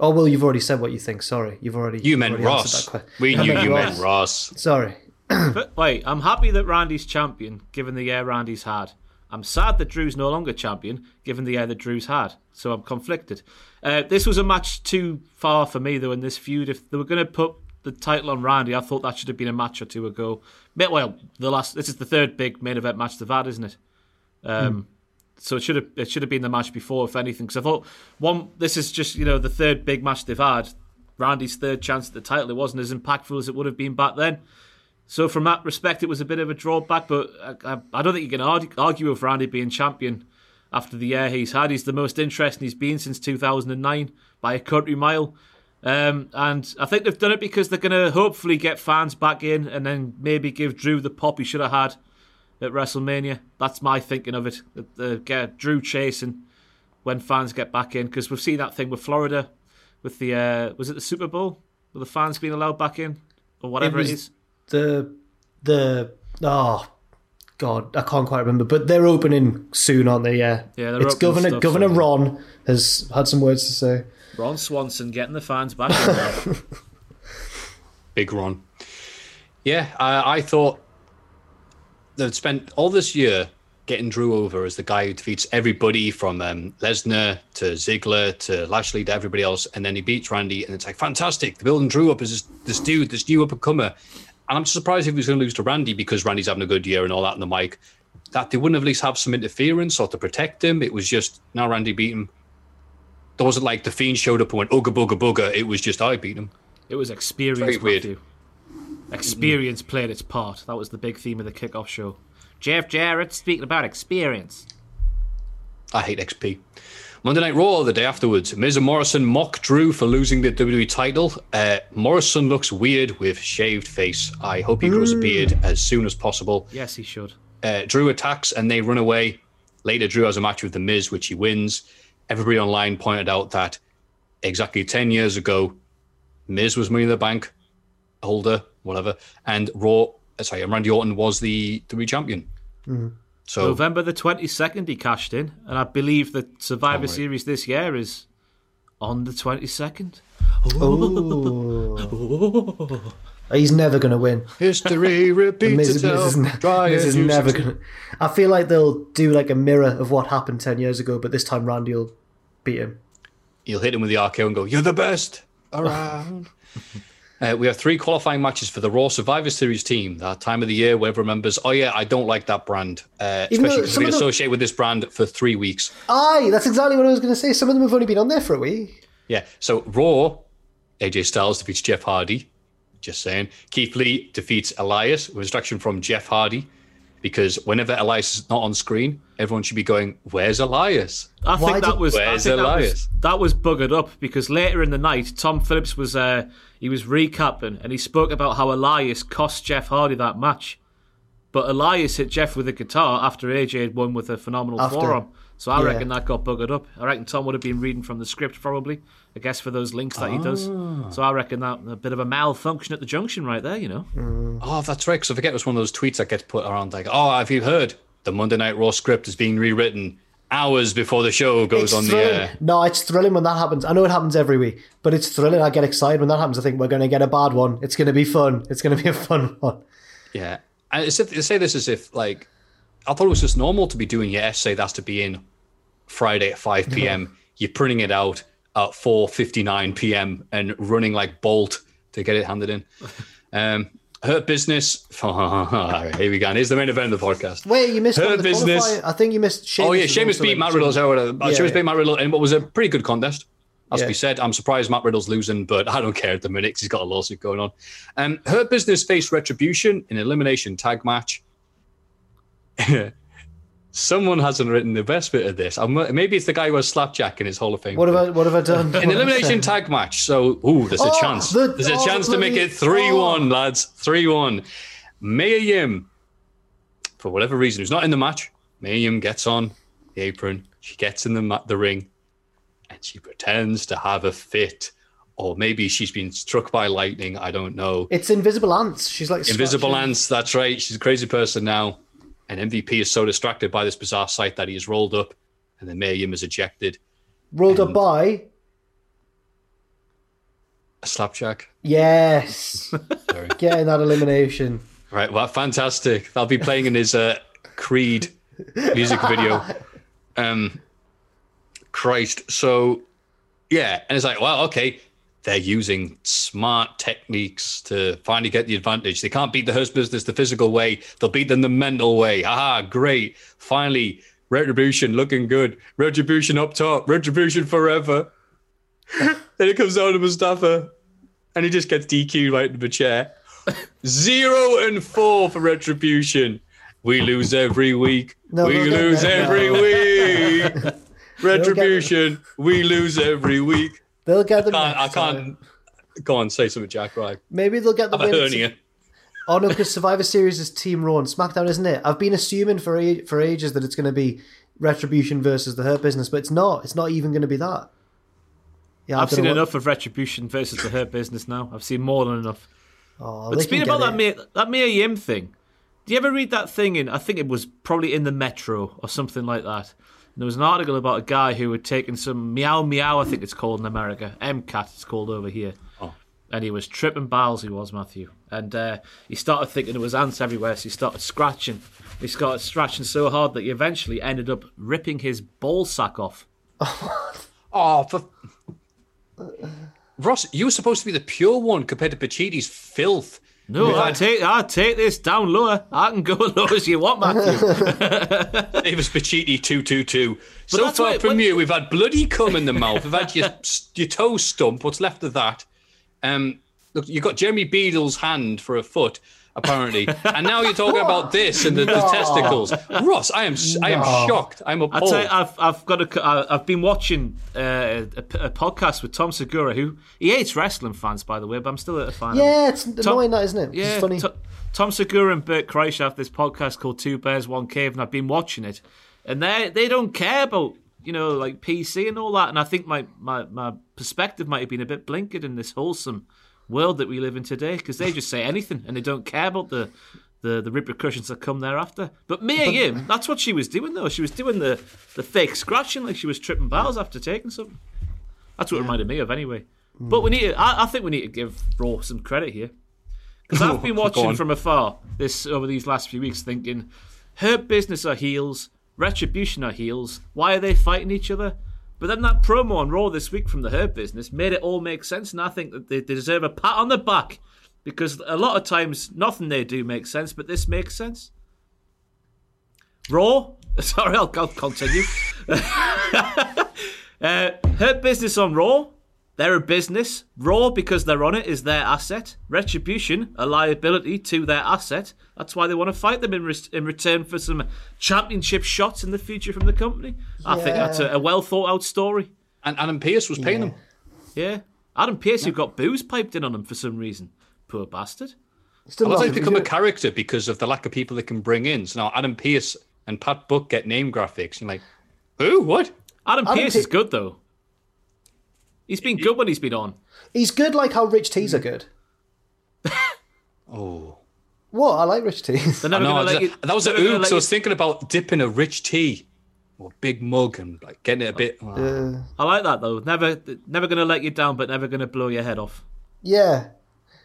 Oh well, you've already said what you think. Sorry, you've already.
you
you've
meant
already
Ross?
that que-
We [LAUGHS]
I
knew
meant
you
Ross.
meant Ross.
Sorry. [CLEARS THROAT]
But wait, I'm happy that Randy's champion, given the year Randy's had. I'm sad that Drew's no longer champion, given the year that Drew's had. So I'm conflicted. Uh, this was a match too far for me, though, in this feud. If they were going to put the title on Randy, I thought that should have been a match or two ago. Well, the last. This is the third big main event match they've had, isn't it? Um, so it should have it should have been the match before, if anything. Because I thought one, this is just you know the third big match they've had. Randy's third chance at the title. It wasn't as impactful as it would have been back then. So from that respect, it was a bit of a drawback. But I, I, I don't think you can argue, argue with Randy being champion after the year he's had. He's the most interesting he's been since 2009 by a country mile. Um, and I think they've done it because they're going to hopefully get fans back in and then maybe give Drew the pop he should have had at WrestleMania. That's my thinking of it. Uh, get Drew chasing when fans get back in because we've seen that thing with Florida with the uh, was it the Super Bowl with the fans being allowed back in or whatever it,
was
is.
The the oh god, I can't quite remember, but they're opening soon, aren't they? Yeah,
Yeah, they're
It's Governor
stuff,
Governor
so-
Ron has had some words to say.
Ron Swanson getting the fans back. [LAUGHS]
Big Ron. Yeah, I, I thought they've spent all this year getting Drew over as the guy who defeats everybody from um, Lesnar to Ziggler to Lashley to everybody else, and then he beats Randy, and it's like fantastic. They're building Drew up as this, this dude, this new up and comer. And I'm surprised if he was going to lose to Randy because Randy's having a good year and all that on the mic. That they wouldn't at least have some interference or to protect him. It was just now Randy beat him. There wasn't like the Fiend showed up and went ooga booga booga. It was just I beat him.
It was experience.
Very weird.
Matthew. Experience played its part. That was the big theme of the kickoff show. Jeff Jarrett speaking about experience.
I hate XP. Monday Night Raw the day afterwards. Miz and Morrison mock Drew for losing the WWE title. Uh, Morrison looks weird with shaved face. I hope he grows a beard as soon as possible.
Yes, he should.
Uh, Drew attacks and they run away. Later, Drew has a match with The Miz, which he wins. Everybody online pointed out that exactly 10 years ago, Miz was Money in the Bank holder, whatever, and Raw, uh, sorry, and Randy Orton was the WWE champion. So
November the 22nd, he cashed in, and I believe the Survivor oh,
right.
Series this year is on the 22nd.
Oh, he's never going to win.
history [LAUGHS] repeats
Miz, Miz
itself.
is, Miz is never going to. I feel like they'll do like a mirror of what happened 10 years ago, but this time Randy will beat him.
You'll hit him with the RKO and go, "You're the best around." [LAUGHS] Uh, we have three qualifying matches for the Raw Survivor Series team. That time of the year where everyone remembers, oh yeah, I don't like that brand, uh, especially because we
them-
associate with this brand for three weeks.
Aye, that's exactly what I was going to say. Some of them have only been on there for a week.
Yeah. So Raw, AJ Styles defeats Jeff Hardy. Just saying. Keith Lee defeats Elias with instruction from Jeff Hardy. Because whenever Elias is not on screen, everyone should be going, "Where's Elias?"
I
Why
think that
did-
was I
Where's
think that was,
Elias?
that was buggered up because later in the night, Tom Phillips was uh, he was recapping and he spoke about how Elias cost Jeff Hardy that match, but Elias hit Jeff with a guitar after AJ had won with a phenomenal
After.
forearm. So I
Yeah.
reckon that got buggered up. I reckon Tom would have been reading from the script probably. I guess for those links that he does.
Ah.
So I reckon that a bit of a malfunction at the junction right there. You know.
Oh, that's right. Because I forget it was one of those tweets that gets put around like, "Oh, have you heard the Monday Night Raw script is being rewritten hours before the show goes
It's
on the air?"
No, it's thrilling when that happens. I know it happens every week, but it's thrilling. I get excited when that happens. I think we're going to get a bad one. It's going to be fun. It's going to be a fun one.
Yeah, and it's if, they say this as if like I thought it was just normal to be doing your essay that's to be in Friday at five p.m. You're printing it out at four fifty nine p.m. and running like bolt to get it handed in. [LAUGHS] Um, Hurt business. [LAUGHS] Here we go. Here's the main event of the podcast.
Wait, you missed
Her
the
business.
qualifier. I think you missed.
Oh yeah, Sheamus beat Matt Riddle. Or whatever.
Yeah,
Sheamus
yeah.
beat Matt Riddle in what was a pretty good contest. As
Yeah.
be said. I'm surprised Matt Riddle's losing, but I don't care at the minute he's got a lawsuit going on. Um, Hurt Business faced Retribution in an elimination tag match. Someone hasn't written the best bit of this. I'm, maybe it's the guy who has slapjack in his Hall of Fame.
What have I? What have I done?
An elimination tag match. So, ooh, there's a
Oh,
chance.
the-
there's a
oh,
chance to make it 3 1, lads. 3 1. Mia Yim, for whatever reason, who's not in the match, Mia Yim gets on the apron. She gets in the, ma- the ring and she pretends to have a fit. Or maybe she's been struck by lightning. I don't know.
It's invisible ants. She's like
Invisible
scratching-
Ants, that's right. She's a crazy person now. And MVP is so distracted by this bizarre sight that he is rolled up and then Mia Yim is ejected.
rolled up by.
A slapjack.
Yes, [LAUGHS] getting that elimination.
Right, well, fantastic. That'll be playing in his uh, Creed music video. [LAUGHS] Um, Christ. So, yeah, and it's like, well, okay, they're using smart techniques to finally get the advantage. They can't beat the Hurt business the physical way; they'll beat them the mental way. Ah, great! Finally, Retribution looking good. Retribution up top. Retribution forever. [LAUGHS] then it comes down to Mustafa, and he just gets DQ right into the chair. Zero and four for Retribution. We lose every week.
No,
we
no,
lose
no,
every week. [LAUGHS] Retribution. We lose every week.
They'll get the
Can't, I
next time.
can't. Go on, say something, Jack. Right.
Maybe they'll get the
I'm
win.
hernia.
Oh no, because Survivor Series is Team Raw and SmackDown, isn't it? I've been assuming for a- for ages that it's going to be Retribution versus the Hurt Business, but it's not. It's not even going to be that. Yeah, I
I've seen
what-
enough of Retribution versus the Hurt Business now. I've seen more than enough.
Oh,
But
they
speaking
can
about
get
that
it.
Mia, that Mia Yim thing, do you ever read that thing in? I think it was probably in the Metro or something like that. And there was an article about a guy who had taken some meow meow, I think it's called in America. MCAT, it's called over here.
Oh.
And he was tripping balls, he was, Matthew. And uh, he started thinking there was ants everywhere, so he started scratching. He started scratching so hard that he eventually ended up ripping his ball sack off. [LAUGHS]
Oh, for... Ross, you were supposed to be the pure one compared to Pacitti's filth.
No,
We've
I take I take this down lower. I can go [LAUGHS] as low as you want, Matthew. [LAUGHS]
Davis Pacitti two two two. So far
why-
from
when-
you, we've had bloody cum in the mouth. We've had your [LAUGHS] your toe stump. What's left of that? Um, look, you've got Jeremy Beadle's hand for a foot, apparently, and now you're talking about this and the, the testicles. Ross, I am s I am shocked. I'm
I
appalled.
tell you, I've I've got a, I've been watching uh, a, a podcast with Tom Segura, who he hates wrestling fans, by the way, but I'm still a fan.
Yeah, it's annoying that, isn't it?
Yeah,
it's funny.
To- Tom Segura and Bert Kreischer have this podcast called Two Bears One Cave, and I've been watching it, and they they don't care about you know like PC and all that, and I think my my, my perspective might have been a bit blinkered in this wholesome world that we live in today because they just say anything and they don't care about the. The, the repercussions that come thereafter. But Mia Yim, that's what she was doing though. She was doing the, the fake scratching like she was tripping balls after taking something. That's what it reminded me of anyway. Hmm. But we need to, I, I think we need to give Raw some credit here. Because I've [LAUGHS] been watching from afar this over these last few weeks, thinking, her business are heels, retribution are heels. Why are they fighting each other? But then that promo on Raw this week from the Her business made it all make sense, and I think that they deserve a pat on the back because a lot of times nothing they do makes sense, but this makes sense. Raw, [LAUGHS] sorry, I'll, continue. [LAUGHS] uh, her business on Raw. They're a business. Raw, because they're on it, is their asset. Retribution, a liability to their asset. That's why they want to fight them in, res- in return for some championship shots in the future from the company. I think that's a, a well thought out story.
and Adam Pearce was paying him.
Yeah. Adam Pearce, who got booze piped in on him for some reason. Poor bastard.
Still
Well,
not
they've become a character because of the lack of people they can bring in. So now Adam Pearce and Pat Buck get name graphics. You're like, who? What?
Adam,
Adam
Pearce
Pe-
is good, though. He's been good when he's been on.
He's good like how Rich T's are good. [LAUGHS]
Oh.
What? I like Rich T's.
They're [LAUGHS] never
No,
going to
that,
let you.
that was a
they're never
oops. I was thinking about dipping a rich tea or big mug and like getting it a bit.
Uh,
I like that though. Never, never going to let you down, but never going to blow your head off.
yeah.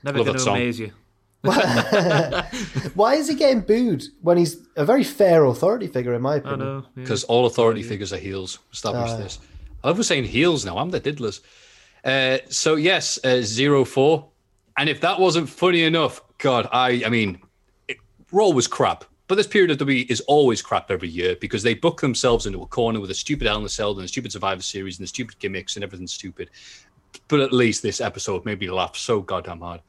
Never going to amaze you. [LAUGHS]
Why is he getting booed when he's a very fair authority figure, in my opinion?
know. yeah.
because all authority figures are heels. Establish
Ah.
this. I love saying heels now. I'm the diddlers. Uh, so yes, uh, zero four. And if that wasn't funny enough, God, I I mean, it, Raw was crap. But this period of WWE is always crap every year because they book themselves into a corner with a stupid Hell in a Cell and a stupid Survivor Series and the stupid gimmicks and everything stupid. But at least this episode made me laugh so goddamn hard.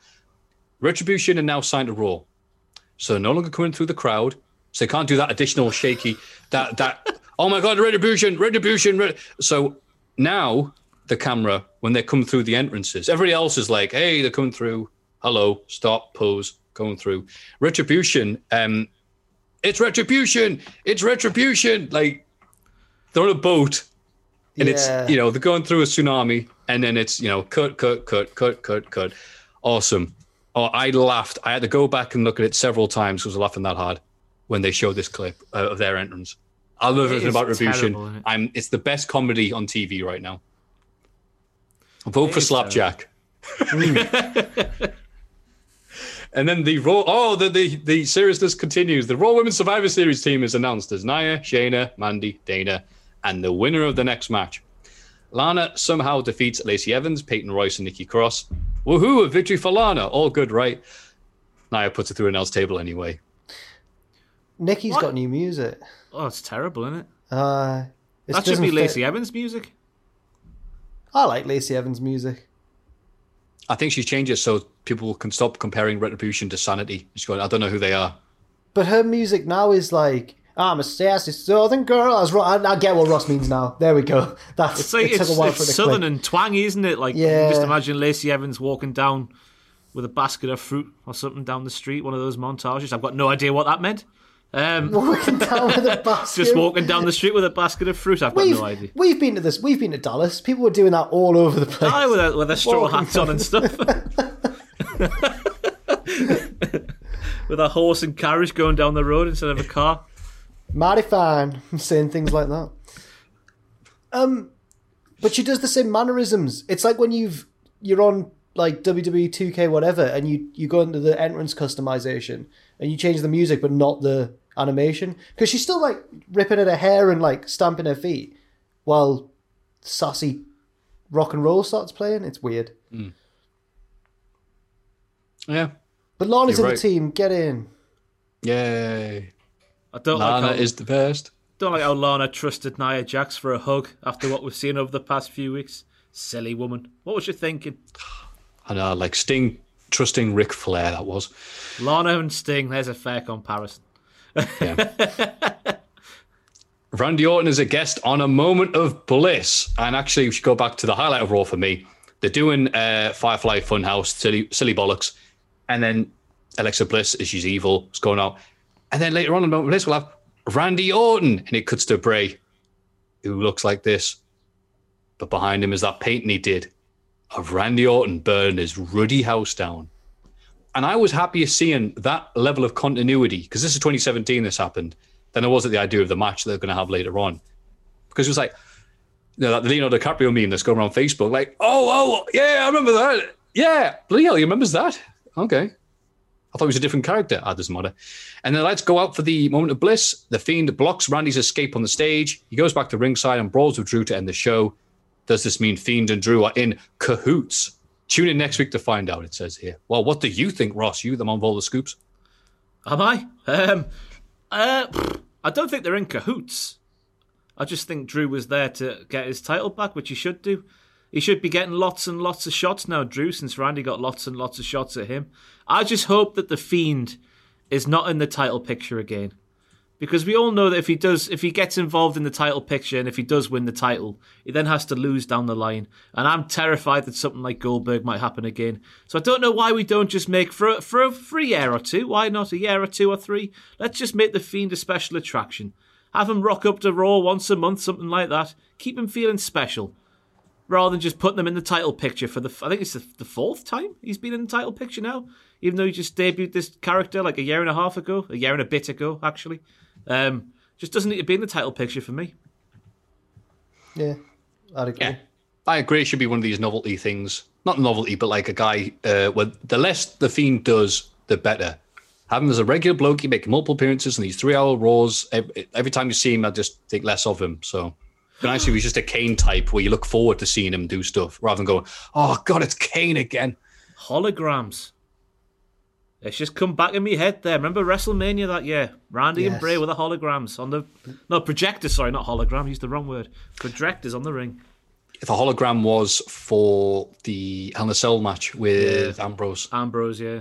Retribution are now signed to Raw. So they're no longer coming through the crowd. So they can't do that additional shaky, that, that, [LAUGHS] oh my God, retribution, retribution. Ret-. So now the camera, when they come through the entrances, everybody else is like, hey, they're coming through. Hello, stop, pose, going through. Retribution, um, it's retribution, it's retribution. Like they're on a boat and
Yeah.
it's, you know, they're going through a tsunami and then it's, you know, cut, cut, cut, cut, cut, cut. Awesome. Oh, I laughed. I had to go back and look at it several times because I was laughing that hard when they showed this clip uh, of their entrance. I love everything about Retribution. I'm. It's the best comedy on TV right now. Vote for Slapjack. [LAUGHS] and then the Raw. Oh, the, the the seriousness continues. The Raw Women's Survivor Series team is announced as Nia, Shayna, Mandy, Dana, and the winner of the next match. Lana somehow defeats Lacey Evans, Peyton Royce, and Nikki Cross. Woohoo! A victory for Lana. All good, right? Nia puts it through an L's table anyway.
Nikki's
What?
got new music.
Oh, it's terrible, isn't it?
Uh, it
That should
doesn't
be
fit-
Lacey Evans' music.
I like Lacey Evans' music.
I think she's changed it so people can stop comparing Retribution to Sanity. She's going, I don't know who they are.
But her music now is like, I'm a sassy southern girl. I, was, I, I get what Ross means now. There we go. [LAUGHS] That's
It's like
it took
it's,
a while
it's
for it
southern
click.
and twangy, isn't it? Like
Yeah.
just imagine Lacey Evans walking down with a basket of fruit or something down the street. One of those montages. I've got no idea what that meant. Um,
walking down with a [LAUGHS] basket.
just walking down the street with a basket of fruit. I've got
We've,
no idea.
we've been to this. We've been to Dallas. People were doing that all over the place.
Aye, with a, with a straw
Walking
hats on and stuff. [LAUGHS] with a horse and carriage going down the road instead of a car.
Mighty fine, saying things like that. Um, but she does the same mannerisms. It's like when you've you're on like WWE 2K whatever, and you you go into the entrance customization and you change the music, but not the animation because she's still like ripping at her hair and like stamping her feet while sassy rock and roll starts playing. It's weird. Mm.
Yeah.
But Lana's
You're
in
right.
the team. Get in.
Yay.
I don't
Lana
like how,
is the best.
don't like how Lana trusted Nia Jax for a hug after what we've seen over the past few weeks. Silly woman. What was she thinking?
I know, like Sting trusting Ric Flair, that was.
Lana and Sting, there's a fair comparison.
Randy Orton is a guest on a moment of bliss. And actually, we should go back to the highlight of Raw for me. They're doing uh, Firefly Funhouse, silly, silly bollocks. And then Alexa Bliss, as she's evil, is going out. And then later on in the moment of bliss, we'll have Randy Orton. And it cuts to Bray, who looks like this. But behind him is that painting he did of Randy Orton burning his ruddy house down. And I was happier seeing that level of continuity because this is 2017. This happened than I was at the idea of the match they're going to have later on. Because it was like, you know, that Leonardo DiCaprio meme that's going around Facebook, like, oh, oh, yeah, I remember that. Yeah, bloody hell, he remembers that. Okay. I thought he was a different character. Ah, doesn't matter. And then the lights go out for the moment of bliss. The Fiend blocks Randy's escape on the stage. He goes back to ringside and brawls with Drew to end the show. Does this mean Fiend and Drew are in cahoots? Tune in next week to find out, it says here. Well, what do you think, Ross? You, the the scoops?
Am I? Um, uh, I don't think they're in cahoots. I just think Drew was there to get his title back, which he should do. He should be getting lots and lots of shots now, Drew, since Randy got lots and lots of shots at him. I just hope that the Fiend is not in the title picture again. Because we all know that if he does, if he gets involved in the title picture and if he does win the title, he then has to lose down the line. And I'm terrified that something like Goldberg might happen again. So I don't know why we don't just make for a, for a free year or two. Why not a year or two or three? Let's just make the Fiend a special attraction. Have him rock up to Raw once a month, something like that. Keep him feeling special, rather than just putting them in the title picture for the. I think it's the, the fourth time he's been in the title picture now, even though he just debuted this character like a year and a half ago, a year and a bit ago, actually. Um, just doesn't need to be in the title picture for me.
Yeah, I'd agree.
Yeah, I agree. It should be one of these novelty things. Not novelty, but like a guy. Uh, well, the less the fiend does, the better. Have him as a regular bloke. He make multiple appearances in these three-hour Raws. Every, every time you see him, I just think less of him. So, it'd be nice if he just a Kane type, where you look forward to seeing him do stuff, rather than going, "Oh God, it's Kane again."
Holograms. It's just come back in my head there. Remember WrestleMania that year? Randy and Bray with the holograms on the no projectors. Sorry, not hologram. Used the wrong word. Projectors on the ring.
If a hologram was for the Hell in a Cell match with Ambrose,
Ambrose, yeah.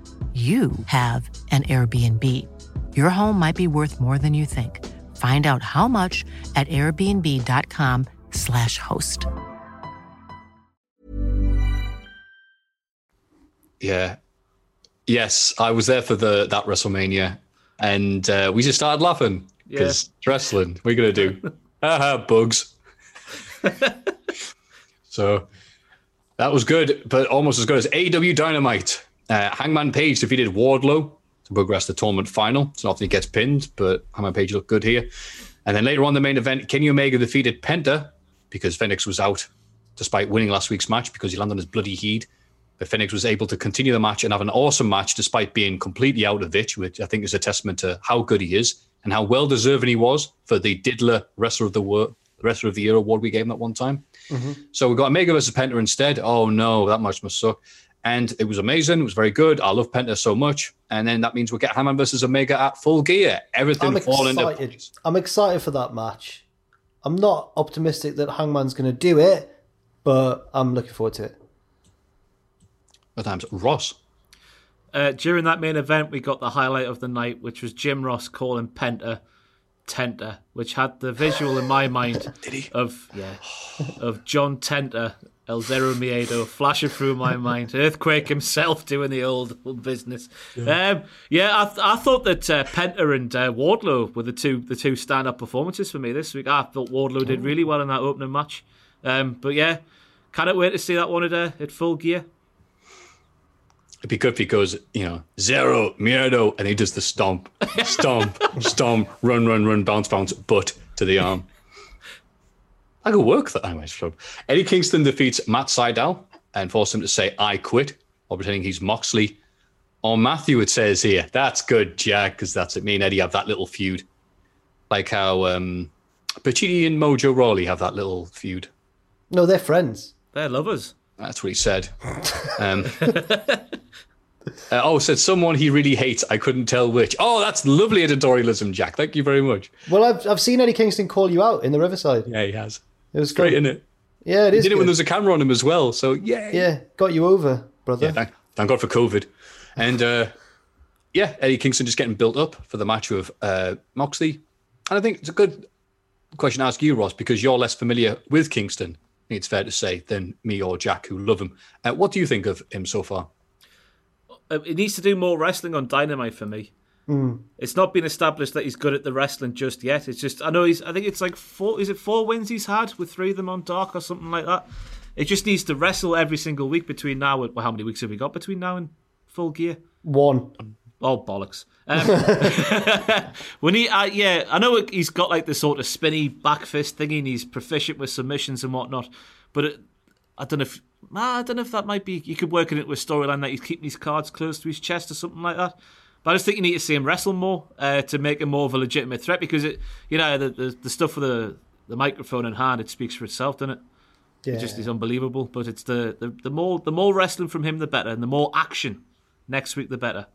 you have an Airbnb. Your home might be worth more than you think. Find out how much at airbnb.com/slash host.
Yeah. Yes, I was there for the that WrestleMania, and uh, we just started laughing because wrestling. We're gonna do [LAUGHS] haha bugs. [LAUGHS] so that was good, but almost as good as AEW Dynamite. Uh, Hangman Page defeated Wardlow to progress the tournament final. It's not often he gets pinned, but Hangman Page looked good here. And then later on, the main event, Kenny Omega defeated Penta because Fenix was out despite winning last week's match because he landed on his bloody heat. But Fenix was able to continue the match and have an awesome match despite being completely out of it, which I think is a testament to how good he is and how well deserving he was for the Diddler Wrestler of the World, Wrestler of the Year award we gave him that one time.
Mm-hmm.
So we got Omega versus Penta instead. Oh no, that match must suck. And it was amazing. It was very good. I love Penta so much. And then that means we'll get Hangman versus Omega at full gear. Everything
I'm
fall into
excited.
place.
I'm excited for that match. I'm not optimistic that Hangman's going to do it, but I'm looking forward to it.
At times, Ross.
Uh, during that main event, we got the highlight of the night, which was Jim Ross calling Penta Tenta, which had the visual in my [SIGHS] mind of yeah of John Tenta, El Zero Miedo flashing through my mind. Earthquake himself doing the old, old business. Yeah, um, yeah I, th- I thought that uh, Penta and uh, Wardlow were the two the two stand up performances for me this week. I thought Wardlow did really well in that opening match. Um, but yeah, cannot wait to see that one at, uh, at full gear.
It'd be good if he goes, you know, zero, miedo, and he does the stomp, stomp, [LAUGHS] stomp, run, run, run, bounce, bounce, butt to the arm. I could work that. Anyway, so Eddie Kingston defeats Matt Sydal and forces him to say, I quit, while pretending he's Moxley. Or Matthew, it says here. That's good, Jack, because that's it. Me and Eddie have that little feud. Like how um, Pacitti and Mojo Rawley have that little feud.
No, they're friends.
They're lovers.
That's what he said. Um, uh, oh, said someone he really hates. I couldn't tell which. Oh, that's lovely editorialism, Jack. Thank you very much.
Well, I've, I've seen Eddie Kingston call you out in the Riverside.
Yeah, he has.
It was
Great,
good.
isn't it?
Yeah, it
He
is.
did it when
good.
there was a camera on him as well. So, yeah.
Yeah, got you over, brother.
Yeah, thank, thank God for COVID. And uh, yeah, Eddie Kingston just getting built up for the match with uh, Moxley. And I think it's a good question to ask you, Ross, because you're less familiar with Kingston, I think it's fair to say, than me or Jack, who love him. Uh, what do you think of him so far?
It needs to do more wrestling on Dynamite for me.
Mm.
It's not been established that he's good at the wrestling just yet. It's just I know he's. I think it's like four. Is it four wins he's had with three of them on Dark or something like that? It just needs to wrestle every single week between now and well, how many weeks have we got between now and full gear?
One.
Oh bollocks! Um, [LAUGHS] when he, uh, yeah, I know he's got like the sort of spinny back fist thingy, and he's proficient with submissions and whatnot. But it, I don't know if I don't know if that might be. You could work in it with storyline that he's keeping his cards close to his chest or something like that. But I just think you need to see him wrestle more uh, to make him more of a legitimate threat because it, you know, the the, the stuff with the the microphone in hand, it speaks for itself, doesn't it?
Yeah.
It just is unbelievable. But it's the, the the more the more wrestling from him, the better, and the more action next week, the better.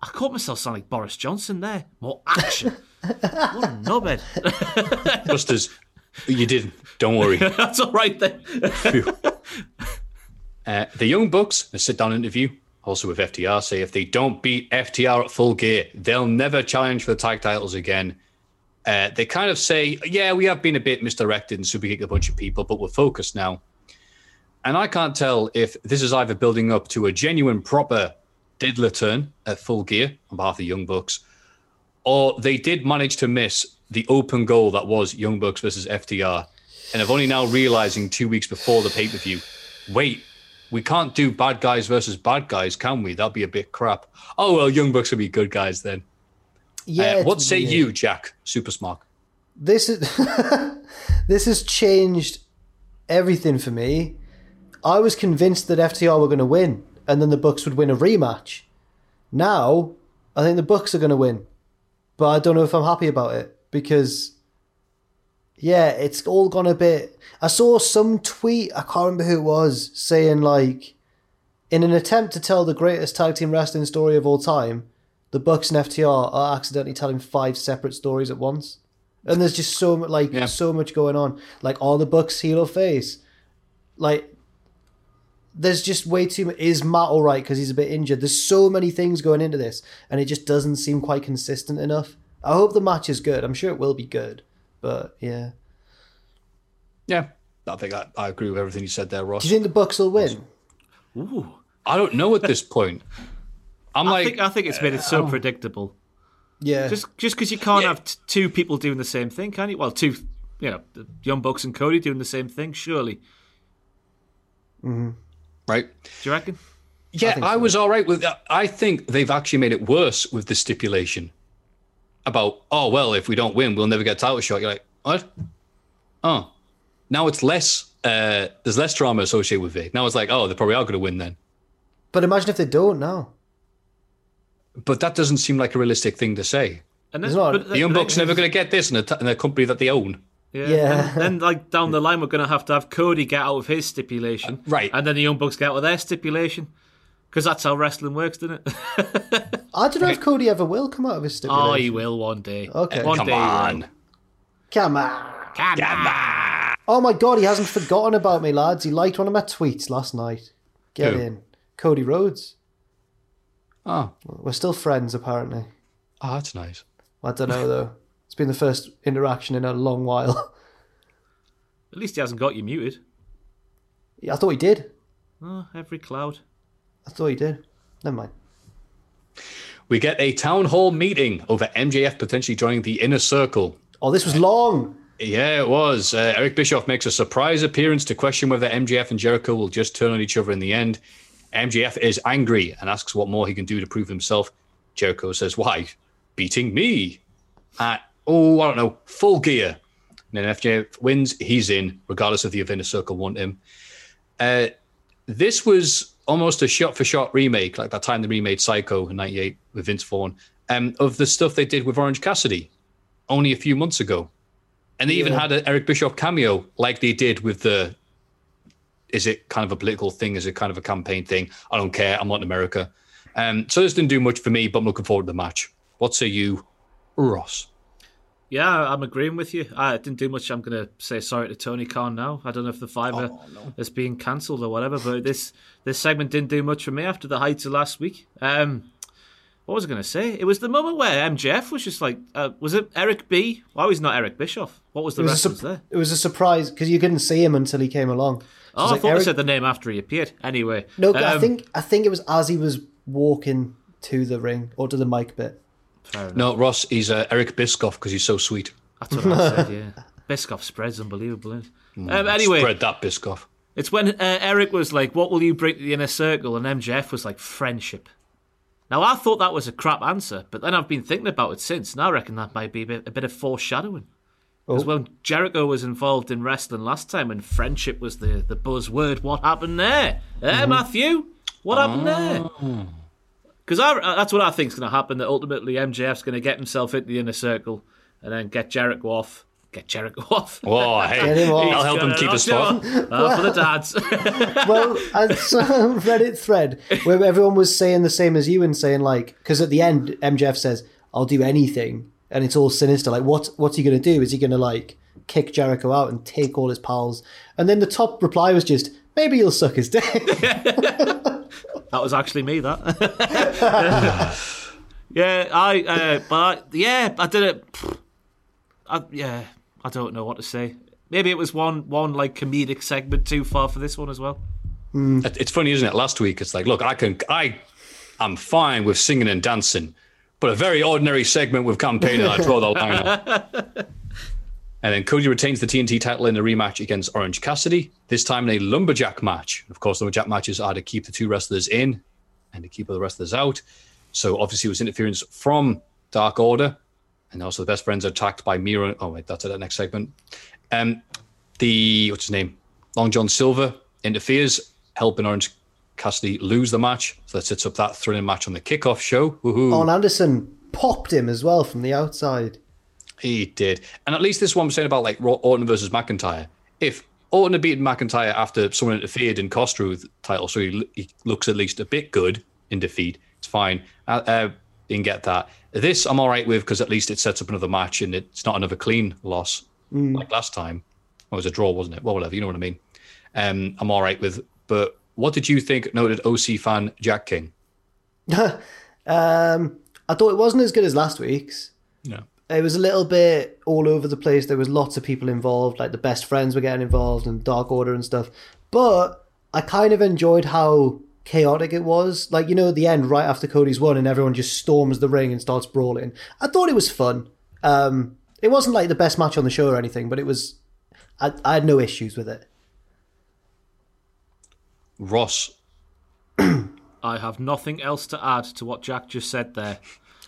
I caught myself sounding like Boris Johnson there. More action. [LAUGHS] what a knobhead. [LAUGHS]
Just as you didn't. Don't worry. [LAUGHS]
That's all right then.
Uh, the Young Bucks, in a sit down interview, also with FTR, say if they don't beat FTR at full gear, they'll never challenge for the tag titles again. Uh, they kind of say, yeah, we have been a bit misdirected and super kicked a bunch of people, but we're focused now. And I can't tell if this is either building up to a genuine, proper diddler turn at full gear on behalf of Young Bucks, or they did manage to miss the open goal that was Young Bucks versus FTR. And have only now realizing two weeks before the pay per view, wait, we can't do bad guys versus bad guys, can we? That'd be a bit crap. Oh, well, Young Bucks will be good guys then.
Yeah.
Uh, what say you, Jack? Super smart.
This is [LAUGHS] this has changed everything for me. I was convinced that FTR were going to win, and then the Bucks would win a rematch. Now, I think the Bucks are going to win, but I don't know if I'm happy about it because, yeah, it's all gone a bit. I saw some tweet. I can't remember who it was saying like, in an attempt to tell the greatest tag team wrestling story of all time, the Bucks and FTR are accidentally telling five separate stories at once. And there's just so much, like so much going on. Like all the Bucks heel or face, like there's just way too much. Is Matt all right because he's a bit injured? There's so many things going into this, and it just doesn't seem quite consistent enough. I hope the match is good. I'm sure it will be good, but yeah.
Yeah, I think I, I agree with everything you said there, Ross.
Do you think the Bucks will win?
Ooh.
I don't know at this point. I'm
I
like,
think I think it's made it so uh, predictable.
Yeah.
Just just because you can't have t- two people doing the same thing, can you? Well, two, you know, the Young Bucks and Cody doing the same thing, surely. Mm-hmm.
right?
Do you reckon?
Yeah, I, was all right with that. I think they've actually made it worse with the stipulation about, oh, well, if we don't win, we'll never get a title shot. You're like, what? Oh. Now it's less, uh, there's less drama associated with it. Now it's like, oh, they probably are going to win then.
But imagine if they don't now.
But that doesn't seem like a realistic thing to say.
And
There's not-
but
The Young Bucks never going to get this in a, t- in a company that they own.
Yeah.
Yeah.
And then, like down the [LAUGHS] line, we're going to have to have Cody get out of his stipulation,
right?
And then the Young Bucks get out of their stipulation, because that's how wrestling works, doesn't it? [LAUGHS]
I don't know if Cody ever will come out of his stipulation.
oh, he will one day.
Okay.
one
Come
day. he will.
on.
Come on.
Come on.
Oh my god, he hasn't forgotten about me, lads. He liked one of my tweets last night. Get
Who?
in. Cody Rhodes.
Oh,
We're still friends, apparently.
oh, that's nice.
I don't know, though. It's been the first interaction in a long while.
At least he hasn't got you muted.
Yeah, I thought he did.
Oh, every cloud.
I thought he did. Never mind.
We get a town hall meeting over MJF potentially joining the inner circle.
Oh, this was long.
Yeah, it was. Uh, Eric Bischoff makes a surprise appearance to question whether MJF and Jericho will just turn on each other in the end. MJF is angry and asks what more he can do to prove himself. Jericho says, Why? Beating me at, oh, I don't know, full gear. And then FJF wins, he's in, regardless of the inner circle want him. Uh, this was almost a shot for shot remake, like that time they remade Psycho in 98 with Vince Vaughn, um, of the stuff they did with Orange Cassidy only a few months ago. And they even had an Eric Bischoff cameo, like they did with the. Is it kind of a political thing? Is it kind of a campaign thing? I don't care. I'm not in America. Um, so this didn't do much for me, but I'm looking forward to the match. What say you, Ross?
Yeah, I'm agreeing with you. I didn't do much. I'm going to say sorry to Tony Khan now. I don't know if the fiver is being cancelled or whatever, but this this segment didn't do much for me after the heights of last week. Um, what was I going to say? It was the moment where MJF was just like, uh, was it Eric B? Why was not Eric Bischoff? What was the
It was, a,
reference
sur-
there?
it was a surprise because you couldn't see him until he came along. So
Oh, I
like
thought
Eric-
they said the name after he appeared. Anyway,
No, I
um,
think I think it was as he was walking to the ring or to the mic bit.
No, Ross, he's uh, Eric Biscoff because he's so sweet.
That's what I said. [LAUGHS] Yeah, Biscoff spreads unbelievable. isn't it? Um, anyway,
Spread that Biscoff.
It's when uh, Eric was like, "What will you bring to the inner circle?" and MJF was like, "Friendship." Now I thought that was a crap answer, but then I've been thinking about it since, and I reckon that might be a bit, a bit of foreshadowing. Because when Jericho was involved in wrestling last time, and friendship was the, the buzzword, what happened there? Eh, Matthew? What happened there? Because uh, that's what I think is going to happen. That ultimately MJF's going to get himself into the inner circle, and then get Jericho off. Get Jericho off.
Oh, hey,
Get him off.
I'll help him keep his spot.
you off. Oh, for the dads. [LAUGHS]
well, I saw a Reddit thread where everyone was saying the same as you and saying like, because at the end MJF says, "I'll do anything," and it's all sinister. Like, what what's he going to do? Is he going to like kick Jericho out and take all his pals? And then the top reply was just, "Maybe he'll suck his dick." [LAUGHS]
That was actually me. That. [LAUGHS] yeah, I. Uh, but I, yeah, I did it. I, yeah, I don't know what to say. Maybe it was one one like comedic segment too far for this one as well.
It- It's funny, isn't it? Last week, it's like, look, I can, I, I'm fine with singing and dancing, but a very ordinary segment with campaigning, I draw the line. [LAUGHS] And then Cody retains the TNT title in a rematch against Orange Cassidy, this time in a lumberjack match. Of course, lumberjack matches are to keep the two wrestlers in and to keep the wrestlers out. So obviously, it was interference from Dark Order, and also the best friends are attacked by Miro. Oh wait, that's at that next segment. Um, the what's his name? Long John Silver interferes, helping Orange Cassidy lose the match. So that sets up that thrilling match on the kickoff show. Woohoo.
Arn Anderson popped him as well from the outside.
He did. And at least this one I'm saying about like Orton versus McIntyre. If Orton had beaten McIntyre after someone interfered and cost Drew the title, so he, he looks at least a bit good in defeat, it's fine. Uh, uh, you can get that. This I'm all right with because at least it sets up another match and it's not another clean loss
Mm.
like last time. Well, it was a draw, wasn't it? Well, whatever. You know what I mean. Um, I'm all right with. But what did you think, noted OC fan Jack King? [LAUGHS]
um, I thought it wasn't as good as last week's.
No.
It was a little bit all over the place. There was lots of people involved, like the best friends were getting involved and Dark Order and stuff. But I kind of enjoyed how chaotic it was. Like, you know, at the end, right after Cody's won and everyone just storms the ring and starts brawling. I thought it was fun. Um, it wasn't like the best match on the show or anything, but it was. I, I had no issues with it.
Ross. [CLEARS THROAT]
I have nothing else to add to what Jack just said there.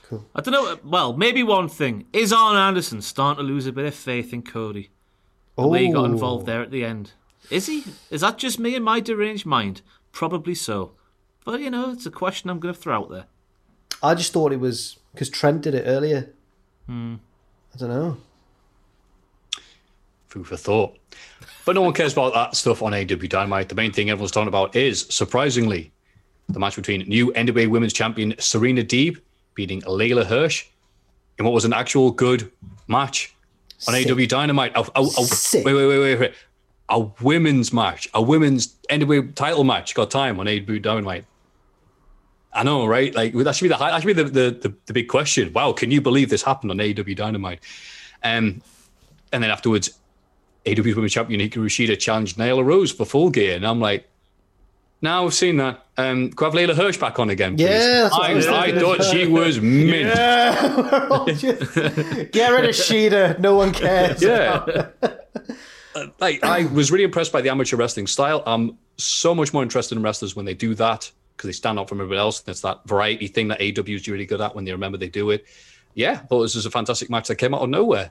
Cool.
I don't know. Well, maybe one thing is Arn Anderson starting to lose a bit of faith in Cody. The way he got
Oh.
involved there at the end. Is he? Is that just me and my deranged mind? Probably so. But you know, it's a question I'm going to throw out there.
I just thought it was because Trent did it earlier.
Hmm.
I don't know.
Food for thought. But no one cares about that stuff on AEW Dynamite. The main thing everyone's talking about is, surprisingly, the match between new NWA Women's Champion Serena Deeb beating Leyla Hirsch in what was an actual good match on
Sick.
AEW Dynamite. A, a- a- wait, wait, wait, wait, wait. A women's match, a women's NWA title match got time on AEW Dynamite. I know, right? Like that should be the high, that should be the, the, the, the big question. Wow, can you believe this happened on AEW Dynamite? Um, and then afterwards, AEW's Women's Champion Hikaru Shida challenged Nyla Rose for full gear, and I'm like, now we've seen that. Um, could I have Leyla Hirsch back on again, please?
Yeah, that's I
I, I thought she was mint.
Yeah, [LAUGHS] just- get rid of Shida. No one cares.
Yeah. Uh, I was really impressed by the amateur wrestling style. I'm so much more interested in wrestlers when they do that because they stand out from everybody else. That's that variety thing that AEW is really good at when they remember they do it. Yeah, but this was a fantastic match that came out of nowhere.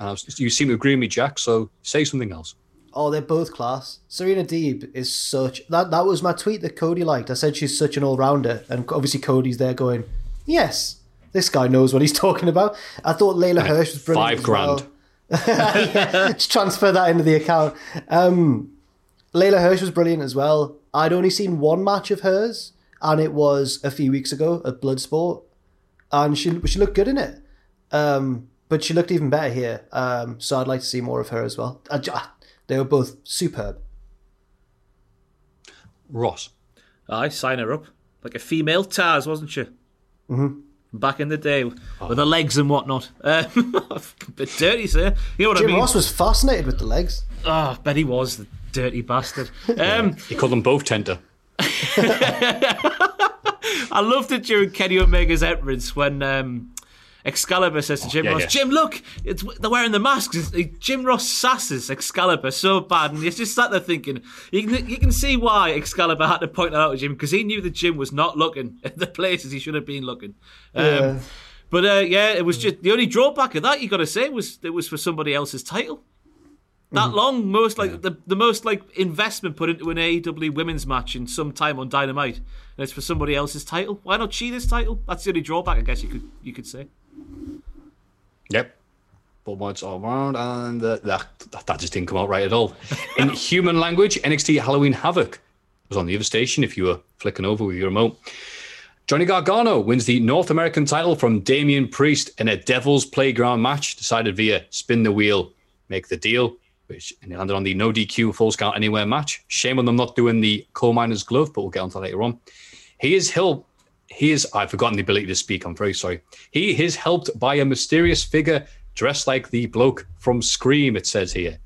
Uh, you seem to agree with me, Jack. So say something else.
Oh, they're both class. Serena Deeb is such that. That was my tweet that Cody liked. I said she's such an all rounder, and obviously Cody's there going, "Yes, this guy knows what he's [LAUGHS] talking about." I thought Leyla Hirsch was brilliant.
Five
as
grand. [LAUGHS]
well. Yeah, transfer that into the account. Um, Leyla Hirsch was brilliant as well. I'd only seen one match of hers, and it was a few weeks ago at Bloodsport, and she she looked good in it. Um, but she looked even better here. Um, so I'd like to see more of her as well. I they were both superb.
Ross.
I sign her up like a female Taz, wasn't she?
Mm-hmm.
Back in the day, with her legs and whatnot. Um, [LAUGHS] a bit dirty, sir. You know what
Jim
I mean?
Jim Ross was fascinated with the legs.
Oh, bet he was the dirty bastard. Um,
He called them both tender. [LAUGHS]
I loved it during Kenny Omega's entrance when um, Excalibur says to Jim
yeah,
Ross,
yeah.
"Jim, look, it's, they're wearing the masks." It's- Jim Ross sasses Excalibur so bad, and he's just sat there thinking, you can, you can see why Excalibur had to point that out to Jim because he knew that Jim was not looking [LAUGHS] at the places he should have been looking. Um,
Yeah.
But uh, yeah, it was just the only drawback of that you got to say was it was for somebody else's title. That
Mm-hmm.
long, most like the, the most like investment put into an AEW women's match in some time on Dynamite, and it's for somebody else's title. Why not cheat this title? That's the only drawback, I guess you could you could say.
Yep. But once all around, and uh, that, that just didn't come out right at all. [LAUGHS] In human language, NXT Halloween Havoc was on the other station if you were flicking over with your remote. Johnny Gargano wins the North American title from Damian Priest in a Devil's Playground match decided via spin the wheel, make the deal, which and landed on the no DQ full count anywhere match. Shame on them not doing the coal miner's glove, but we'll get onto that later on. He is helped. He is. I've forgotten the ability to speak. I'm very sorry. He is helped by a mysterious figure dressed like the bloke from Scream. It says here.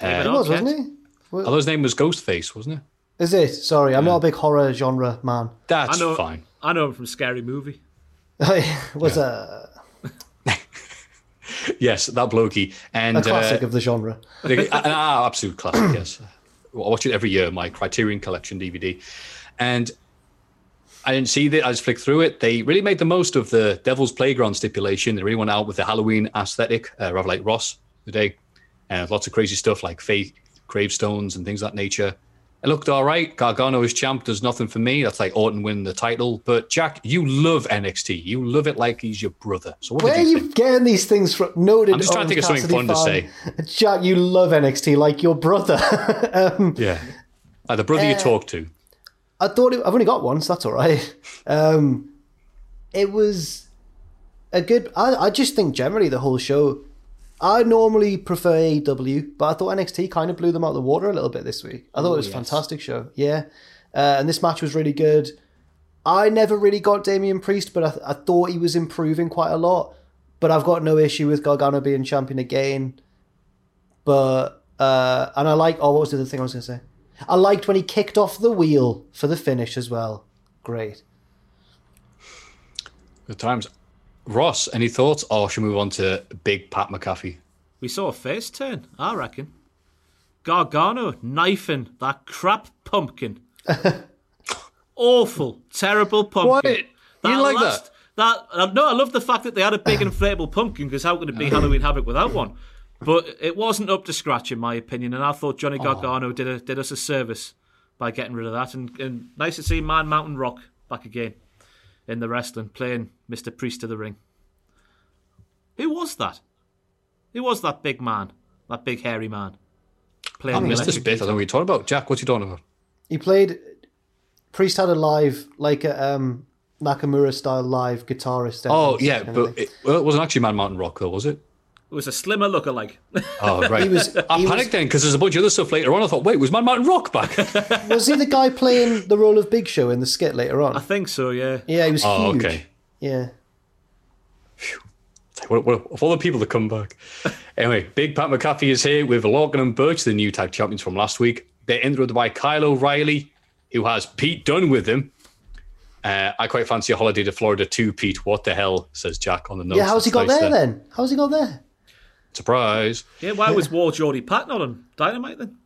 He
Uh,
was, wasn't he?
although his name was Ghostface, wasn't it?
Is it? Sorry, I'm not a big horror genre man.
That's
I know,
fine.
I know him from Scary Movie. [LAUGHS]
was a, [LAUGHS]
Yes, that blokey and
a classic
uh,
of the genre.
an ah, absolute classic. Yes, [LAUGHS] I watch it every year. My Criterion Collection DVD, and I didn't see that. I just flicked through it. They really made the most of the Devil's Playground stipulation. They really went out with the Halloween aesthetic, uh, rather like Ross today, and lots of crazy stuff like fake gravestones and things of that nature. It looked all right. Gargano is champ. Does nothing for me. That's like Orton winning the title. But Jack, you love NXT. You love it like he's your brother. So what
Where are
you
you
think?
getting these things from? Noted.
I'm just trying to think of something fun to
fan. Jack, you love NXT like your brother. [LAUGHS] um,
Yeah. Uh, the brother you
Uh,
talk to.
I thought it, I've only got one, so that's all right. [LAUGHS] Um, it was a good. I, I just think generally the whole show. I normally prefer AEW, but I thought NXT kind of blew them out of the water a little bit this week. I thought it was a fantastic show. Yeah, uh, and this match was really good. I never really got Damian Priest, but I, I thought he was improving quite a lot. But I've got no issue with Gargano being champion again. But uh, and I like. Oh, what was the other thing I was going to say? I liked when he kicked off the wheel for the finish as well. Great.
Good times. Ross, any thoughts? Or should we move on to Big Pat McAfee?
We saw a face turn, I reckon. Gargano knifing that crap pumpkin. [LAUGHS] Awful, terrible pumpkin.
What? You like that?
That uh, no, I love the fact that they had a big [COUGHS] inflatable pumpkin because how could it be Halloween Havoc without one? But it wasn't up to scratch in my opinion, and I thought Johnny Gargano did a, did us a service by getting rid of that. And, and nice to see Man Mountain Rock back again in the wrestling, playing Mr. Priest of the Ring. Who was that? Who was that big man? That big hairy man? Playing the
missed this bit. I don't know what you're talking about. Jack, what's you talking about?
He played. Priest had a live, like a um, Nakamura style live guitarist.
Oh, yeah, but it, well, it wasn't actually Man Mountain Rock, though, was it?
It was a slimmer lookalike.
Oh, [LAUGHS] right.
He was-
I
he
panicked
was-
then because there's a bunch of other stuff later on. I thought, wait, was Man Mountain Rock back? [LAUGHS]
was he the guy playing the role of Big Show in the skit later on?
I think so, yeah.
Yeah, he was
oh,
huge.
okay.
Yeah.
What, what, of all the people to come back. [LAUGHS] anyway, Big Pat McAfee is here with Lorcan and Burch, the new tag champions from last week. They're interrupted by Kyle O'Reilly, who has Pete Dunne with him. Uh, I quite fancy a holiday to Florida too, Pete. What the hell, says Jack on the notes.
yeah, how's he got
nice
there then? How's he got there?
Surprise.
Yeah, why was War Geordie Pat not on Dynamite then?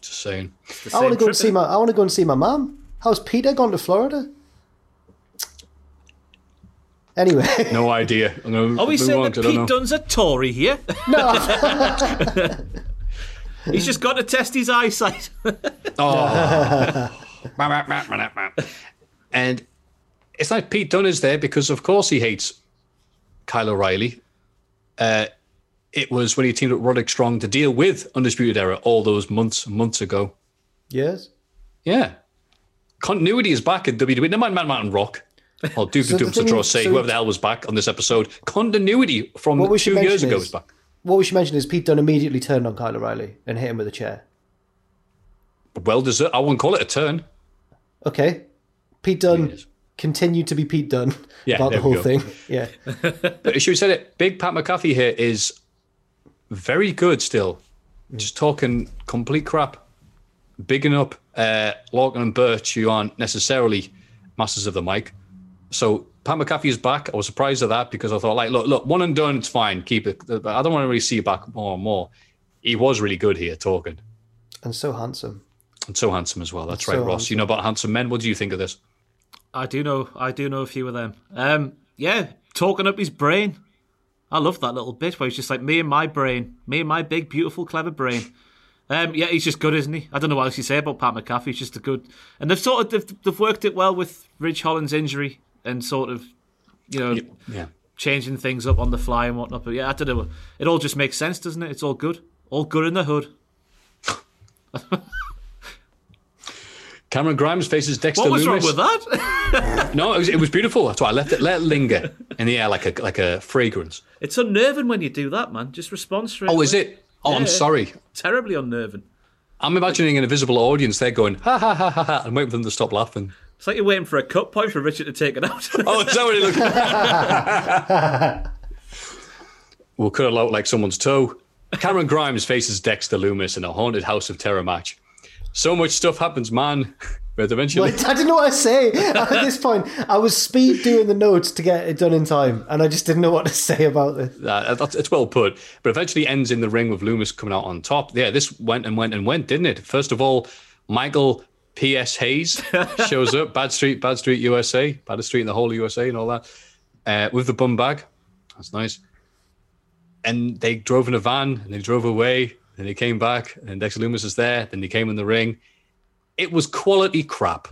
Just saying.
The
I want to go and see
innit?
my. I want to go and see my mum. How's Peter gone to Florida? Anyway, [LAUGHS]
No idea. I'm gonna
Are we saying
on,
that
'cause
Pete Dunne's a Tory here? [LAUGHS]
no. [LAUGHS]
He's just got to test his eyesight.
Oh. and it's like Pete Dunne is there because, of course, he hates Kyle O'Reilly. Uh, it was when he teamed up Roderick Strong to deal with Undisputed Era all those months and months ago.
yes.
Yeah. Continuity is back at WWE. No mind Man Mountain Rock. Or [LAUGHS] Duke
So
Dupes
thing-
or say
so-
whoever the hell was back on this episode. Continuity from two years
mention
ago
is-
is back.
What we should mention is Pete Dunne immediately turned on Kyle O'Reilly and hit him with a chair.
Well deserved. I wouldn't call it a turn.
Okay. Pete Dunne. Continued to be Pete Dunne
Yeah,
about the whole thing. Yeah. [LAUGHS]
But should we said it? Big Pat McAfee here is very good still. Just talking complete crap. Bigging up uh, Lorcan and Burch, who aren't necessarily masters of the mic. So Pat McAfee is back. I was surprised at that because I thought, like, look, look, one and done, it's fine. Keep it. But I don't want to really see you back more and more. He was really good here talking.
And so handsome.
And so handsome as well. That's
So
right, Ross. You know about handsome men. What do you think of this?
I do know. I do know a few of them. Um, yeah, talking up his brain. I love that little bit where he's just like me and my brain, me and my big, beautiful, clever brain. Um, yeah, he's just good, isn't he? I don't know what else you say about Pat McAfee. He's just a good, and they've sort of they've, they've worked it well with Ridge Holland's injury and sort of, you know,
Yeah.
changing things up on the fly and whatnot. But yeah, I don't know. It all just makes sense, doesn't it? It's all good, all good in the hood. [LAUGHS]
Cameron Grimes faces Dexter Lumis.
What was
Lumis.
wrong with that? [LAUGHS]
No, it was, it was beautiful. That's why I left it let it linger in the air like a like a fragrance.
it's unnerving when you do that, man. Just respond straight.
Oh, is it? Oh, I'm sorry.
Terribly unnerving.
I'm imagining an invisible audience. They're going ha ha ha ha ha. I'm waiting for them to stop laughing.
It's like you're waiting for a cut point for Richard to take it out. [LAUGHS]
Oh, is that what it looks? [LAUGHS] we'll cut it out like someone's toe. Cameron Grimes faces Dexter Lumis in a haunted House of Terror match. So much stuff happens, man. [LAUGHS] But eventually,
Like, I didn't know what to say [LAUGHS] at this point. I was speed doing the notes to get it done in time, and I just didn't know what to say about this.
Uh, that's, it's well put, but eventually ends in the ring with Lumis coming out on top. Yeah, this went and went and went, didn't it? First of all, Michael P.S. Hayes [LAUGHS] shows up, Bad Street, Bad Street USA, Bad Street in the whole USA and all that, uh, with the bum bag. That's nice. And they drove in a van and they drove away. Then he came back, and Dexter Lumis is there. Then he came in the ring. It was quality crap.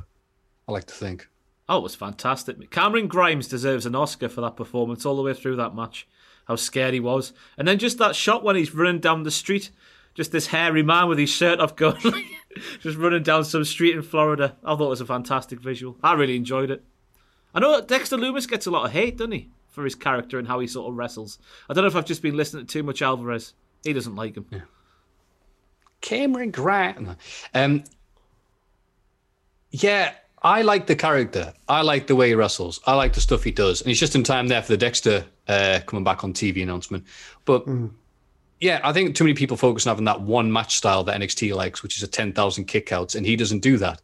I like to think.
Oh, it was fantastic. Cameron Grimes deserves an Oscar for that performance all the way through that match. How scared he was. And then just that shot when he's running down the street, just this hairy man with his shirt off going, [LAUGHS] just running down some street in Florida. I thought it was a fantastic visual. I really enjoyed it. I know Dexter Lumis gets a lot of hate, doesn't he, for his character and how he sort of wrestles. I don't know if I've just been listening to too much Alvarez. He doesn't like him.
Yeah. Cameron Grant. Um, yeah, I like the character. I like the way he wrestles. I like the stuff he does. And he's just in time there for the Dexter uh, coming back on TV announcement. But mm. yeah, I think too many people focus on having that one match style that NXT likes, which is a 10,000 kickouts, and he doesn't do that.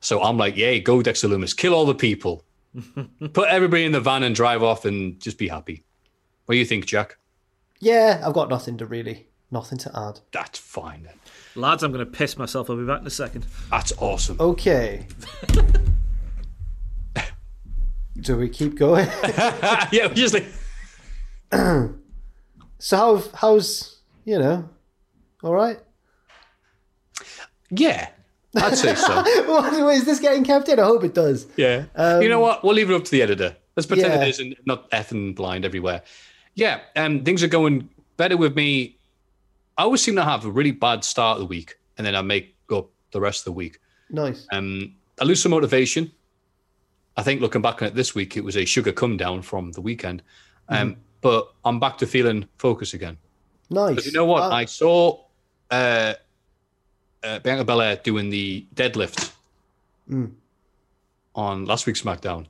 So I'm like, yay, go Dexter Lumis, kill all the people, [LAUGHS] put everybody in the van and drive off and just be happy. What do you think, Jack?
Yeah, I've got nothing to really, nothing to add.
That's fine then.
Lads, I'm going to piss myself. I'll be back in a second.
That's awesome.
Okay. [LAUGHS] Do we keep going? [LAUGHS]
yeah, just like. [CLEARS THROAT]
so how how's you know, all right?
Yeah, I'd say so. [LAUGHS]
is this getting kept in? I hope it does.
Yeah. Um, you know what? We'll leave it up to the editor. Let's pretend yeah. it isn't not effing blind everywhere. Yeah, um, things are going better with me I always seem to have a really bad start of the week, and then I make up the rest of the week.
Nice.
Um, I lose some motivation. I think looking back on it this week, it was a sugar come down from the weekend. Um, mm. But I'm back to feeling focused again.
Nice.
You know what? Uh, I saw uh, uh, Bianca Belair doing the deadlift
mm.
on last week's SmackDown,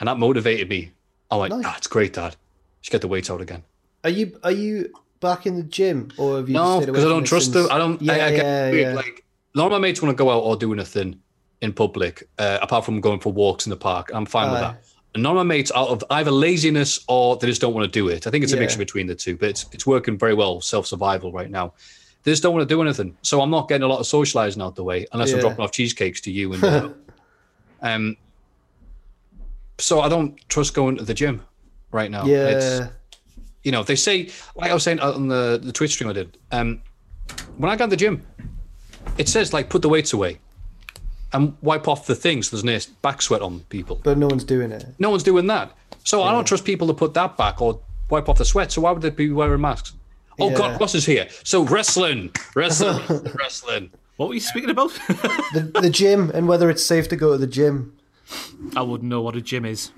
and that motivated me. I went, nice. "That's great, Dad. Just get the weights out again."
Are you are you back in the gym, or have you?
No, because I don't trust them. I don't. Yeah, I, I yeah, yeah. Like none of my mates want to go out or do anything in public, uh, apart from going for walks in the park. I'm fine uh, with that. And none of my mates out of either laziness or they just don't want to do it. I think it's a yeah. mixture between the two, but it's it's working very well self survival right now. They just don't want to do anything, so I'm not getting a lot of socializing out the way unless. I'm dropping off cheesecakes to you and. Uh, [LAUGHS] um. So I don't trust going to the gym right now.
Yeah. It's,
you know, they say, like I was saying on the, the Twitch stream I did, um, when I go to the gym, it says, like, put the weights away and wipe off the things. So there's no back sweat on people.
But no one's doing it.
No one's doing that. So yeah. I don't trust people to put that back or wipe off the sweat. So why would they be wearing masks? Oh, yeah. God, Ross is here. So wrestling, wrestling, [LAUGHS] wrestling.
What were you speaking about? [LAUGHS]
the, the gym and whether it's safe to go to the gym.
I wouldn't know what a gym is.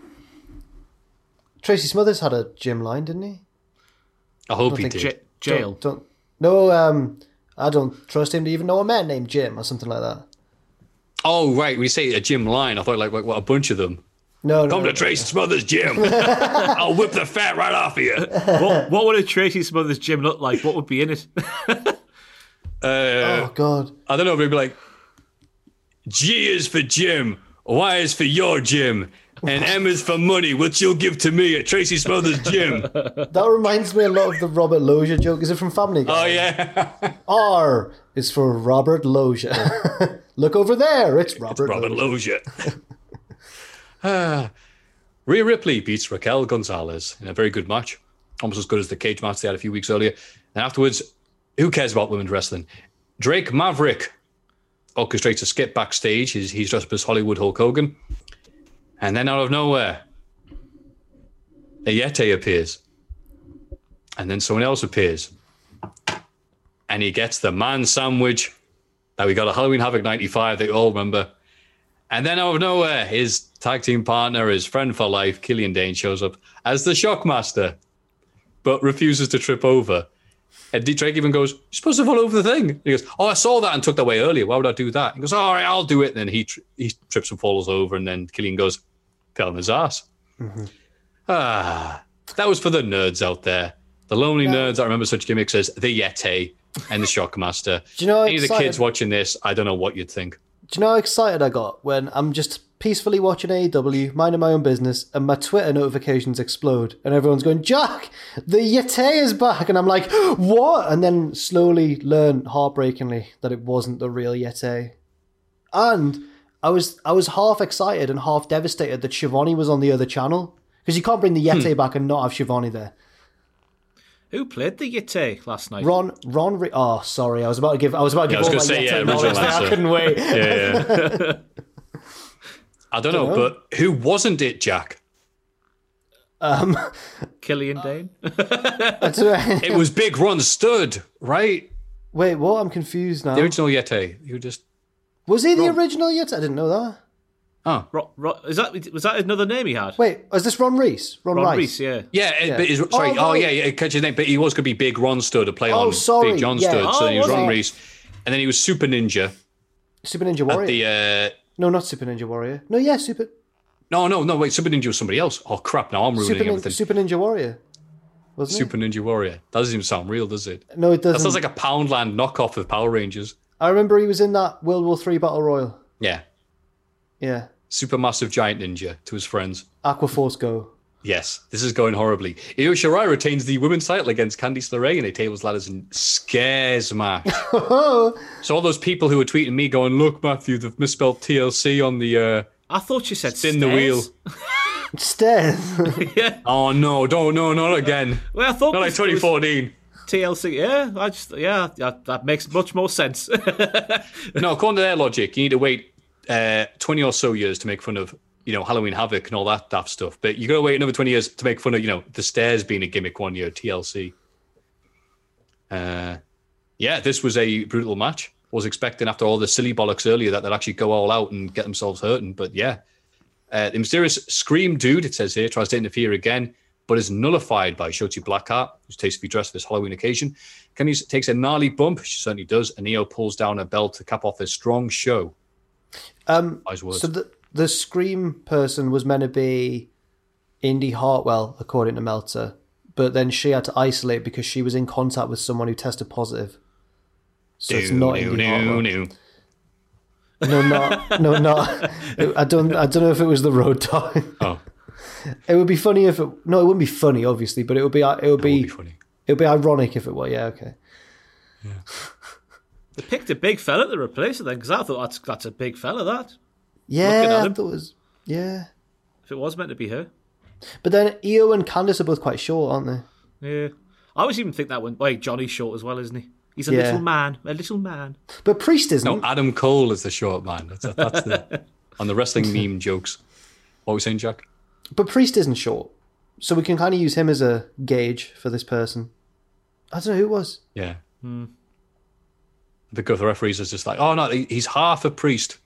Tracy Smothers had a gym line, didn't he?
I hope I he did. J-
jail.
Don't, don't, no, um, I don't trust him to even know a man named Jim or something like that.
Oh right, we say a Jim line. I thought like, like what a bunch of them.
No,
come
no,
to Tracy Smothers gym. [LAUGHS] I'll whip the fat right off of you.
What, what would a Tracy Smothers gym look like? What would be in it? [LAUGHS]
uh,
oh God,
I don't know. Maybe like G is for Jim, Y is for your gym, and M is for money, which you'll give to me at Tracy Smothers Gym.
That reminds me a lot of the Robert Loggia joke. Is it from Family Guy?
Oh, yeah.
R is for Robert Loggia. [LAUGHS] Look over there. It's Robert,
it's Robert Loggia. [LAUGHS] ah. Rhea Ripley beats Raquel Gonzalez in a very good match. Almost as good as the cage match they had a few weeks earlier. And afterwards, who cares about women's wrestling? Drake Maverick orchestrates a skip backstage. He's, he's dressed up as Hollywood Hulk Hogan. And then out of nowhere, a Yeti appears. And then someone else appears. And he gets the man sandwich that we got a Halloween Havoc 95 that you all remember. And then out of nowhere, his tag team partner, his friend for life, Killian Dain, shows up as the Shockmaster, but refuses to trip over. And Drake even goes, You're supposed to fall over the thing. And he goes, Oh, I saw that and took that away earlier. Why would I do that? He goes, All right, I'll do it. And then he tri- he trips and falls over. And then Killian goes, Fell on his ass. Mm-hmm. Ah, that was for the nerds out there. The lonely yeah. nerds I remember such gimmicks as the Yeti and the Shockmaster.
do you know
Any of the kids watching this, I don't know what you'd think.
Do you know how excited I got when I'm just peacefully watching AEW, minding my own business, and my Twitter notifications explode, and everyone's going, Jack, the Yeti is back. And I'm like, what? And then slowly learn heartbreakingly that it wasn't the real Yeti. And I was I was half excited and half devastated that Shivani was on the other channel. Because you can't bring the Yeti hmm. back and not have Shivani there.
Who played the Yeti last night?
Ron, Ron. Re- oh, sorry, I was about to give. I was about to
Yeah,
give
I was gonna
my
say,
Yeti
yeah, original
knowledge. I couldn't wait.
Yeah, yeah. [LAUGHS] I don't know,
Dunno.
but who wasn't it, Jack?
Um,
Killian Dain. [LAUGHS]
that's right.
It was Big Ron Studd, right?
Wait, what? I'm confused now.
The original Yeti. You just
Was he the original yet? I didn't know that.
oh
Ro- Ro- is that was that another name he had?
Wait, is this Ron Reis? Ron,
Ron
Rice?
Reis, yeah.
yeah, it-
Yeah.
But he's, sorry.
Oh,
Oh, yeah, yeah. Catch his name, but he was going to be Big Ron Studd to play
Oh,
on
sorry,
Big John
yeah.
Stud. so
Oh,
then he was
was
Ron
he?
Reis, and then he was Super Ninja
Super Ninja
at the. Uh,
No, not Super Ninja Warrior. No, yeah, Super
no, no, no. Wait, Super Ninja was somebody else. Oh crap! Now I'm ruining
Super, Nin-
everything.
Super Ninja Warrior. Wasn't
Super Ninja Warrior. That doesn't even sound real, does it?
it? No, it doesn't.
That sounds like a Poundland knockoff of Power Rangers.
I remember he was in that World War Three Battle Royal.
Yeah,
Yeah,
supermassive giant ninja to his friends.
Aqua Force Go.
Yes, this is going horribly. Io Shirai retains the women's title against Candice LeRae in a tables, ladders, and scares match. [LAUGHS] so all those people who were tweeting me going, "Look, Matthew, they've misspelled TLC on the uh,
I thought you said
spin the wheel."
stairs. [LAUGHS]
Stairs. [LAUGHS]
yeah.
Oh no, don't no, not again.
Well, I thought
Not like 2014.
TLC. Yeah, I just yeah, that, that makes much more sense.
No, according to their logic, you need to wait uh, 20 or so years to make fun of, you know, Halloween Havoc and all that daft stuff. But you got to wait another 20 years to make fun of, you know, the stairs being a gimmick one year, TLC. Uh, yeah, this was a brutal match. Was expecting after all the silly bollocks earlier that they'd actually go all out and get themselves hurting. But yeah, uh, the mysterious Scream Dude, it says here, tries to interfere again, but is nullified by Shotzi Blackheart, who's tastefully dressed for this Halloween occasion. Kenny takes a gnarly bump, she certainly does, and Neo pulls down her belt to cap off a strong show.
Um, so the the Scream person was meant to be Indy Hartwell, according to Meltzer, but then she had to isolate because she was in contact with someone who tested positive. So it's not
New,
Indy
new,
Hartwell.
new.
No, not no, not. I don't. I don't know if it was the road dog.
Oh,
It would be funny if it. No, it wouldn't be funny, obviously, but it would be. It would
it would
be.
be funny.
It would be ironic if it were. Yeah. Okay. Yeah.
they picked a big fella to replace it then, because I thought that's that's a big fella. That
Yeah.
at
I thought it was. Yeah.
if it was meant to be her.
But then Io and Candice are both quite short, aren't they?
Yeah, I always even think that one. Wait, Johnny's short as well, isn't he? He's a
Yeah.
little man, a little man.
But Priest isn't.
No, Adam Cole is the short man. That's, that's the, [LAUGHS] on the wrestling meme jokes. What were we saying, Jack?
But Priest isn't short, so we can kind of use him as a gauge for this person. I don't know who it was.
Yeah. Hmm. Because the referees is just like, oh no, he's half a priest.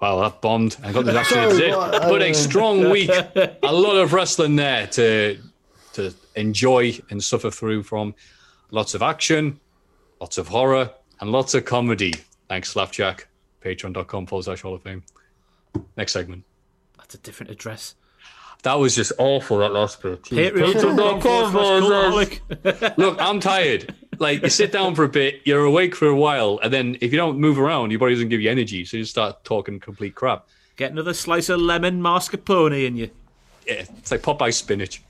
Well, that bombed. I got the [LAUGHS] actually
Sorry,
oh,
what?
But a strong [LAUGHS] week. A lot of wrestling there to to enjoy and suffer through from. Lots of action, lots of horror, and lots of comedy. Thanks, Slapjack. Patreon.com forward slash Hall of Fame. Next segment.
That's a different address.
That was just awful, that last bit.
Patreon.com forward slash.
Look, I'm tired. Like you sit down for a bit, you're awake for a while, and then if you don't move around, your body doesn't give you energy, so you start talking complete crap.
Get another slice of lemon mascarpone in you.
Yeah, it's like Popeye spinach.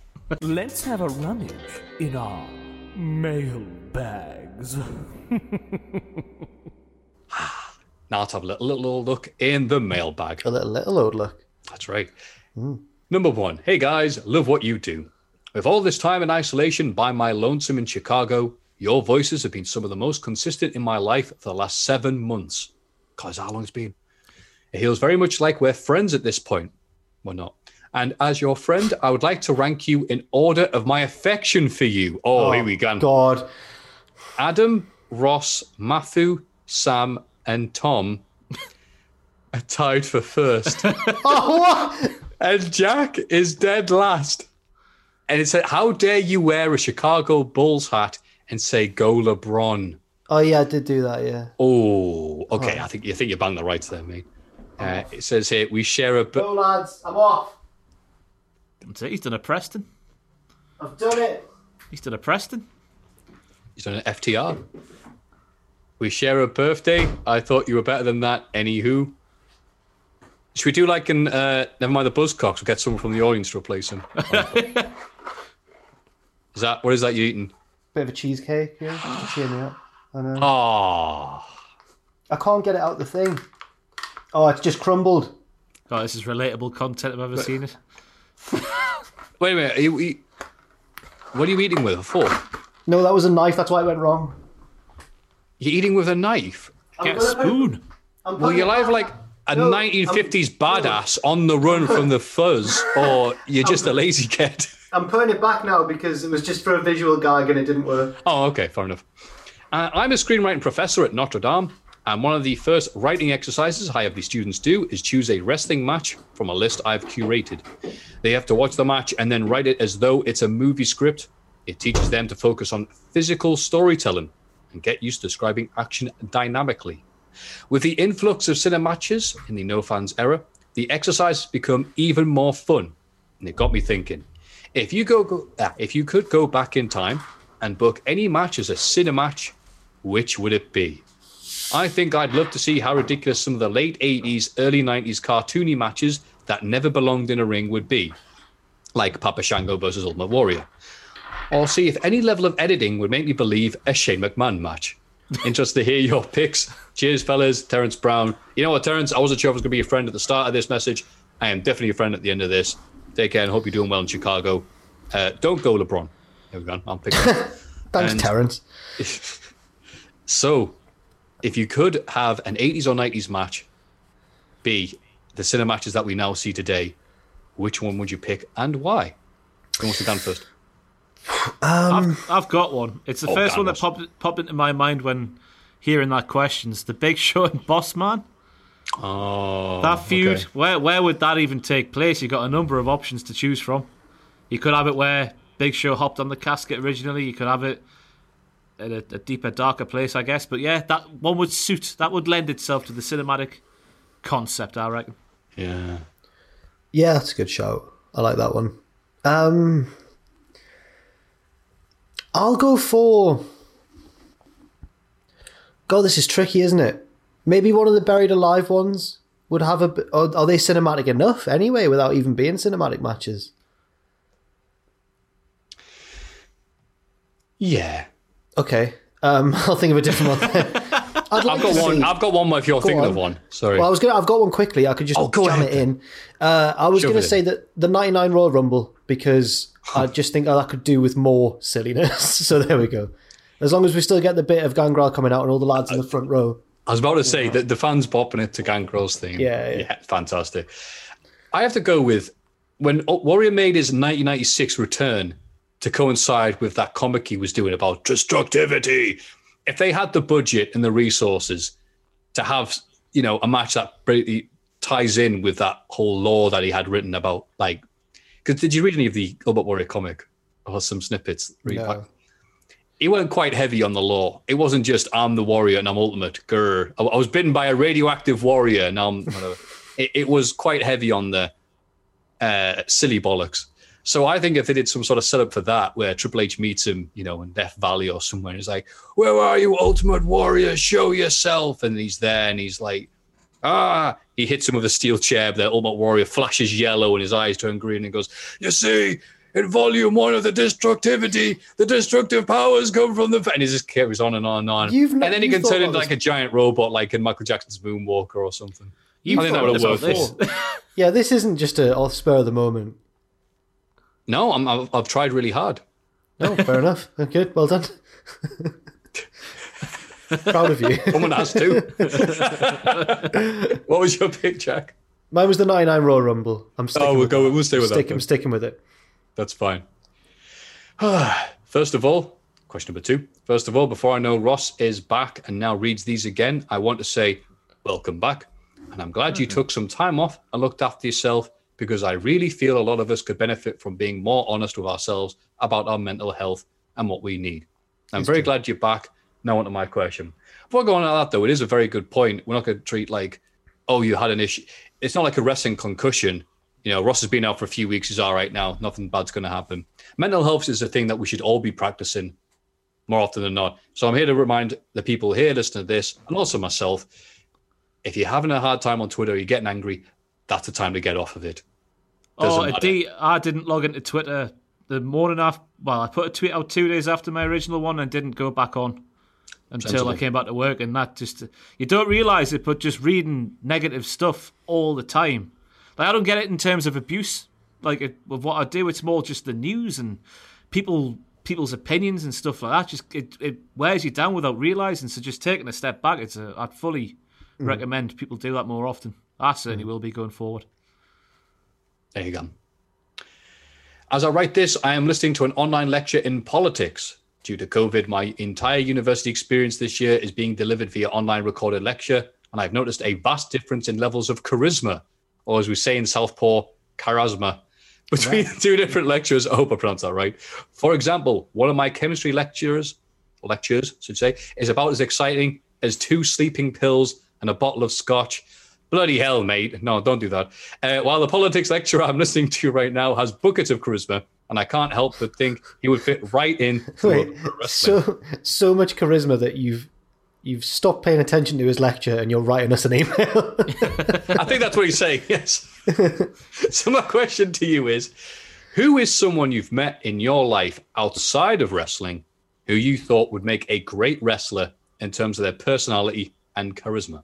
Let's have a rummage in our mail bags. [LAUGHS]
Now let's have a little, little look in the mailbag.
A little little old look.
That's right. Number one. Hey guys, love what you do. With all this time in isolation by my lonesome in Chicago, your voices have been some of the most consistent in my life for the last seven months. Cause how long it's been? It feels very much like we're friends at this point. We're not. And as your friend, I would like to rank you in order of my affection for you. Oh, here oh, we go.
God.
Adam, Ross, Matthew, Sam, and Tom [LAUGHS] are tied for first. [LAUGHS]
Oh,
and Jack is dead last. And it said, How dare you wear a Chicago Bulls hat and say go LeBron?
Oh yeah, I did do that. Yeah.
Oh, okay. I think you think you banged the rights there, mate. Uh, it says here we share a. bu-
Go lads, I'm off.
That's it. He's done a Preston.
I've done it.
He's done a Preston.
He's done an FTR. We share a birthday. I thought you were better than that. Anywho. Should we do like an uh, never mind the Buzzcocks? We'll get someone from the audience to replace him. [LAUGHS] is that what is that you eating?
Bit of a cheesecake. Yeah. [SIGHS] Cheer me up. I know.
Oh,
I can't get it out of the thing. Oh, it's just crumbled.
Oh, this is relatable content I've ever seen it. [LAUGHS]
wait a minute. Are you, are you- What are you eating with? A fork?
No, that was a knife. That's why it went wrong.
You're eating with a knife?
Get a spoon.
Well, you're either like a 1950s badass on the run from the fuzz, or you're just a lazy kid. [LAUGHS]
I'm putting it back now because it was just for a visual gag and it didn't work.
Oh, okay, fair enough. Uh, I'm a screenwriting professor at Notre Dame, and one of the first writing exercises I have the students do is choose a wrestling match from a list I've curated. They have to watch the match and then write it as though it's a movie script. It teaches them to focus on physical storytelling and get used to describing action dynamically. With the influx of cinematches in the no fans era, the exercise has become even more fun. And it got me thinking. If you go, go ah, if you could go back in time and book any match as a cinematch, which would it be? I think I'd love to see how ridiculous some of the late 80s, early 90s cartoony matches that never belonged in a ring would be, like Papa Shango versus Ultimate Warrior. Or see if any level of editing would make me believe a Shane McMahon match. Interested to hear your picks. Cheers, fellas. Terence Brown. You know what, Terence? I wasn't sure if I was going to be a friend at the start of this message. I am definitely a friend at the end of this. Take care and hope you're doing well in Chicago. Uh, don't go LeBron. There we go. I'm picking. [LAUGHS]
Thanks,
And-
Terence. [LAUGHS]
So, if you could have an 80s or 90s match be the cinema matches that we now see today, which one would you pick and why? Who wants to go first?
Um,
I've, I've got one. It's the
Oh,
first
Dan
one that popped, popped into my mind when hearing that question. It's the Big Show and Boss Man.
Oh,
That feud,
okay.
where where would that even take place? You got a number of options to choose from. You could have it where Big Show hopped on the casket originally. You could have it at a, a deeper, darker place, I guess. But yeah, that one would suit. That would lend itself to the cinematic concept, I reckon.
Yeah.
Yeah, that's a good shout. I like that one. Um, I'll go for. God, this is tricky, isn't it? Maybe one of the buried alive ones would have a. Are, are they cinematic enough anyway, without even being cinematic matches?
Yeah.
Okay, um, [LAUGHS] I'll think of a different one. [LAUGHS] I'd like
I've got one.
see-
I've got one. If you're
Go
thinking
on.
of one, sorry.
Well, I was gonna. I've got one quickly. I could just
Oh,
jam
ahead
it in. Uh, I was
Shove
gonna say
in.
that the '99 Royal Rumble because I just think oh, that could do with more silliness. [LAUGHS] so there we go. As long as we still get the bit of Gangrel coming out and all the lads in the front row.
I was about to say that the fans popping it to Gangrel's theme.
Yeah, yeah.
fantastic. I have to go with when Warrior made his 1996 return to coincide with that comic he was doing about destructivity. If they had the budget and the resources to have, you know, a match that really ties in with that whole lore that he had written about, like, because did you read any of the Ultimate Warrior comic or some snippets? Read
No.
back? he went quite heavy on the lore. It wasn't just I'm the warrior and I'm ultimate. Grr. I, I was bitten by a radioactive warrior and I'm whatever. [LAUGHS] it, it was quite heavy on the uh, silly bollocks. So I think if they did some sort of setup for that, where Triple H meets him, you know, in Death Valley or somewhere, he's like, "Where are you, Ultimate Warrior? Show yourself!" And he's there, and he's like, "Ah!" He hits him with a steel chair. The Ultimate Warrior flashes yellow, and his eyes turn green, and goes, "You see, in Volume One of the Destructivity, the destructive powers come from the." And he just carries on and on and on.
You've not-
and then he can
thought
turn into like
this-
a giant robot, like in Michael Jackson's Moonwalker or something.
You've
I think that would have worked.
before. [LAUGHS] Yeah, this isn't just a off spur of the moment.
No, I'm, I've, I've tried really hard.
No, fair enough. Good, well done. [LAUGHS] Proud of you. [LAUGHS]
Someone has to. [LAUGHS] what was your pick, Jack?
Mine was the '99 Royal Rumble. I'm sticking.
Oh, we'll
with
go.
that.
We'll stay with
Stick-
that.
I'm sticking with it.
That's fine. [SIGHS] First of all, question number two. First of all, before I know Ross is back and now reads these again, I want to say welcome back. And I'm glad you mm-hmm. took some time off and looked after yourself because I really feel a lot of us could benefit from being more honest with ourselves about our mental health and what we need. I'm very glad you're back. Now on to my question. Before going on that though, it is a very good point. We're not going to treat like, oh, you had an issue. It's not like a wrestling concussion. You know, Ross has been out for a few weeks. He's all right now. Nothing bad's going to happen. Mental health is a thing that we should all be practicing more often than not. So I'm here to remind the people here listening to this, and also myself, if you're having a hard time on Twitter, you're getting angry, that's the time to get off of it. Doesn't
Oh,
matter.
D, I didn't log into Twitter the morning after. Well, I put a tweet out two days after my original one and didn't go back on until
Sensible.
I came back to work. And that just you don't realize it, but just reading negative stuff all the time. Like I don't get it in terms of abuse. Like it, with what I do, it's more just the news and people people's opinions and stuff like that just it, it wears you down without realizing. So just taking a step back, it's a I'd fully
Mm.
recommend people do that more often. I certainly will be going forward.
There you go. As I write this, I am listening to an online lecture in politics. Due to COVID, my entire university experience this year is being delivered via online recorded lecture, and I've noticed a vast difference in levels of charisma, or as we say in Southpaw, charisma, [LAUGHS] between the two different lectures. I hope I pronounced that right. For example, one of my chemistry lecturers, lectures, should say, is about as exciting as two sleeping pills and a bottle of scotch. Bloody hell, mate. No, don't do that. Uh, while the politics lecturer I'm listening to right now has buckets of charisma, and I can't help but think he would fit right in. [LAUGHS]
Wait,
a- a wrestling.
so so much charisma that you've you've stopped paying attention to his lecture and you're writing us an email. [LAUGHS]
I think that's what he's saying, yes. [LAUGHS] so, my question to you is Who is someone you've met in your life outside of wrestling who you thought would make a great wrestler in terms of their personality and charisma?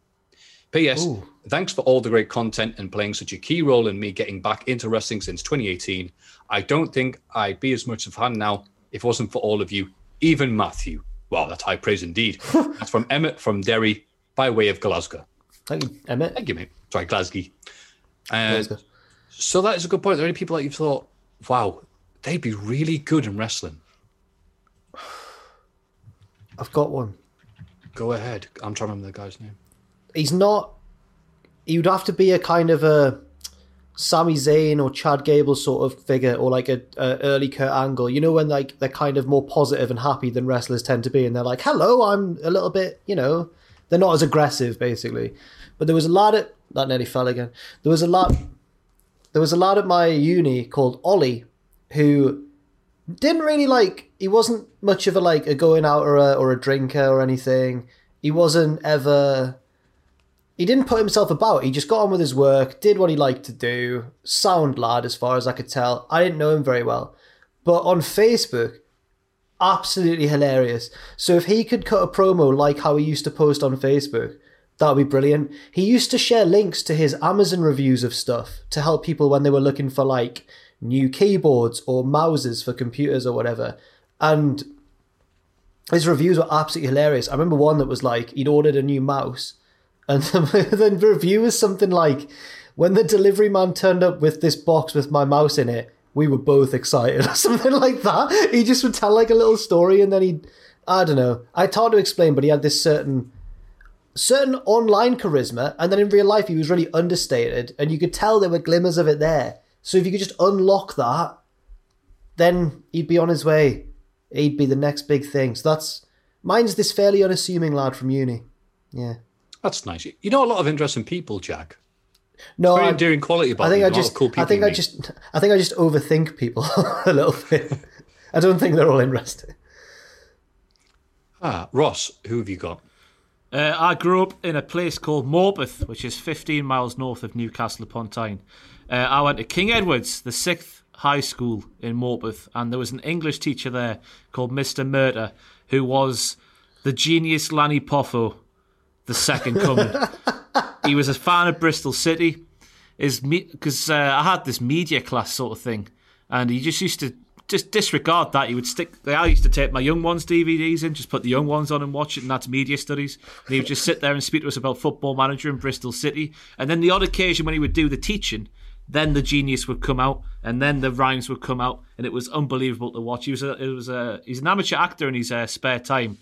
P.S. Thanks for all the great content and playing such a key role in me getting back into wrestling since 2018. I don't think I'd be as much of a fan now if it wasn't for all of you, even Matthew. Wow, that's high praise indeed. [LAUGHS] that's from Emmett from Derry by way of Glasgow.
Thank you, Emmett.
Thank you, mate. Sorry, Glasgow. Uh,
Glasgow.
so that is a good point. Are there any people that you've thought, wow, they'd be really good in wrestling?
I've got one.
Go ahead. I'm trying to remember the guy's name.
He's not. He would have to be a kind of a Sami Zayn or Chad Gable sort of figure, or like a, a early Kurt Angle. You know when like they're kind of more positive and happy than wrestlers tend to be, and they're like, "Hello, I'm a little bit," you know, they're not as aggressive basically. But there was a lad at that nearly fell again. There was a lad. There was a lad at my uni called Ollie, who didn't really like. He wasn't much of a like a going out or a or a drinker or anything. He wasn't ever he didn't put himself about. He just got on with his work, did what he liked to do. Sound lad, as far as I could tell. I didn't know him very well, but on Facebook, absolutely hilarious. So if he could cut a promo like how he used to post on Facebook, that would be brilliant. He used to share links to his Amazon reviews of stuff to help people when they were looking for like new keyboards or mouses for computers or whatever. And his reviews were absolutely hilarious. I remember one that was like he'd ordered a new mouse, and [LAUGHS] then the review was something like, "When the delivery man turned up with this box with my mouse in it, we were both excited," [LAUGHS] or something like that. He just would tell like a little story, and then he'd, I don't know, I hard to explain, but he had this certain certain online charisma, and then in real life he was really understated, and you could tell there were glimmers of it there. So if you could just unlock that, then he'd be on his way. He'd be the next big thing. So that's mine's this fairly unassuming lad from uni. Yeah.
That's nice. You know a lot of interesting people, Jack.
No,
Very
I,
endearing quality about
I think
you.
I
A lot of
just,
cool
I think I
meet.
just, I think I just overthink people [LAUGHS] a little bit. I don't think they're all interesting.
Ah, Ross, who have you got?
Uh, I grew up in a place called Morpeth, which is 15 miles north of Newcastle upon Tyne. Uh, I went to King Edward's, the sixth high school in Morpeth, and there was an English teacher there called Mr. Murder, who was the genius Lanny Poffo, the second coming. he was a fan of Bristol City. Is because uh, I had this media class sort of thing, and he just used to just disregard that. He would stick. I used to take my young ones DVDs in, just put the young ones on and watch it, and that's media studies. And he would just sit there and speak to us about Football Manager in Bristol City, and then the odd occasion when he would do the teaching, then the genius would come out, and then the rhymes would come out, and it was unbelievable to watch. He was a, it was a, he's an amateur actor in his uh, spare time,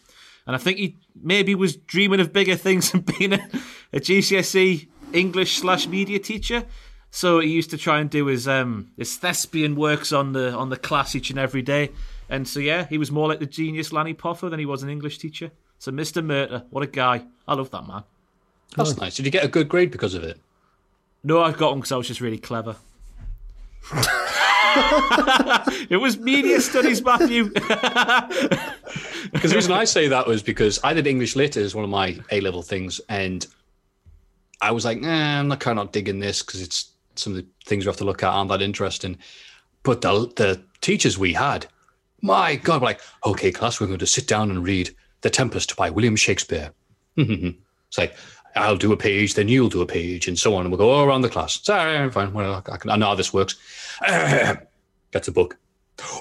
and I think he maybe was dreaming of bigger things [LAUGHS] than being a, a GCSE English slash media teacher. So he used to try and do his um his thespian works on the on the class each and every day. And so yeah, he was more like the genius Lanny Poffo than he was an English teacher. So Mr. Murder, what a guy. I love that man.
That's nice. Did you get a good grade because of it?
No, I got one because I was just really clever. [LAUGHS] it was media studies, Matthew.
Because the reason I say that was because I did English lit as one of my A level things, and I was like, nah, I'm not kind of digging this because it's some of the things we have to look at aren't that interesting. But the the teachers we had, my God, were like, okay, class, we're going to sit down and read The Tempest by William Shakespeare. [LAUGHS] it's like, I'll do a page, then you'll do a page, and so on. And we'll go all around the class. Sorry, fine, well, I, can, I know how this works. [CLEARS THROAT] Gets a book.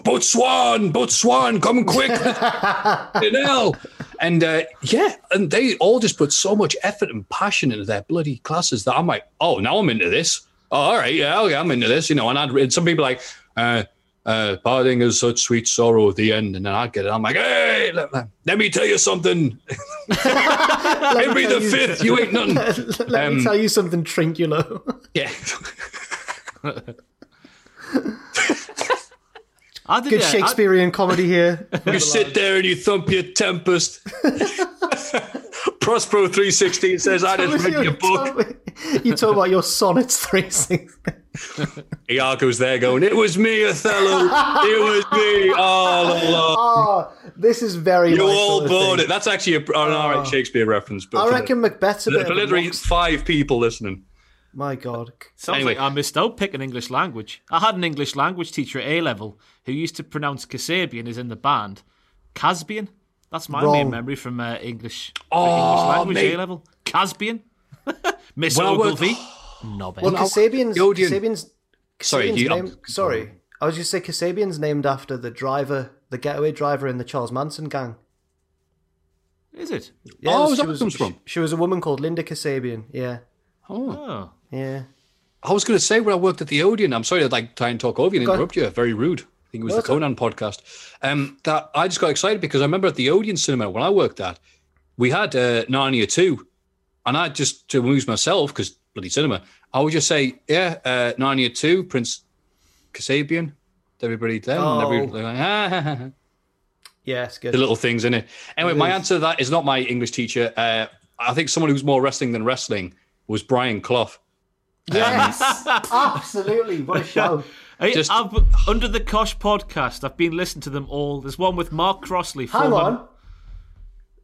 Boat Swan, Boat Swan, come quick. [LAUGHS] you know. And uh, yeah, and they all just put so much effort and passion into their bloody classes that I'm like, oh, now I'm into this. Oh, all right, yeah, okay, I'm into this, you know. And I'd read some people like, uh, uh, parting is such sweet sorrow at the end, and then I get it. I'm like, hey, let, let me tell you something. [LAUGHS] Henry the Fifth, you ain't nothing. [LAUGHS]
Let
Um,
me tell you something, Trinculo.
Yeah.
I did
Good
it. I-
Shakespearean comedy here.
You sit there and you thump your Tempest. [LAUGHS] Prospero 316 says, I didn't read your book.
you talk about your sonnets three six.
Iago's there going, It was me, Othello. It was me all along.
Oh, this is very.
You
my
all
sort of
bought it. That's actually a, an all ah. right Shakespeare reference. But
I reckon Macbeth's a bit.
for literally
mox-
five people listening.
My God.
Sounds
Anyway.
like I missed out picking English language. I had an English language teacher at A level who used to pronounce Kasabian as in the band. Casbian? That's my
Wrong.
main memory from uh, English,
Oh,
English language. A level. Casbian? [LAUGHS] Miss
When I
Ogilvy? Knobhead.
Well, Kasabian's,
the Odeon-
Kasabian's,
Sorry, you-
name, sorry. I was just say Kasabian's named after the driver, the getaway driver in the Charles Manson gang.
Is it?
Yeah,
Oh, is
she
that where
was,
comes from?
She, she was a woman called Linda Kasabian. Yeah,
Oh.
Yeah.
I was going to say when I worked at the Odeon, I'm sorry to like try and talk over you and interrupt you. Very rude. I think it was the Conan podcast. Um, that I just got excited because I remember at the Odeon cinema when I worked at, we had uh, Narnia 2. And I just, to amuse myself, because bloody cinema, I would just say, yeah, uh, Narnia 2, Prince Kasabian. Everybody there.
Oh.
everybody, like, ah. [LAUGHS]
Yeah, it's good.
the little things in it. Anyway,
It
my
is.
answer to that is not my English teacher. Uh, I think someone who's more wrestling than wrestling was Brian Clough.
Yes, [LAUGHS] absolutely. What a show.
Hey,
Just-
I've, under the Cosh podcast, I've been listening to them all. There's one with Mark Crossley.
Hang
former-
on.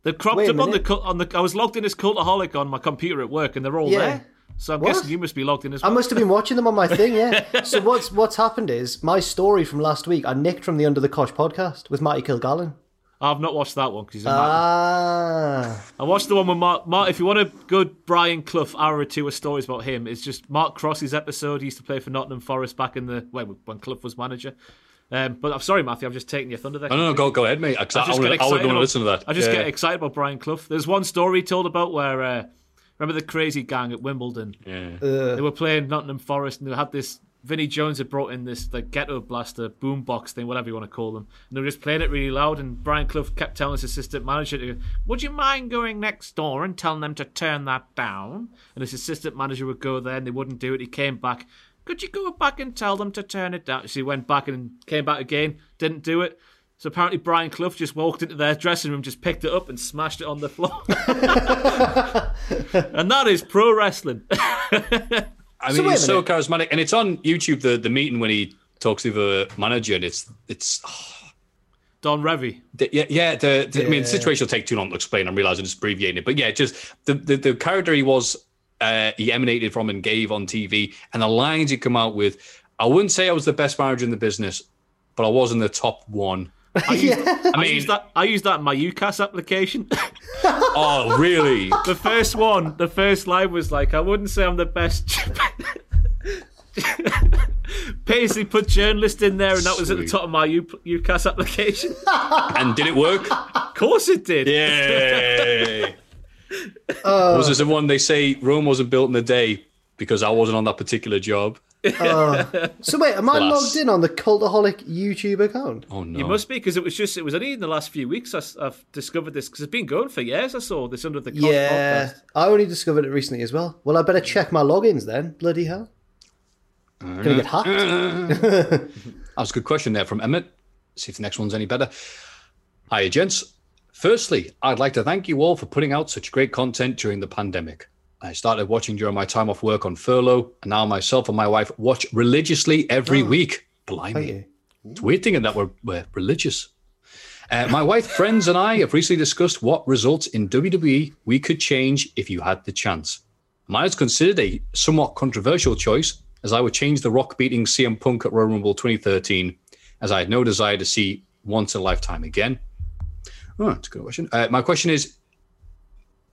They cropped
Wait a
up on the
minute.
cult- on the. I was logged in as Cultaholic on my computer at work, and they're all
Yeah.
there. So I'm
What?
guessing you must be logged in as
I
well.
must have been watching them on my thing, yeah. [LAUGHS] so what's what's happened is my story from last week I nicked from the Under the Cosh podcast with Marty Kilgallen.
I've not watched that one because he's a man.
Ah,
I watched the one with Mark. Mark if you want a good Brian Clough hour or two of stories about him, it's just Mark Cross's episode. He used to play for Nottingham Forest back in the when, when Clough was manager. Um, but I'm sorry, Matthew. I'm just taking your thunder there.
No, no, no, go, go ahead, mate. I,
I just
would,
get
I would
excited
want to
about-
listen to that.
I just
Yeah.
get excited about Brian Clough. There's one story he told about where uh, remember the crazy gang at Wimbledon. Yeah. They were playing Nottingham Forest and they had this. Vinnie Jones had brought in this like ghetto blaster boombox thing, whatever you want to call them, and they were just playing it really loud. And Brian Clough kept telling his assistant manager, to, "Would you mind going next door and telling them to turn that down?" And his assistant manager would go there, and they wouldn't do it. He came back. Could you go back and tell them to turn it down? So he went back and came back again, didn't do it. So apparently Brian Clough just walked into their dressing room, just picked it up and smashed it on the floor. [LAUGHS] and that is pro wrestling. [LAUGHS]
I mean,
wait a
he's so charismatic, and it's on YouTube. The the meeting when he talks to the manager, and it's it's [SIGHS]
Don Revie.
the- yeah yeah. The, the- I mean, the situation will take too long to explain. I'm realizing just abbreviating it, but yeah, just the the, the character he was uh, he emanated from and gave on TV, and the lines he come out with. I wouldn't say I was the best manager in the business, but I was in the top one. [LAUGHS]
yeah.
I
I
mean,
use that. I use that in my UCAS application. [LAUGHS]
oh really?
the first one, the first line was like, "I wouldn't say I'm the best." [LAUGHS] Basically, put journalist in there, and that was at the top of my U- UCAS application.
and did it work?
of course, it did.
Yay! was this the one they say Rome wasn't built in a day because I wasn't on that particular job? [LAUGHS] Oh.
So wait, am I
Class.
logged in on the Cultaholic YouTube account?
Oh no!
You must be because it was just it was only in the last few weeks I, have discovered this because it's been going for years. I saw this under the Cod
Yeah,
podcast.
I only discovered it recently as well. Well, I better check my logins then. Bloody hell! Gonna get hacked. [LAUGHS]
That was a good question there from Emmett. See if the next one's any better. Hiya, gents. Firstly, I'd like to thank you all for putting out such great content during the pandemic. I started watching during my time off work on furlough, and now myself and my wife watch religiously every week. Blimey. It's weird thinking that we're, we're religious. Uh, my wife, friends, and I have recently discussed what results in WWE we could change if you had the chance. Mine is considered a somewhat controversial choice, as I would change The Rock beating CM Punk at Royal Rumble 2013, as I had no desire to see once in a lifetime again. Oh, that's a good question. Uh, my question is,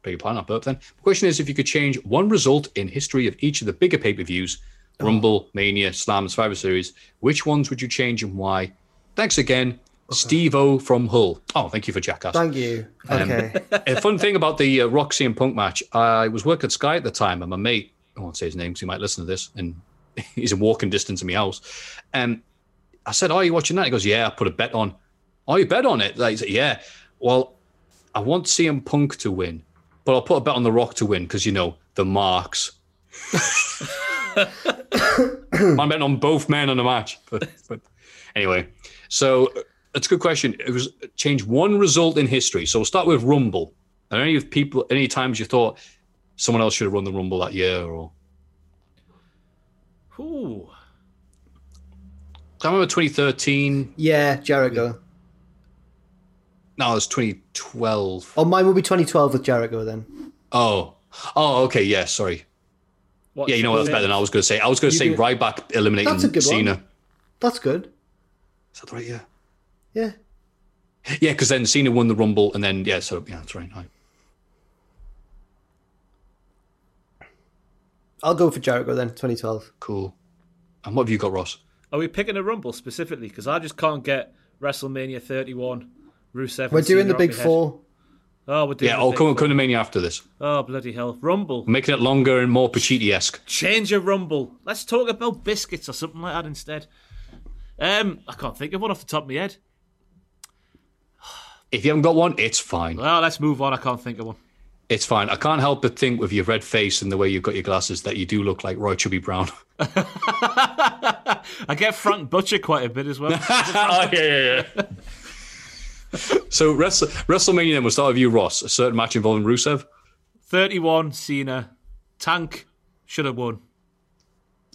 beg your pardon, not burp then. The question is if you could change one result in history of each of the bigger pay-per-views, Rumble, Mania, Slam, Survivor Series, which ones would you change and why? thanks again, Steve O from Hull. Oh, thank you for Jackass.
Thank you.
Um,
Okay. [LAUGHS]
a fun thing about the uh, Roxy and Punk match, I was working at Sky at the time, and my mate, I won't say his name because he might listen to this, and [LAUGHS] he's in walking distance of my house. And I said, "Oh, you watching that?" He goes, "Yeah, I put a bet on." Oh, you bet on it? Like, he said, yeah. Well, I want CM Punk to win, but I'll put a bet on The Rock to win because you know the marks. [COUGHS] I'm betting on both men on the match, but, but anyway. So it's a good question. It was change one result in history. So we'll start with Rumble. Are any of people, any times you thought someone else should have run the Rumble that year, or
Ooh.
I remember 2013.
Yeah, Jericho.
No, it was 2012.
Oh, mine will be 2012 with Jericho then.
Oh, oh, okay, yeah. Sorry.
What,
yeah, you know what? That's better than I was going to say. I was going to say
do-
Ryback eliminating
That's a good
Cena.
one. That's good.
Is that right? Yeah.
Yeah.
Yeah, because then Cena won the Rumble, and then yeah, so yeah, that's right. right.
I'll go for Jericho then, 2012.
Cool. And what have you got, Ross?
Are we picking a Rumble specifically? Because I just can't get WrestleMania 31, Rusev.
We're doing
Cena
the big
my head.
four.
Oh, we're doing
Yeah,
the
I'll
big
come,
four.
come to Mania after this.
Oh, bloody hell. Rumble.
Making it longer and more Pacitti esque.
Change a Rumble. Let's talk about biscuits or something like that instead. Um, I can't think of one off the top of my head.
If you haven't got one, it's fine.
Well, let's move on. I can't think of one.
It's fine. I can't help but think with your red face and the way you've got your glasses that you do look like Roy Chubby Brown. [LAUGHS] [LAUGHS]
I get Frank Butcher quite a bit as well. [LAUGHS]
oh, yeah, yeah, yeah. [LAUGHS] so, Wrestle- WrestleMania then, we'll start with you, Ross. A certain match involving Rusev.
31, Cena. Tank should have won.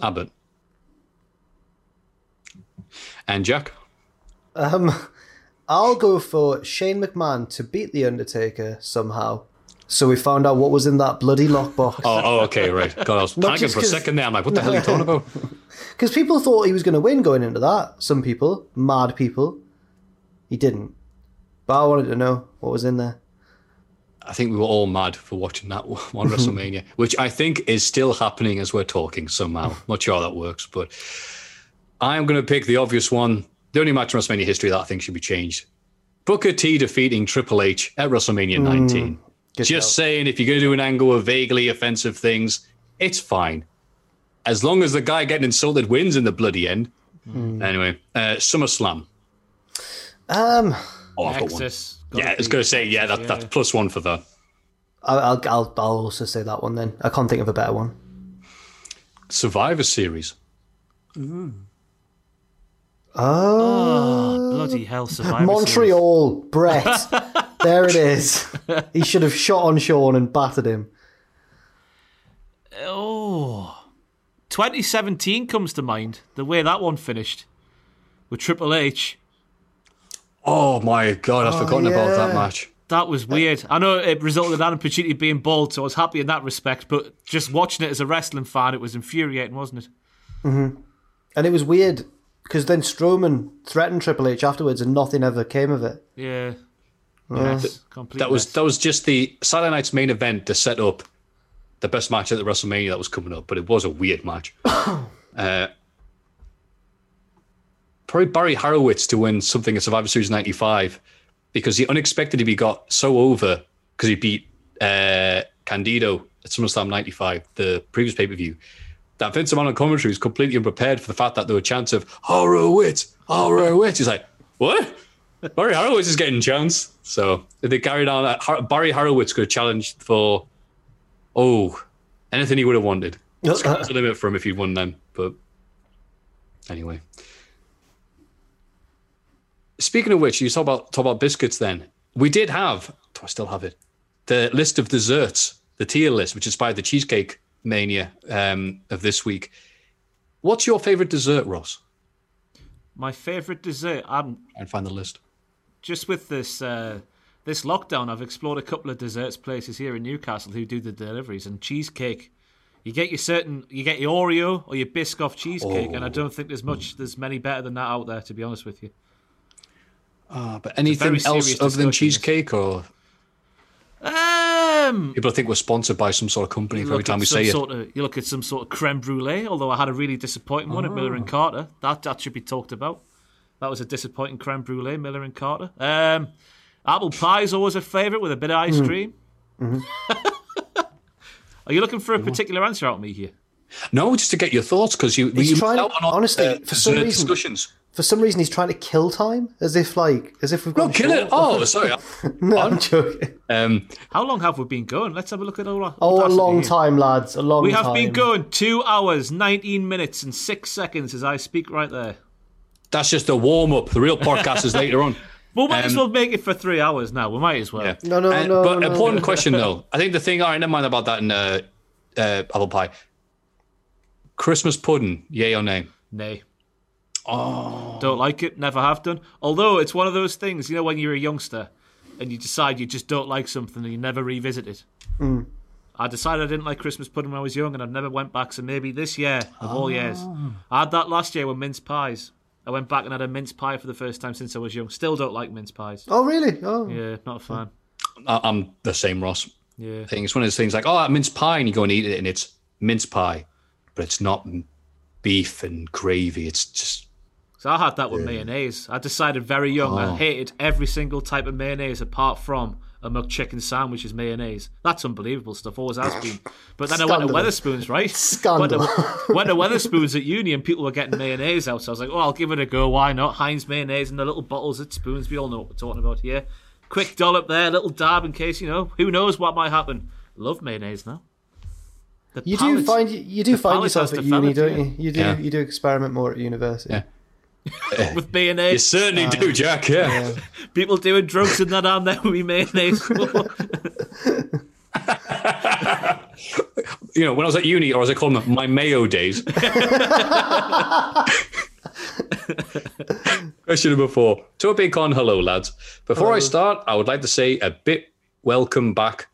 Abbott. And Jack.
Um, I'll go for Shane McMahon to beat The Undertaker somehow. So we found out what was in that bloody lockbox.
Oh, oh okay, right. God, I was [LAUGHS]
Not
panicking for a second there. I'm like, what the [LAUGHS] hell are you talking about?
Because people thought he was going to win going into that. Some people, mad people. He didn't. But I wanted to know what was in there.
I think we were all mad for watching that [LAUGHS] one WrestleMania, which I think is still happening as we're talking somehow. [LAUGHS] Not sure how that works, but I'm going to pick the obvious one. The only match in WrestleMania history that I think should be changed. Booker T defeating Triple H at WrestleMania 19.
good
Just saying, if you're going to do an angle of vaguely offensive things, it's fine. As long as the guy getting insulted wins in the bloody end. Anyway, uh, SummerSlam.
Um,
Oh, I've got one. Yeah, I was going to say, yeah, that, that's plus one for that.
I'll, I'll, I'll, I'll also say that one then. I can't think of a better one.
Survivor Series.
Oh,
Bloody hell, Survivor
Montreal, Brett. [LAUGHS] there it is. He should have shot on Shawn and battered him.
Series. Oh. 2017 comes to mind. The way that one finished. With Triple H.
Oh my god, I've forgotten about that match.
That was weird. I know it resulted in Adam Pacitti being bald, so I was happy in that respect, but just watching it as a wrestling fan, it was infuriating, wasn't it?
And it was weird because then Strowman threatened Triple H afterwards and nothing ever came of it.
Yeah. Mess. Complete
That was
mess.
that was just the Saturday night's main event to set up the best match at the WrestleMania that was coming up, but it was a weird match. [COUGHS] uh, probably Barry Horowitz to win something at Survivor Series '95 because he unexpectedly got so over because he beat uh, Candido at SummerSlam '95, the previous pay per view. That Vince McMahon on commentary was completely unprepared for the fact that there were chants of Horowitz, Horowitz. He's like, what? [LAUGHS] Barry Horowitz is getting chance. So if they carried on, that, Har- Barry Horowitz could have challenged for, oh, anything he would have wanted. [LAUGHS] Sky's the limit for him if he'd won them. But anyway. Speaking of which, you talk about talk about biscuits. Then we did have. Do I still have it? The list of desserts, the tier list, which inspired the cheesecake mania um, of this week. What's your favorite dessert, Ross?
My favourite dessert. I'm
And find the list.
just with this uh, this lockdown, I've explored a couple of desserts places here in Newcastle who do the deliveries and cheesecake. You get your certain, you get your Oreo or your Biscoff cheesecake, and I don't think there's much, there's many better than that out there. To be honest with you,
Uh, but anything else other than cheesecake, or
um,
people think we're sponsored by some sort of company every time we
some
say it.
of, you look at some sort of creme brulee. Although I had a really disappointing one at Miller
Oh.
and Carter, that that should be talked about. That was a disappointing creme brulee, Miller and Carter. Um, apple pie is always a favourite with a bit of ice
Mm.
cream. [LAUGHS] Are you looking for a particular answer out of me here?
No, just to get your thoughts because you,
He's
you
trying-
missed on
honestly,
uh,
for some
Zuna
reason-
discussions.
For some reason, he's trying to kill time, as if like, as if we've got.
No, kill it. Oh, [LAUGHS] sorry.
no, I'm [LAUGHS] joking.
Um,
How long have we been going? Let's have a look at all our.
Oh, a long
here.
time, lads. A long
We
time.
have been going two hours, 19 minutes, and six seconds as I speak right there.
that's just a warm up. The real podcast is later on. [LAUGHS]
We might as
Um,
well make it for three hours now. We might as well.
Yeah.
No, no,
Uh,
no,
But
no,
important
no.
question though. I think the thing. All right, never mind about that in uh, uh, apple pie. Christmas pudding, yay or nay?
Nay.
Oh,
Don't like it, never have done. Although it's one of those things, you know, when you're a youngster and you decide you just don't like something and you never revisit it.
Mm.
I decided I didn't like Christmas pudding when I was young and I've never went back, so maybe this year, of all years. I had that last year with mince pies. I went back and had a mince pie for the first time since I was young. Still don't like mince pies.
Oh, really? Oh,
Yeah, not a fan.
I- I'm the same, Ross.
Yeah.
I think it's one of those things like, oh, that mince pie, and you go and eat it, and it's mince pie, but it's not beef and gravy. It's just
So I had that with mayonnaise. I decided very young I
Oh.
hated every single type of mayonnaise apart from a McChicken sandwich is mayonnaise. That's unbelievable stuff, always has been. But then I went to
Scandalous.
Wetherspoons, right?
Scandal.
Went to, [LAUGHS] went to Wetherspoons at uni and people were getting mayonnaise out. So I was like, oh, I'll give it a go. Why not? Heinz mayonnaise in the little bottles at Spoons. We all know what we're talking about here. Quick dollop there, little dab in case, you know, who knows what might happen. Love mayonnaise now. The
You do find you do find yourself
has
at uni,
developed,
don't
yeah.
you? You do
Yeah.
you do experiment more at university.
Yeah. [LAUGHS]
with mayonnaise.
you certainly do, um, Jack. Yeah. [LAUGHS]
People doing drugs and that on there with mayonnaise. [LAUGHS]
You know, when I was at uni, or as I call them, my Mayo days. Question number four. To a big con, hello, lads. Before I start, I would like to say a bit welcome back.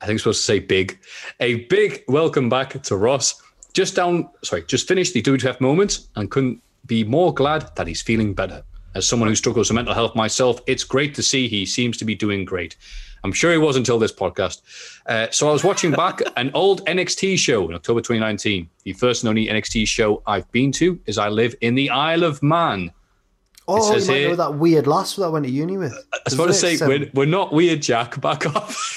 I think I'm supposed to say big. A big welcome back to Ross. Just down, sorry, just finished the WTF moment and couldn't be more glad that he's feeling better. As someone who struggles with mental health myself, it's great to see he seems to be doing great. I'm sure he was until this podcast. Uh, so I was watching back [LAUGHS] an old NXT show in October 2019. The first and only NXT show I've been to is I live in the Isle of Man.
Oh, you might
here-
know that weird lass that I went to uni with.
I was about to say, we're, we're not weird, Jack. Back off. [LAUGHS]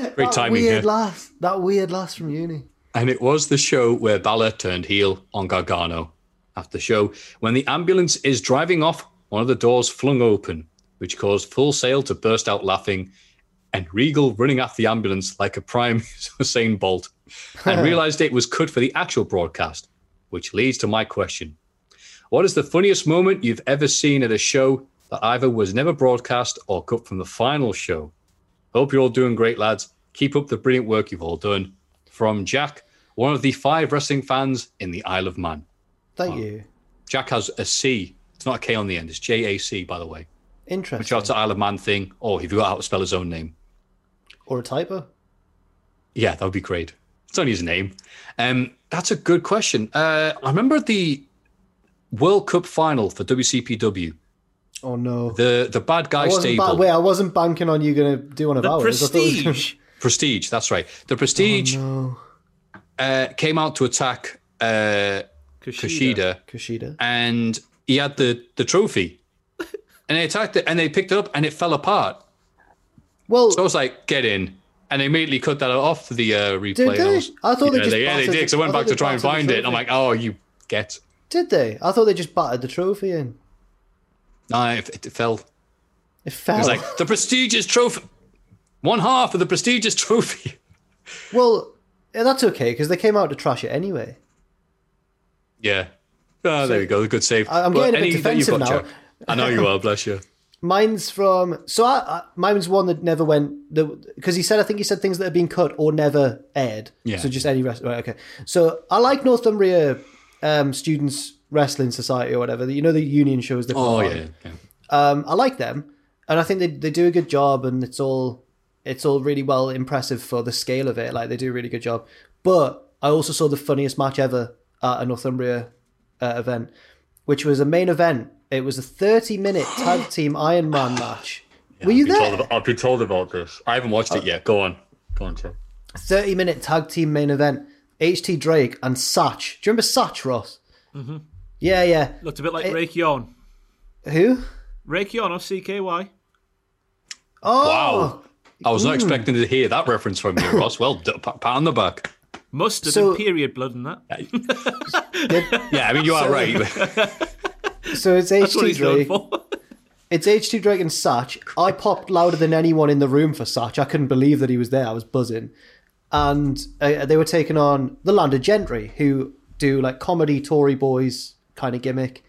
Great
that
timing
weird
here.
lass. That weird lass from uni.
And it was the show where Balor turned heel on Gargano. After the show, when the ambulance is driving off, one of the doors flung open, which caused Full Sail to burst out laughing, and Regal running after the ambulance like a prime [LAUGHS] Usain Bolt, and [LAUGHS] realized it was cut for the actual broadcast, which leads to my question. What is the funniest moment you've ever seen at a show that either was never broadcast or cut from the final show? Hope you're all doing great, lads. Keep up the brilliant work you've all done. From Jack, one of the five wrestling fans in the Isle of Man.
Thank you.
Jack has a C. It's not a K on the end. It's J A C, by the way.
Interesting.
Which out to Isle of Man thing. Or if you got how to spell his own name.
Or a typo.
Yeah, that would be great. It's only his name. Um, that's a good question. Uh, I remember the World Cup final for WCPW.
Oh no.
The the bad guy
wasn't
stable.
ba- wait, I wasn't banking on you going to do one of
The
ours. I thought it was
Prestige. [LAUGHS]
Prestige, that's right. The Prestige
Oh,
uh, came out to attack uh, Kushida.
Kushida.
and he had the the trophy, [LAUGHS] and they attacked it, and they picked it up, and it fell apart.
Well,
So I was like, "Get in!" And they immediately cut that off the uh, replay.
Did they?
was-
I thought they
yeah,
just
yeah, they did.
the-
So I went
I
back to try and find it. And I'm like, "Oh, you get."
did they? I thought they just battered the trophy in.
No, it, it fell.
It fell.
It was like the prestigious trophy. One half of the prestigious [LAUGHS] trophy.
well, yeah, that's okay because they came out to trash it anyway.
Yeah. Oh, there we go. Good save.
I- I'm
But
getting a bit defensive
got,
now.
Jack? I know you are. Bless you. [LAUGHS]
Mine's from so I, I mine's one that never went because he said I think he said things that have been cut or never aired.
Yeah.
So just any rest. Right. Okay. So I like Northumbria um, Students Wrestling Society or whatever. You know the union shows they
Oh yeah. yeah.
Um, I like them, and I think they they do a good job, and it's all it's all really well impressive for the scale of it. Like they do a really good job. But I also saw the funniest match ever at a Northumbria uh, event, which was a main event. It was a thirty minute [GASPS] tag team Iron Man match. Were you
I've been
there?
told about- I've been told about this. I haven't watched it yet. Go on. Go on, Tim.
30 minute tag team main event. HT Drake and Satch. Do you remember Satch, Ross?
Mm-hmm.
Yeah, yeah.
Looked a bit like Rake Yohn.
Who?
Rake Yohn of CKY.
Oh,
Wow. I was not
Mm.
expecting to hear that reference from you, [LAUGHS] Ross. Well, pat pat on the back.
Mustard
So-
and period blood in [LAUGHS] that.
Yeah, I mean, you are
So-
right. [LAUGHS]
So it's H2
he's
Drake. It's H2 Drake and Satch. I popped louder than anyone in the room for Satch. I couldn't believe that he was there. I was buzzing. And uh, they were taking on the Landed Gentry, who do like comedy Tory boys kind of gimmick.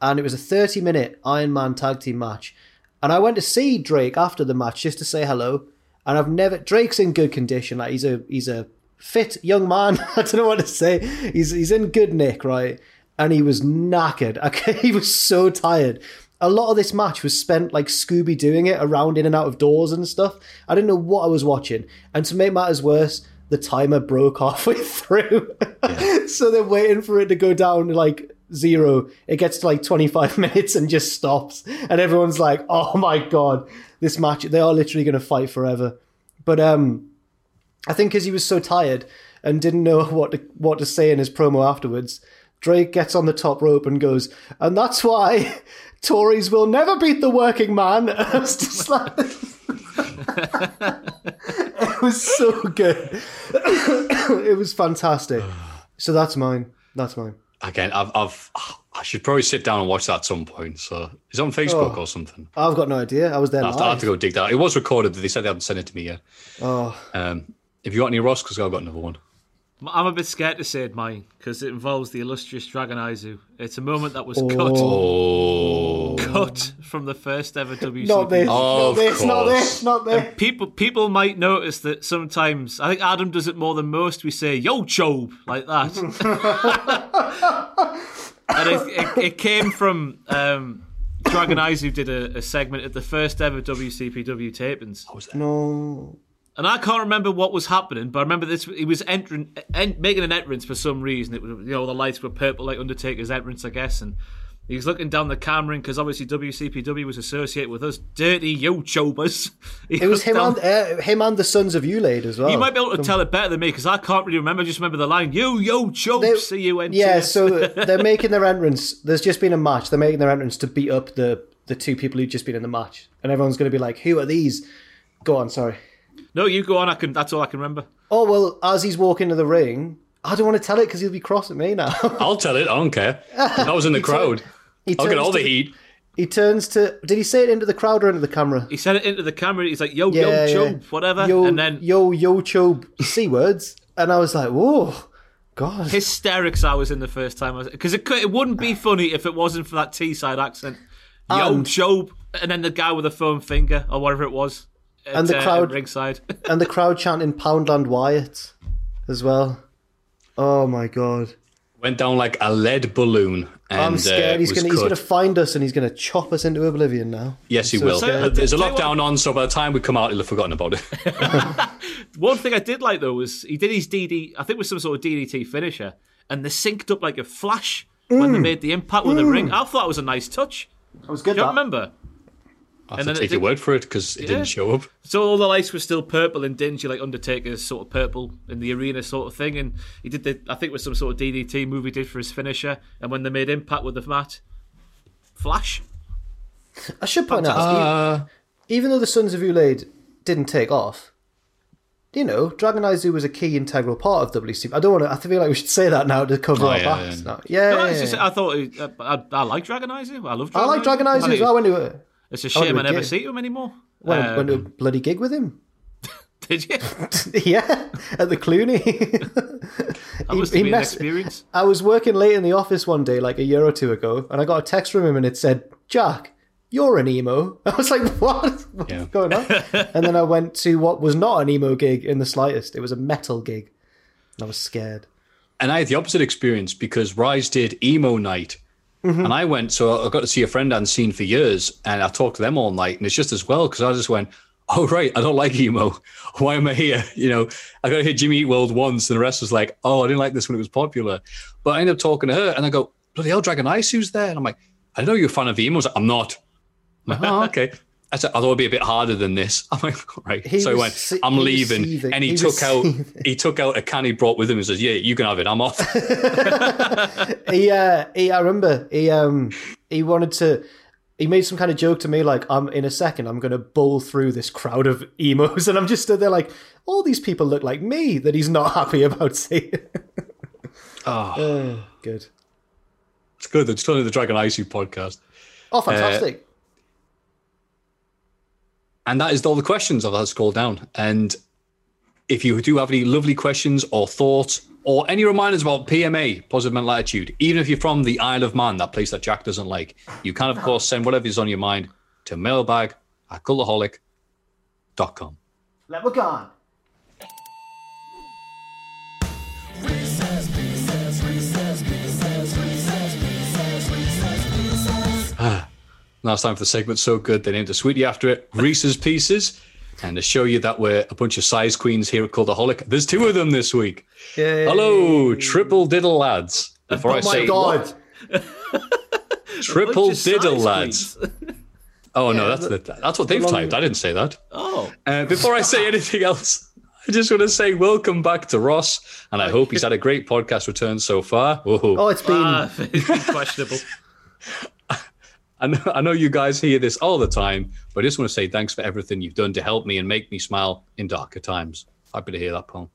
And it was a 30 minute Iron Man tag team match. And I went to see Drake after the match just to say hello. And I've never Drake's in good condition. Like he's a he's a fit young man. [LAUGHS] I don't know what to say. He's he's in good nick, right? And he was knackered. [LAUGHS] Okay, he was so tired. A lot of this match was spent like Scooby doing it around in and out of doors and stuff. I didn't know what I was watching. And to make matters worse, the timer broke [LAUGHS] halfway through. so they're waiting for it to go down like zero. It gets to like 25 [LAUGHS] minutes and just stops. And everyone's like, oh my God, this match, they are literally going to fight forever. But um, I think because he was so tired and didn't know [LAUGHS] what to, what to say in his promo afterwards, Drake gets on the top rope and goes, and that's why [LAUGHS] Tories will never beat the working man. It was so good. [COUGHS] it was fantastic. So that's mine. That's mine.
Again, I've, I've, I should probably sit down and watch that at some point. So it's on Facebook
Oh.
or something.
I've got no idea. I was there
I have, to, I have to go dig that. It was recorded, but they said they haven't sent it to me yet.
Oh,
Um, have you got any Ross? Because I've got another one.
I'm a bit scared to say it mine because it involves the illustrious Dragon Izu. It's a moment that was
Oh.
cut cut from the first ever WCW.
not this. not this. Not this. Not this.
People people might notice that sometimes I think Adam does it more than most. We say "Yo, Job" like that, [LAUGHS] and it, it, it came from um, Dragon Izu did a, a segment at the first ever WCPW tapings.
No.
And I can't remember what was happening, but I remember this. He was entering, en- making an entrance for some reason. It was, you know, the lights were purple, like Undertaker's entrance, I guess. And he was looking down the camera, because obviously WCPW was associated with us dirty YouTubers. [LAUGHS] He
It was him
down-
and uh, him and the Sons of Ulade as well.
You might be able to tell it better than me, because I can't really remember. I just remember the line, "You, yo, Job,
They-
see you in."
Yeah, so [LAUGHS] they're making their entrance. There's just been a match. They're making their entrance to beat up the the two people who've just been in the match, and everyone's going to be like, "Who are these?" Go on, sorry.
No, you go on. I can. That's all I can remember.
Oh well, as he's walking to the ring, I don't want to tell it because he'll be cross at me now. [LAUGHS]
I'll tell it. I don't care. I was in the
He
crowd.
he
I'll get
turns
all the heat.
He turns to. Did he say it into the crowd or into the camera?
He said it into the camera. He's like, "Yo,
Yeah,
yo,
yeah.
Job, whatever,"
Yo,
and then
yo, yo, chobe, c words, and I was like, "Whoa, God!"
hysterics I was in the first time because it could, it wouldn't be funny if it wasn't for that Teesside accent. Yo,
And-
Job, and then the guy with the foam finger or whatever it was, at,
And the
uh,
crowd-
at ringside. [LAUGHS]
and the crowd chanting "Poundland Wyatt" as well. Oh my God!
Went down like a lead balloon. And,
I'm scared
uh,
he's gonna he's gonna find us and he's gonna chop us into oblivion now.
Yes, he
So
will.
scared.
Uh, There's a
Tell you what-
lockdown on, so by the time we come out, he'll have forgotten about it. [LAUGHS]
One thing I did like though was he did his DD. I think it was some sort of DDT finisher, and they synced up like a flash when they
Mm.
made the impact with the ring. I thought it was a nice touch.
That was good.
Do you
that.
remember?
I have
And
to
then it
take your word for it because it
Yeah.
didn't show up.
So all the lights were still purple and dingy, like Undertaker's sort of purple in the arena sort of thing. And he did the, I think it was some sort of DDT move he did for his finisher. And when they made impact with the mat, flash.
I should point out,
Uh,
even though the Sons of Ulade didn't take off, you know, Dragon Izu was a key integral part of WCW. I don't want to. I feel like we should say that now to cover
Oh,
our
yeah,
backs.
yeah.
now. Yeah,
No,
yeah,
just,
yeah.
I thought he, uh, I, I like Dragon Izu. I love
I
Dragon
like Dragon Izu
think
as well. I went to a,
It's a shame
to
I
a
never
gig.
see him anymore.
went,
Um,
went to a bloody gig with him. [LAUGHS]
Did you? [LAUGHS]
yeah, at the Cluny. [LAUGHS]
That must
He-
have
he
been an experience.
I was working late in the office one day, like a year or two ago, and I got a text from him, and it said, "Jack, you're an emo." I was like, "What? What's
Yeah.
going on?" and then I went to what was not an emo gig in the slightest. It was a metal gig. And I was scared.
and I had the opposite experience because Rise did emo night.
Mm-hmm.
And I went, so I got to see a friend I hadn't seen for years, and I talked to them all night. And it's just as well because I just went, oh, right, I don't like emo. [LAUGHS] Why am I here? [LAUGHS] You know, I got to hear Jimmy Eat World once, and the rest was like, oh, I didn't like this when it was popular. But I ended up talking to her, and I go, bloody hell, Dragon Ice, who's there? And I'm like, I know you're a fan of emo. I was like, I'm not. I'm like, oh, okay. I said, I thought it'd be a bit harder than this. [LAUGHS] I'm like, right.
He
so he went,
se-
I'm
he
leaving.
seething.
And he,
He
took out
seething.
he took out a can he brought with him and says, Yeah, you can have it, I'm off. [LAUGHS]
he, uh, he, I remember he, um, he wanted to. He made some kind of joke to me like, "I'm in a second, I'm going to bowl through this crowd of emos," [LAUGHS] and I'm just stood there like, all these people look like me. That he's not happy about seeing.
oh,
Oh, good.
it's good. It's totally the Dragon Icy podcast.
Oh, fantastic.
And that is all the questions I've had scrolled down. And if you do have any lovely questions or thoughts or any reminders about PMA, positive mental attitude, even if you're from the Isle of Man, that place that Jack doesn't like, you can, of oh. course, send whatever is on your mind to mailbag at cultaholic.com.
Let
Now it's time for the segment so good they named a sweetie after it, Reese's Pieces. And to show you that we're a bunch of size queens here at Cultaholic, there's two of them this week.
Yay.
Hello, triple diddle lads. Before
Oh
I
my
say
god. [LAUGHS]
triple diddle lads. [LAUGHS] Oh no, that's the, that's what they've
long-
typed. I didn't say that.
Oh,
Uh, before I say [LAUGHS] anything else, I just want to say welcome back to Ross, and I hope he's had a great podcast return so far. Whoa.
Oh, it's been.
ah, it's been questionable.
I know, I know you guys hear this all the time, but I just want to say thanks for everything you've done to help me and make me smile in darker times. Happy to hear that, Paul.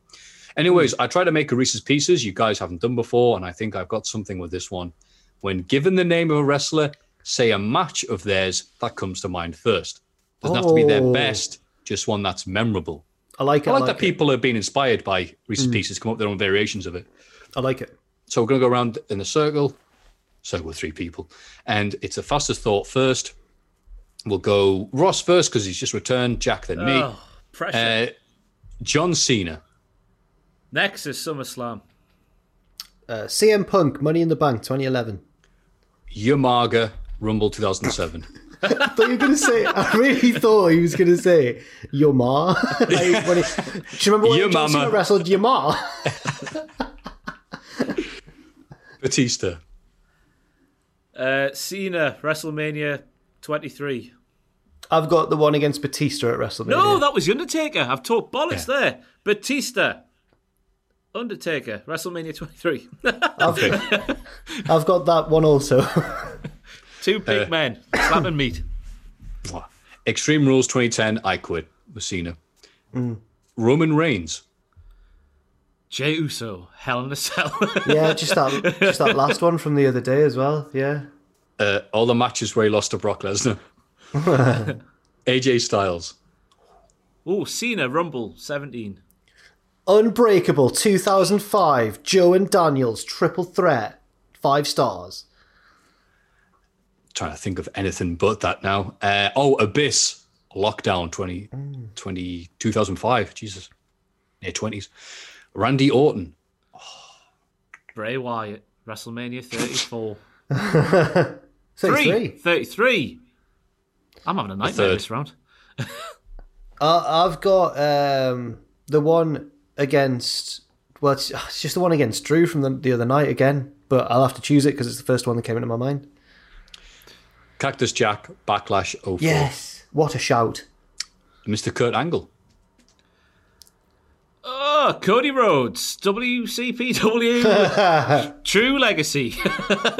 Anyways, I try to make a Reese's Pieces you guys haven't done before, and I think I've got something with this one. When given the name of a wrestler, say a match of theirs that comes to mind first. Doesn't have to be their
Oh.
best, just one that's memorable.
I like it.
I like,
I
that
it.
people have been inspired by Reese's mm. Pieces, come up with their own variations of it.
I like it.
So we're going to go around in a circle, circle with three people, and it's a fastest thought first. We'll go Ross first because he's just returned. Jack then me.
Oh, pressure.
Uh, John Cena.
Next is SummerSlam.
Uh, CM Punk, Money in the Bank, 2011.
Yamaga Rumble 2007. [LAUGHS]
I thought you were going to say. I really thought he was going to say your ma. [LAUGHS] like, he, do you remember when
Your
John Cena wrestled your ma? [LAUGHS]
Batista.
Uh, Cena, WrestleMania 23.
I've got the one against Batista at WrestleMania.
No, that was The Undertaker. I've talked bollocks there. Batista. Undertaker, WrestleMania 23.
I've, [LAUGHS] I've got that one also. [LAUGHS]
Two big
Uh,
men slapping meat.
Extreme Rules 2010. I quit. With Cena. Roman Reigns.
Jey Uso, Hell in a Cell. [LAUGHS]
yeah, just that, just that last one from the other day as well. Yeah.
Uh, all the matches where he lost to Brock Lesnar. [LAUGHS] AJ Styles.
oh, Cena, Rumble 17.
Unbreakable 2005, Joe and Daniels triple threat, five stars.
trying to think of anything but that now. Uh, oh, Abyss Lockdown 20, 20 2005. Jesus. Near 20s. Randy Orton. [SIGHS]
Bray Wyatt, WrestleMania 34. [LAUGHS]
33.
33. I'm having a nightmare
third.
this round. [LAUGHS]
Uh, I've got um, the one against. Well, it's, [SIGHS] it's just the one against Drew from the, the other night again, but I'll have to choose it because it's the first one that came into my mind.
Cactus Jack Backlash 04.
Yes. What a shout.
Mr. Kurt Angle.
Oh, Cody Rhodes, WCPW, [LAUGHS] True Legacy. [LAUGHS]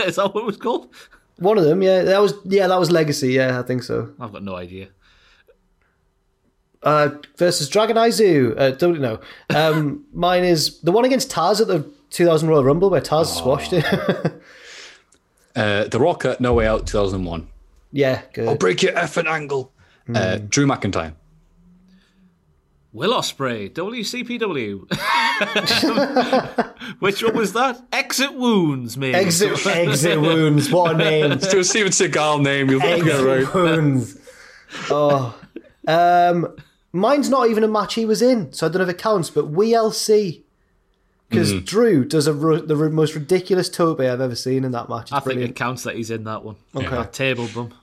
Is that what it was called?
One of them, yeah. That was yeah, that was Legacy, yeah, I think so.
I've got no idea.
Uh, versus Dragon Eye Zoo. Uh, don't know. Um, [LAUGHS] mine is the one against Taz at the 2000 Royal Rumble where Taz squashed it.
Uh, the Rock at No Way Out 2001.
yeah, good.
I'll break your effing angle. Uh, Drew McIntyre.
Will Ospreay, WCPW. [LAUGHS] Which one was that? Exit Wounds, maybe.
Exit, exit wounds. What a name.
Let's do a Steven Seagal name. You'll get
Exit
right.
wounds. Oh, um, mine's not even a match he was in, so I don't know if it counts. But WLC, because
Hmm.
Drew does a ru- the ru- most ridiculous tope I've ever seen in that match. It's
I think it counts that he's in that one.
Okay.
I tabled them.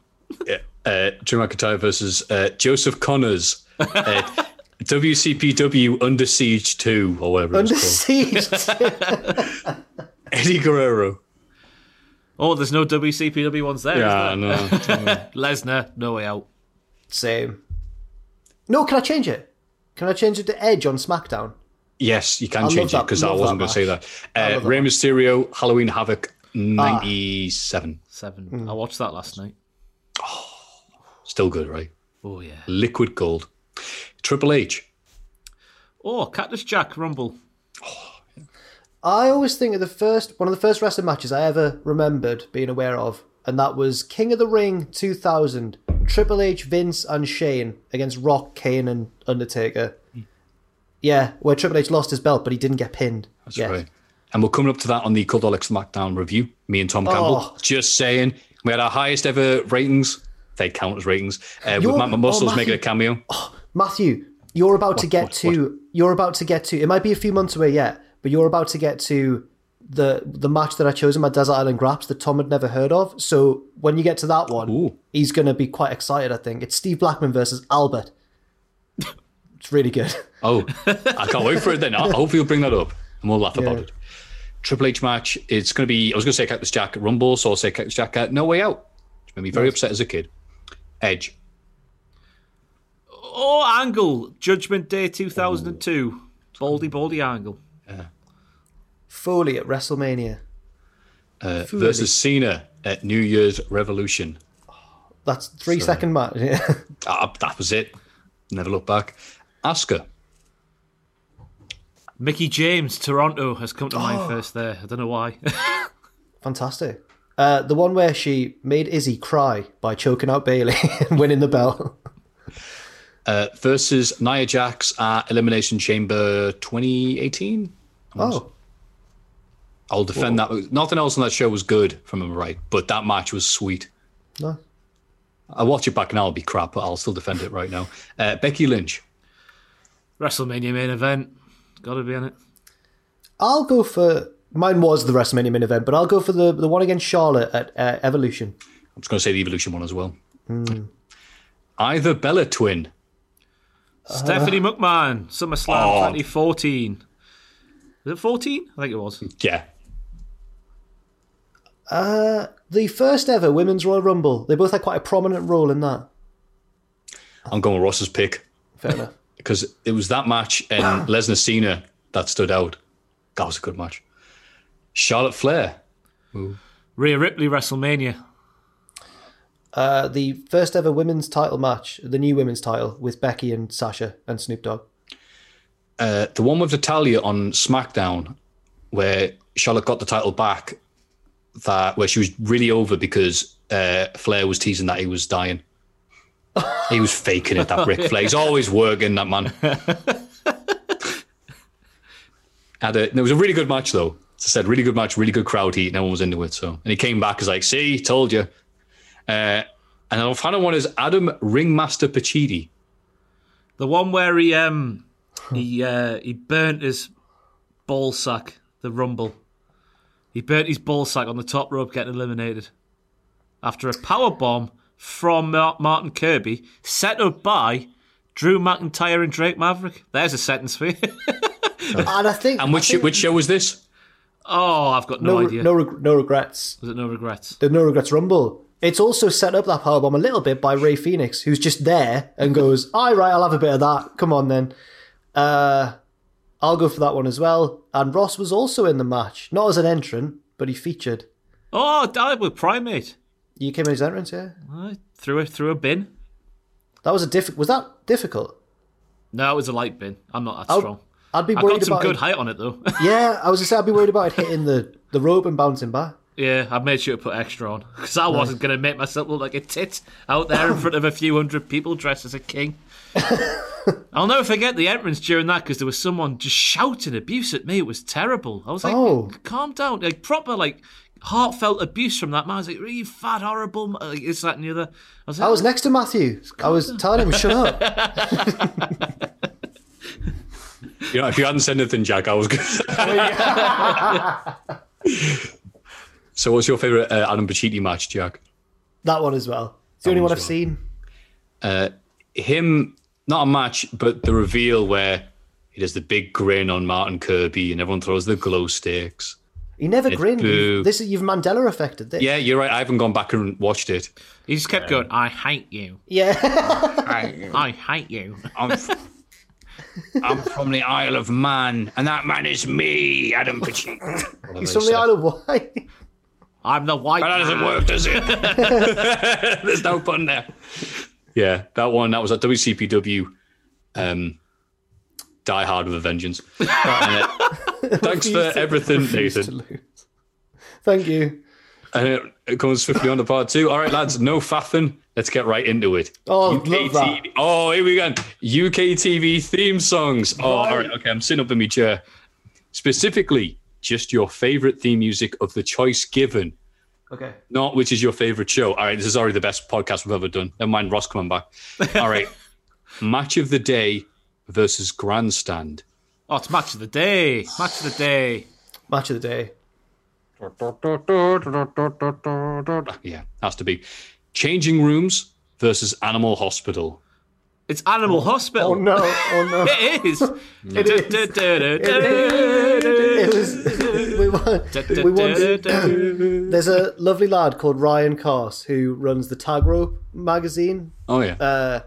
Yeah. Uh, Drew McIntyre versus uh, Joseph Conners. [LAUGHS] Uh, WCPW Under Siege 2, or whatever
Under
it's
siege. [LAUGHS]
Eddie Guerrero.
Oh, there's no WCPW ones there.
Yeah, I
is [LAUGHS] Lesnar, no way out.
Same. No, can I change it? Can I change it to Edge on SmackDown?
Yes, you can
love
change it because I wasn't going to say that.
match.
Uh,
love that
Rey
match.
Mysterio, Halloween Havoc, 97.
Seven.
Hmm.
I watched that last night.
Oh, Still good, right?
Oh yeah.
Liquid gold. Triple H.
Oh, Cactus Jack Rumble.
I always think of the first one of the first wrestling matches I ever remembered being aware of, and that was King of the Ring 2000, Triple H, Vince, and Shane against Rock, Kane, and Undertaker. Yeah, where Triple H lost his belt, but he didn't get pinned.
That's
yet.
right. And we're coming up to that on the Cultaholic SmackDown review. Me and Tom Campbell.
Oh.
Just saying. We had our highest ever ratings. They count as ratings. Uh, with
You're-
Matt Muscles
oh,
making a cameo.
Matthew, you're about to get
what,
to. You're about to get to. It might be a few months away yet, but you're about to get to the the match that I chose in my Desert Island Graps that Tom had never heard of. So when you get to that one,
Ooh.
he's going to be quite excited. I think it's Steve Blackman versus Albert. it's really good. [LAUGHS]
Oh, I can't wait for it then. I hope you'll bring that up and we'll laugh about it. Triple H match. It's going to be, I was going to say Cactus Jack at Rumble, so I'll say Cactus Jack at No Way Out. Which made me very upset as a kid. Edge.
Oh, Angle. Judgment Day 2002. Baldy, baldy Angle. Yeah.
Foley at WrestleMania.
Uh,
Fully.
versus Cena at New Year's Revolution.
That's three
So-
second match. Yeah. [LAUGHS]
Ah, that was it. Never look back. Asuka.
Mickie James, Toronto, has come to mind first there. I don't know why. [LAUGHS]
Fantastic. Uh, the one where she made Izzy cry by choking out Bayley [LAUGHS] and winning the belt.
Uh, versus Nia Jax at Elimination Chamber 2018.
Oh,
I'll defend that. Nothing else on that show was good, from him right, but that match was sweet.
no.
I'll watch it back now, it'll be crap, but I'll still defend it right now. Uh, Becky Lynch.
WrestleMania main event. Got to be in it.
I'll go for mine was the WrestleMania main event, but I'll go for the the one against Charlotte at uh, Evolution.
I'm just going to say the Evolution one as well. Either Bella Twin.
Stephanie McMahon, SummerSlam
Oh.
2014. Was it 14? I think it was.
Yeah.
Uh, the first ever women's Royal Rumble. They both had quite a prominent role in that.
I'm going with Ross's pick
Fair enough. [LAUGHS]
because it was that match and [COUGHS] Lesnar Cena that stood out. That was a good match. Charlotte Flair.
Rhea Ripley, WrestleMania.
Uh, the first ever women's title match, the new women's title with Becky and Sasha and Snoop Dogg.
Uh, the one with Natalya on SmackDown, where Charlotte got the title back, that where she was really over because uh, Flair was teasing that he was dying. [LAUGHS] he was faking it, that Ric Flair. He's always working, that man. [LAUGHS] Had a, it was a really good match, though. As I said, really good match, really good crowd heat. No one was into it. So, and he came back as like, "See, told you." Uh, and our final one is Adam Ringmaster Pacitti.
The one where he um he uh, he burnt his ball sack, the rumble. He burnt his ball sack on the top rope, getting eliminated after a power bomb from Martin Kirby, set up by Drew McIntyre and Drake Maverick. There's a sentence for you. [LAUGHS]
And I think.
And which
think
which show was this?
oh, I've got no,
no,
idea.
no, no regrets.
Was it no regrets?
The No Regrets Rumble. It's also set up that powerbomb a little bit by Ray Phoenix, who's just there and goes, "All right, I'll have a bit of that. Come on then." Uh, I'll go for that one as well. And Ross was also in the match, not as an entrant, but he featured.
Oh, died with Primate.
You came in his entrance, yeah.
I threw it through a bin.
That was a diff. Was that difficult?
No, it was a light bin. I'm not that
I'll-
strong.
I'd be
I
worried
got some
about
good
it.
height on it though. [LAUGHS]
Yeah, I was gonna say I'd be worried about it hitting the, the rope and bouncing back.
Yeah, I made sure to put extra on because I wasn't going to make myself look like a tit out there in front of a few hundred people dressed as a king. [LAUGHS] I'll never forget the entrance during that because there was someone just shouting abuse at me. It was terrible. I was like,
Oh.
calm down. Like, proper, like, heartfelt abuse from that man. I was like, you fat, horrible. m-" Like, this, that, and the other. I was, like,
I was next to Matthew. I was telling him, "Shut up." [LAUGHS]
You know, if you hadn't said anything, Jack, I was good. [LAUGHS] so, what's your favourite uh, Adam Pacitti match, Jack?
that one as well. It's the only
one
one I've
well.
seen.
Uh, him, not a match, but the reveal where he does the big grin on Martin Kirby and everyone throws the glow sticks.
He never
It's
grinned. You've- This is you've Mandela affected this.
Yeah, you're right. I haven't gone back and watched it.
He just kept going, I hate you.
Yeah. [LAUGHS]
I, I hate you.
I'm, f- I'm from the Isle of Man, and that man is me, Adam Pacheco.
He's from the Isle of Wight. [LAUGHS]
I'm the white
But that doesn't work, does it? [LAUGHS] [LAUGHS]
There's no pun there. Yeah, that one. That was at WCPW. Um, Die Hard with a Vengeance. And, uh, [LAUGHS] thanks for
to-
everything, Nathan.
Thank you.
And it, it comes swiftly on to part two. All right, lads, no faffing. Let's get right into it.
Oh, love that.
TV. Oh, here we go. UK TV theme songs. Oh, all right. Okay, I'm sitting up in my chair. Specifically, just your favorite theme music of the choice given.
Okay.
Not which is your favorite show. All right, this is already the best podcast we've ever done. Never mind Ross coming back. All right. [LAUGHS] Match of the day versus grandstand.
Oh, it's match of the day. Match of the day.
Match of the day.
Yeah, has to be. Changing rooms versus animal hospital.
It's Animal Hospital.
Oh no! Oh no! [LAUGHS] [LAUGHS] [LAUGHS]
It is.
It is. It. We want. We want. There's a lovely lad called Ryan Carse who runs the Tag Rope magazine.
Oh yeah.
Uh,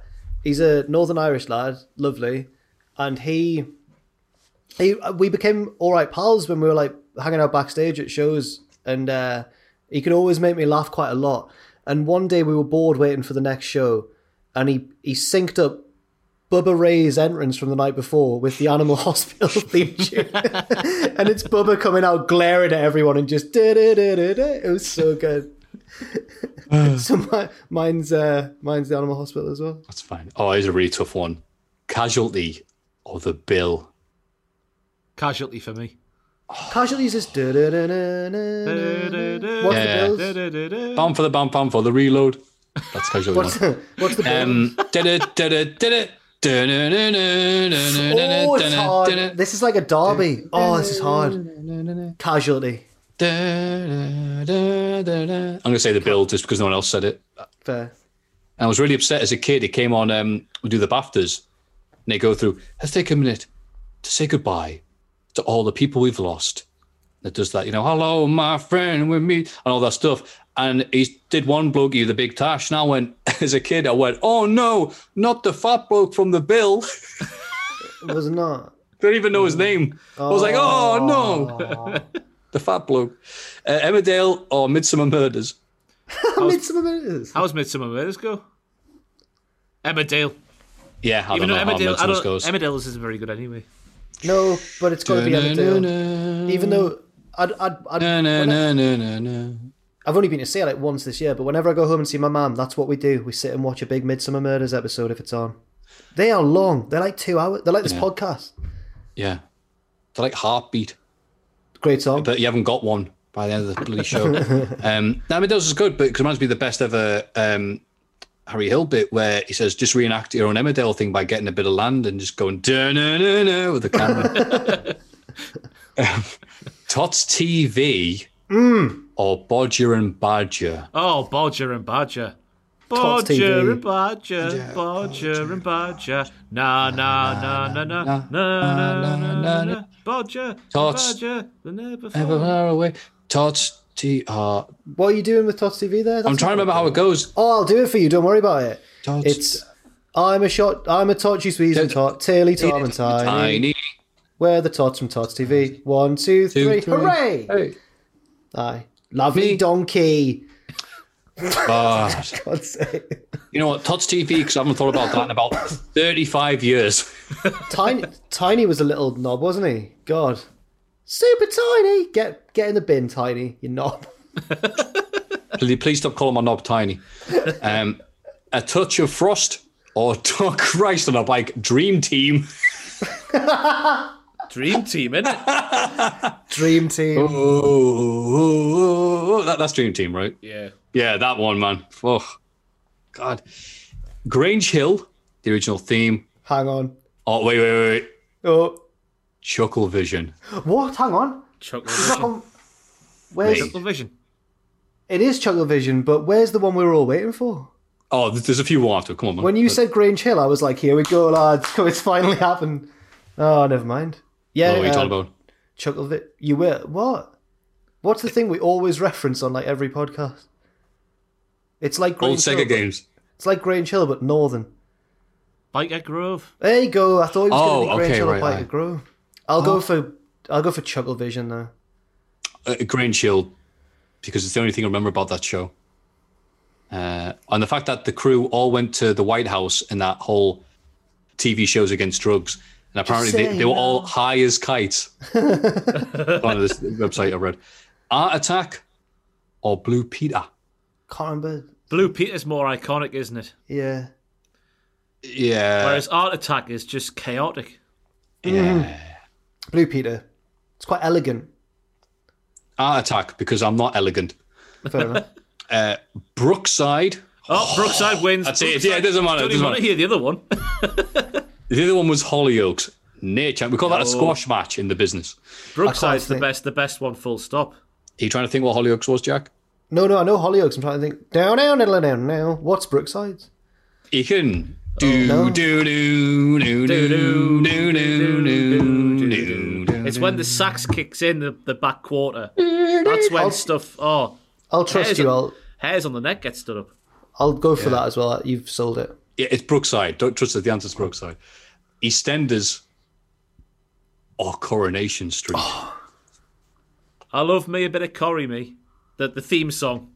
he's a Northern Irish lad, lovely, and he, he, we became all right pals when we were like hanging out backstage at shows, and uh, he could always make me laugh quite a lot. And one day we were bored waiting for the next show, and he he synced up Bubba Ray's entrance from the night before with the Animal [LAUGHS] Hospital theme tune, [LAUGHS] and it's Bubba coming out glaring at everyone and just da da da da da. It was so good. [LAUGHS] so my, mine's uh, mine's the Animal Hospital as well.
That's fine. Oh, it's a really tough one. Casualty or the bill.
Casualty for me.
Casualties is da da da da da. What's
Yeah.
the bills?
Bam for the bam, bam for the reload. That's casually
what's, [LAUGHS] what's the
um.
This is like a derby. Oh, this is hard. Casualty.
I'm going to say the build just because no one else said it.
Fair.
And I was really upset as a kid. It came on, um, we do the BAFTAs, and they go through, let's take a minute to say goodbye to all the people we've lost. That does that, you know, hello, my friend, with me, and all that stuff. And he did one bloke, you the big tash. And I went, [LAUGHS] as a kid, I went, oh no, not the fat bloke from the bill.
It was not. [LAUGHS]
Don't even know his name. I was like, oh no, [LAUGHS] the fat bloke. Uh, Emmerdale or Midsomer Murders?
Midsomer Murders.
How's Midsomer Murders go? Emmerdale.
Yeah, I
Even
don't
though
know how
Emmerdale, I don't,
goes.
Emmerdale's isn't very good anyway.
No, but it's got to be Emmerdale. Even though I'd, I'd, I'd
Na, na,
when I-
na, na, na, na.
I've only been to see it like once this year, but whenever I go home and see my mum, that's what we do. We sit and watch a big Midsomer Murders episode if it's on. They are long. They're like two hours. They're like this
Yeah.
podcast.
Yeah. They're like Heartbeat,
Great song.
but you haven't got one by the end of the bloody show. [LAUGHS] um, now, Meadows is good, but it reminds me of the best ever um, Harry Hill bit where he says, just reenact your own Emmerdale thing by getting a bit of land and just going, da-na-na-na with the camera. [LAUGHS] [LAUGHS] um, Tots TV or Bodger and Badger?
Oh, Bodger and Badger.
Tots
Bodger and Badger, Bodger and Badger. Na na na na na na na na na na. Bodger,
Tots.
Badger, never
far away. Tots T. Uh,
What are you doing with Tots TV there?
I'm trying to remember how it goes.
Oh, I'll do it for you. Don't worry about it.
Tots.
It's I'm a shot. I'm a Totchy Sweeze and Tot. Taily Tom and Tiny.
Tiny.
We're the Tots from Tots TV. One, two,
Two,
three.
three.
Hooray!
Hey.
Aye. Lovely
Me.
donkey. [LAUGHS] [LAUGHS] God's sake.
You know what? Tots TV, because I haven't thought about that in about 35 years. [LAUGHS]
Tiny, Tiny was a little knob, wasn't he? God, super tiny. Get get in the bin, Tiny. You knob.
Please, please stop calling my knob tiny. Um, a touch of frost or oh Christ on a bike. Dream Team.
Dream Team, innit? [LAUGHS]
Dream team.
Oh, oh, oh, that, that's Dream Team, right?
Yeah.
Yeah, that one, man. Oh, God. Grange Hill, the original theme.
Hang on.
Oh, wait, wait, wait. wait.
Oh,
Chuckle Vision.
what? Hang on.
Chuckle Vision.
on- Where's
Chuckle Vision.
it is Chuckle Vision, but where's the one we were all waiting for?
Oh, there's a few more after. Come on, man.
When you
But-
said Grange Hill, I was like, "Here we go, lads! [LAUGHS] It's finally happened." Oh, never mind. Yeah,
what are you
uh,
talking about?
Chuckle Vi- You will what? What's the thing we always reference on like every podcast? It's like
Old
Grange
Sega
Hill, but-
games.
It's like Grange Hill, but northern.
Byker Grove.
There you go. I thought he was
Oh,
going to be Grange
okay,
Hill or
right,
Biker
right.
Grove. I'll go for I'll go for Chucklevision though.
uh, Grange Hill because it's the only thing I remember about that show. Uh, and the fact that the crew all went to the White House in that whole TV shows against drugs, and apparently they, they were all high as kites. [LAUGHS] on this website I read, Art Attack or Blue Peter.
Can't remember.
Blue Peter's more iconic, isn't it?
Yeah.
Yeah,
Whereas Art Attack is just chaotic.
yeah.
Blue Peter. It's quite elegant.
Art Attack because I'm not elegant.
Fair enough. [LAUGHS]
Uh, Brookside.
Oh, Brookside [GASPS] wins.
That's it. Yeah, it doesn't matter,
Don't even want to hear the other one. [LAUGHS]
The other one was Hollyoaks. Nature. We call that a squash match in the business.
Brookside's the
think-
best, the best one. Full stop.
Are you trying to think what Hollyoaks was, Jack?
No, no, I know Hollyoaks. I'm trying to think. Down, down, down, down, down. What's Brookside's?
You can do
no.
do do do do do do do do do.
It's when the sax kicks in the, the back quarter. That's when stuff. Oh,
I'll trust
hairs
you.
on-
I'll
hairs on the neck get stood up.
I'll go for that as well. You've sold it.
Yeah, it's Brookside. Don't trust that the answer's Brookside. EastEnders or Coronation Street.
I love me a bit of Corrie me. The the theme song.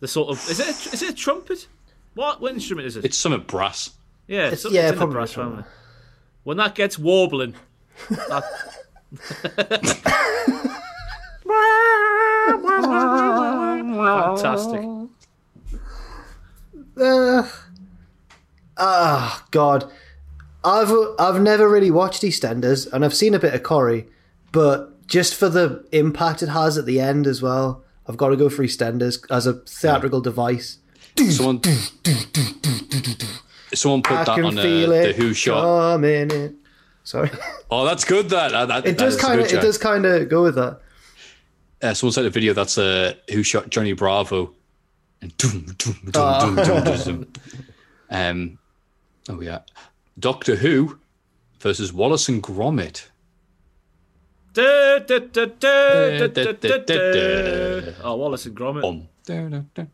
The sort of is it a, is it a trumpet? What what instrument is it?
It's something brass.
yeah,
it's-
it's,
yeah,
it's in
probably
brass
a trumpet.
family. When that gets warbling, that... [LAUGHS] [LAUGHS] fantastic.
Uh, ah, God. I've I've never really watched EastEnders, and I've seen a bit of Corrie, but just for the impact it has at the end as well, I've got to go for EastEnders as a theatrical device.
Someone, someone put
I
that on uh,
feel
the
it
Who shot.
in. Sorry,
Oh, that's good. That, that, that
it does kind of it does kind of go with that.
Uh, someone sent a video that's uh, Who shot Johnny Bravo. And doom, doom, doom,
Ah.
doom, doom, doom, doom. Um, oh yeah, Doctor Who versus Wallace and Gromit.
Oh, Wallace and Gromit.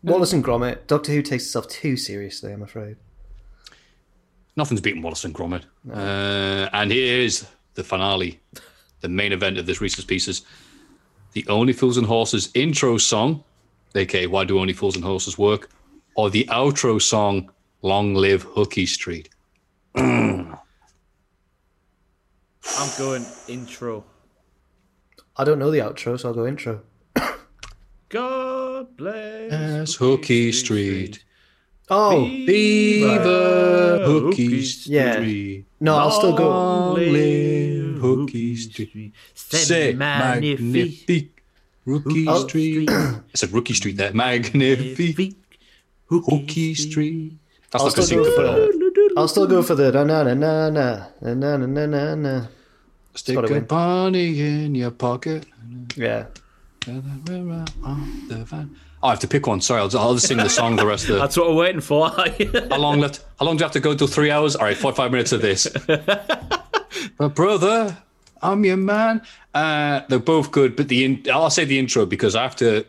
Wallace and Gromit. Doctor Who takes itself too seriously. I'm afraid.
Nothing's beaten Wallace and Gromit. Uh, and here's the finale, the main event of this Reese's Pieces. The Only Fools and Horses intro song, aka Why Do Only Fools and Horses Work, or the outro song, Long Live Hooky Street. [CLEARS THROAT]
I'm going intro.
I don't know the outro, so I'll go intro.
God bless
Yes, Hooky Street.
Oh,
Viva Hooky
Yeah.
Street.
no, I'll still go.
Long live Hooky Street. C'est magnifique. Rookie
Oh.
Street. [CLEARS THROAT] I said Rookie Street there. Magnifique. Hooky Street. That's
I'll
like
still go for
syncope.
the. I'll still go for the na na na na na na na na na na.
Stick a
win.
bunny in your pocket.
Yeah.
On the van. Oh, I have to pick one. Sorry, I'll, I'll just sing the song the rest of the.
That's what we're waiting for. [LAUGHS]
How long left? How long do you have to go till three hours? All right, forty-five minutes of this. [LAUGHS] but brother, I'm your man. Uh, they're both good, but the in- I'll say the intro because I have to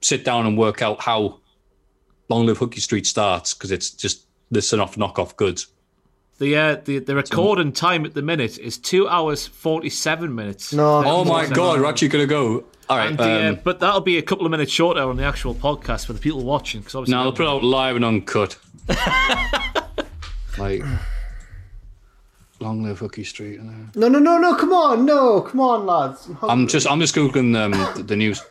sit down and work out how Long Live Hooky Street starts because it's just this enough knockoff goods.
the, uh, the the recording time at the minute is two hours forty seven minutes.
No.
Oh my god, we're actually gonna go. All right,
And the, uh,
um,
but that'll be a couple of minutes shorter on the actual podcast for the people watching. Because obviously,
now I'll put it out live and uncut. [LAUGHS] like Long Live Hooky Street. uh,
No, no, no, no! Come on, no, come on, lads.
I'm just I'm just googling um, the news.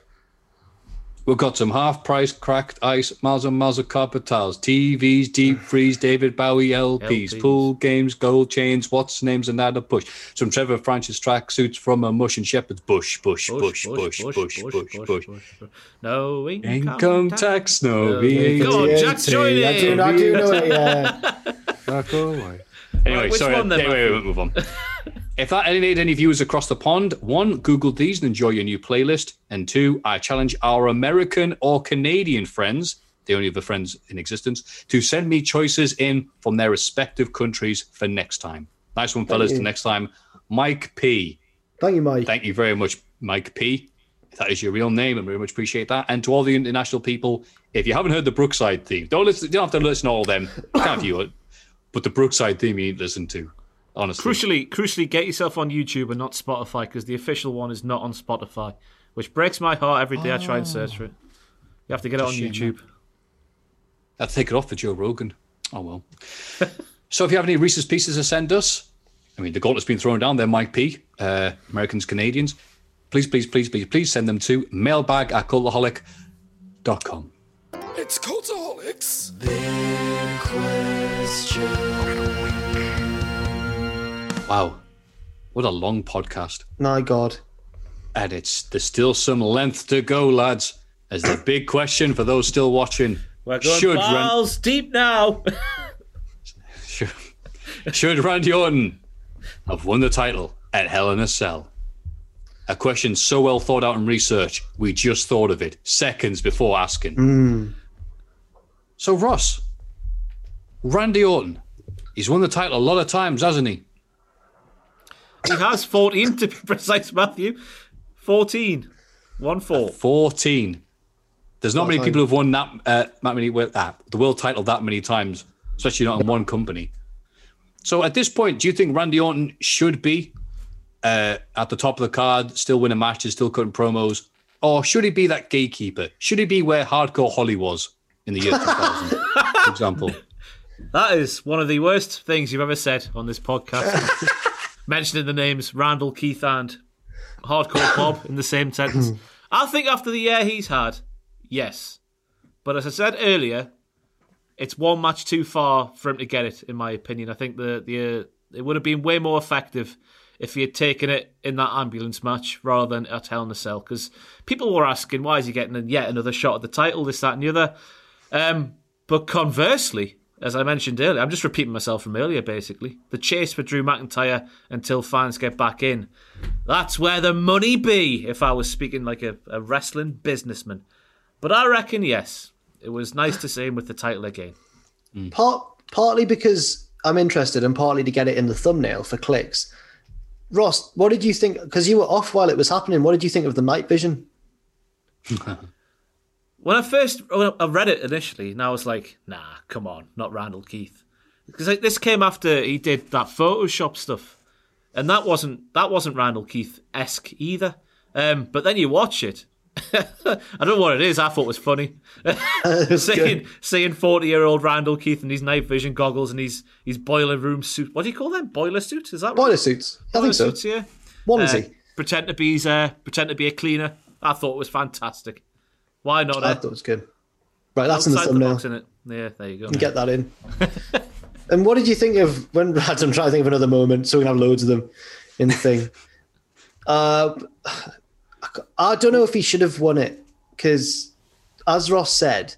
We've got some half price cracked ice, miles and miles of carpet tiles, TVs, deep [LAUGHS] freeze, David Bowie LPs,
LPs.
pool games, gold chains, what's names and that a push. Some Trevor Francis track suits from a mush and shepherd's bush, bush, bush, bush, bush, bush, bush.
No income,
Income tax, no VAT.
Go on, Jack's joining.
I do, I do know it. Yeah. [LAUGHS]
Back away. Anyway,
Right, which
sorry.
one then,
anyway, we'll move on. [LAUGHS] if that alienated any viewers across the pond, one, Google these and enjoy your new playlist. And two, I challenge our American or Canadian friends, the only other friends in existence, to send me choices in from their respective countries for next time. Nice one, fellas.
you.
Till next time, Mike P.
Thank you, Mike.
Thank you very much, Mike P. that is your real name, I very much appreciate that. And to all the international people, if you haven't heard the Brookside theme, don't listen. You don't have to listen to all of them. Can't view it, but the Brookside theme you need to listen to. Honestly,
Crucially, crucially, get yourself on YouTube and not Spotify because the official one is not on Spotify, which breaks my heart every day I try and search for it. You have to get it on
Shame,
YouTube.
I'll take it off for Joe Rogan. Oh well. [LAUGHS] so if you have any Reese's pieces to send us, I mean the gauntlet's been thrown down. They're Mike P. Uh, Americans, Canadians. Please, please, please, please, please send them to mailbag at cultaholic.com.
It's Cultaholics.
Wow. What a long podcast.
My God.
And it's there's still some length to go, lads. As the big question for those still watching.
We're going
should, Ran-
balls deep now. [LAUGHS]
should, should Randy Orton have won the title at Hell in a Cell? A question so well thought out and researched, we just thought of it seconds before asking.
Mm.
So, Ross, Randy Orton, he's won the title a lot of times, hasn't he?
He has 14 to be [LAUGHS] precise, Matthew. 14. 1 4.
14. There's not many people who've won that, uh, that many, well, uh, the world title that many times, especially not in one company. So at this point, do you think Randy Orton should be uh, at the top of the card, still winning matches, still cutting promos? Or should he be that gatekeeper? Should he be where Hardcore Holly was in the year 2000, for example? [LAUGHS]
That is one of the worst things you've ever said on this podcast. [LAUGHS] Mentioning the names Randall, Keith, and Hardcore Bob in the same sentence. I think after the year he's had, yes. But as I said earlier, it's one match too far for him to get it, in my opinion. I think the the uh, it would have been way more effective if he had taken it in that ambulance match rather than at Hell in a Cell. Because people were asking, why is he getting yet another shot at the title, this, that, and the other? Um, but conversely, as I mentioned earlier, I'm just repeating myself from earlier, basically. The chase for Drew McIntyre until fans get back in. That's where the money be, if I was speaking like a, a wrestling businessman. But I reckon, yes, it was nice to see him with the title again. Mm.
Part partly because I'm interested, and partly to get it in the thumbnail for clicks. Ross, what did you think? Because you were off while it was happening. What did you think of the night vision? [LAUGHS]
When I first I read it initially, and I was like, nah, come on, not Randall Keith. Because like, this came after he did that Photoshop stuff. And that wasn't that wasn't Randall Keith esque either. Um, but then you watch it. [LAUGHS] I don't know what it is. I thought it was funny. [LAUGHS] [LAUGHS] seeing seeing forty year old Randall Keith in his night vision goggles and his his boiler room suit. What do you call them? Boiler suits? Is that right?
Boiler suits. I think so.
Suits, yeah.
Onesie.
Uh, pretend to be his, uh, pretend to be a cleaner. I thought it was fantastic. Why not?
I
eh?
thought it was good. Right, that's in the
thumbnail.
thumbnail.
box? Yeah, there you go.
Get that in. [LAUGHS] and what did you think of when [LAUGHS] I'm trying to think of another moment so we can have loads of them in the thing? [LAUGHS] uh, I don't know if he should have won it because, as Ross said,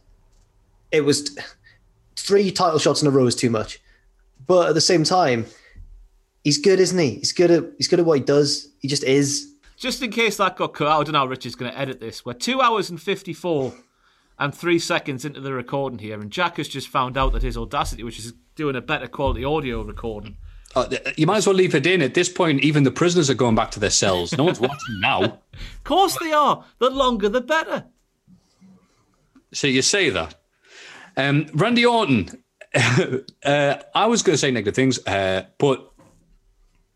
it was three title shots in a row is too much. But at the same time, he's good, isn't he? He's good at he's good at what he does. He just is.
Just in case that got cut out, I don't know how Richard's going to edit this. We're two hours and 54 and three seconds into the recording here, and Jack has just found out that his Audacity, which is doing a better quality audio recording,
Uh, you might as well leave it in. At this point, even the prisoners are going back to their cells. No one's watching now. [LAUGHS]
Of course they are. The longer, the better.
So you say that. Um, Randy Orton. [LAUGHS] uh, I was going to say negative things, uh, but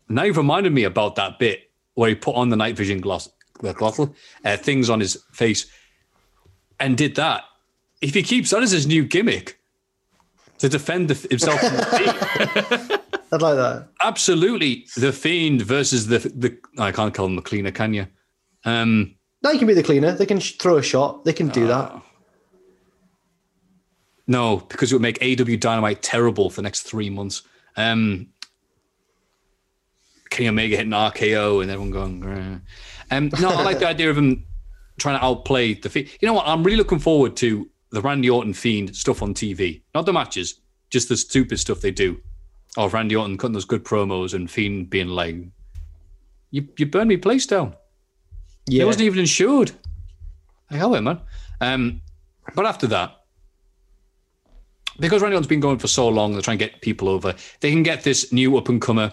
now you've reminded me about that bit where he put on the night vision gloss, gloss uh, things on his face, and did that. If he keeps that as his new gimmick to defend the, himself, from the [LAUGHS]
I'd like that.
absolutely the fiend versus the the. I can't call him the cleaner, can you? Um,
No, you can be the cleaner. They can sh- throw a shot. They can do that.
No, because it would make AEW Dynamite terrible for the next three months. Um, Kenny Omega hitting RKO and everyone going. "Grr." Um, no, I like the idea of him trying to outplay the Fiend. You know what? I'm really looking forward to the Randy Orton Fiend stuff on TV. Not the matches, just the stupid stuff they do. Of Randy Orton cutting those good promos and Fiend being like, "You you burned me place down."
Yeah.
It wasn't even insured. Like, hell, it, man. Um, but after that, because Randy Orton's been going for so long, they're trying to get people over. They can get this new up and comer.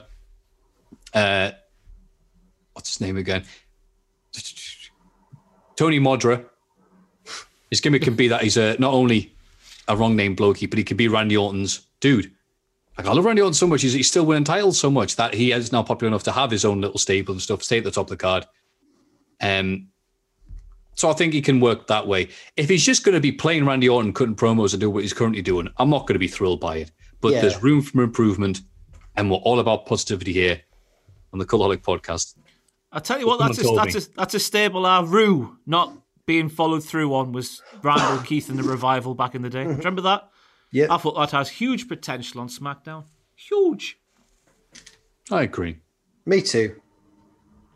Uh, what's his name again? Tony Modra. His gimmick can be that he's a, not only a wrong name blokey, but he can be Randy Orton's dude. Like, I love Randy Orton so much. He's, he's still winning titles so much that he is now popular enough to have his own little stable and stuff, stay at the top of the card. Um, so I think he can work that way. If he's just going to be playing Randy Orton, cutting promos and do what he's currently doing, I'm not going to be thrilled by it. But
Yeah.
there's room for improvement, and we're all about positivity here on the Cultaholic podcast.
I tell you what, that's a, that's a that's a stable our rue not being followed through on was Randall Keith and the revival back in the day. Remember that?
Yeah.
I thought that has huge potential on SmackDown. Huge,
I agree.
Me too.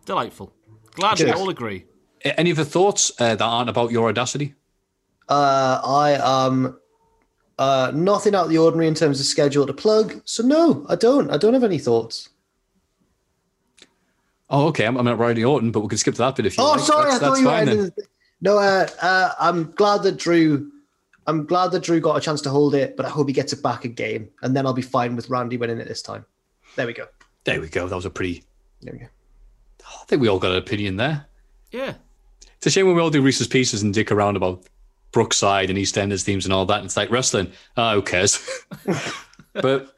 delightful. Glad we all agree.
A- Any other thoughts uh, that aren't about your audacity?
Uh, I um, uh, nothing out of the ordinary in terms of schedule to plug. So no, I don't. I don't have any thoughts.
Oh, okay. I'm, I'm at Randy Orton, but we can skip to that bit if you
Oh,
like.
sorry,
That's,
I thought
that's
you were
fine then.
No, uh, uh, I'm glad that Drew. I'm glad that Drew got a chance to hold it, but I hope he gets it back again, and then I'll be fine with Randy winning it this time. There we go.
There we go. That was a pretty.
There we go.
I think we all got an opinion there.
Yeah.
It's a shame when we all do Reese's Pieces and dick around about Brookside and EastEnders themes and all that. And it's like wrestling. Ah, who cares? [LAUGHS] but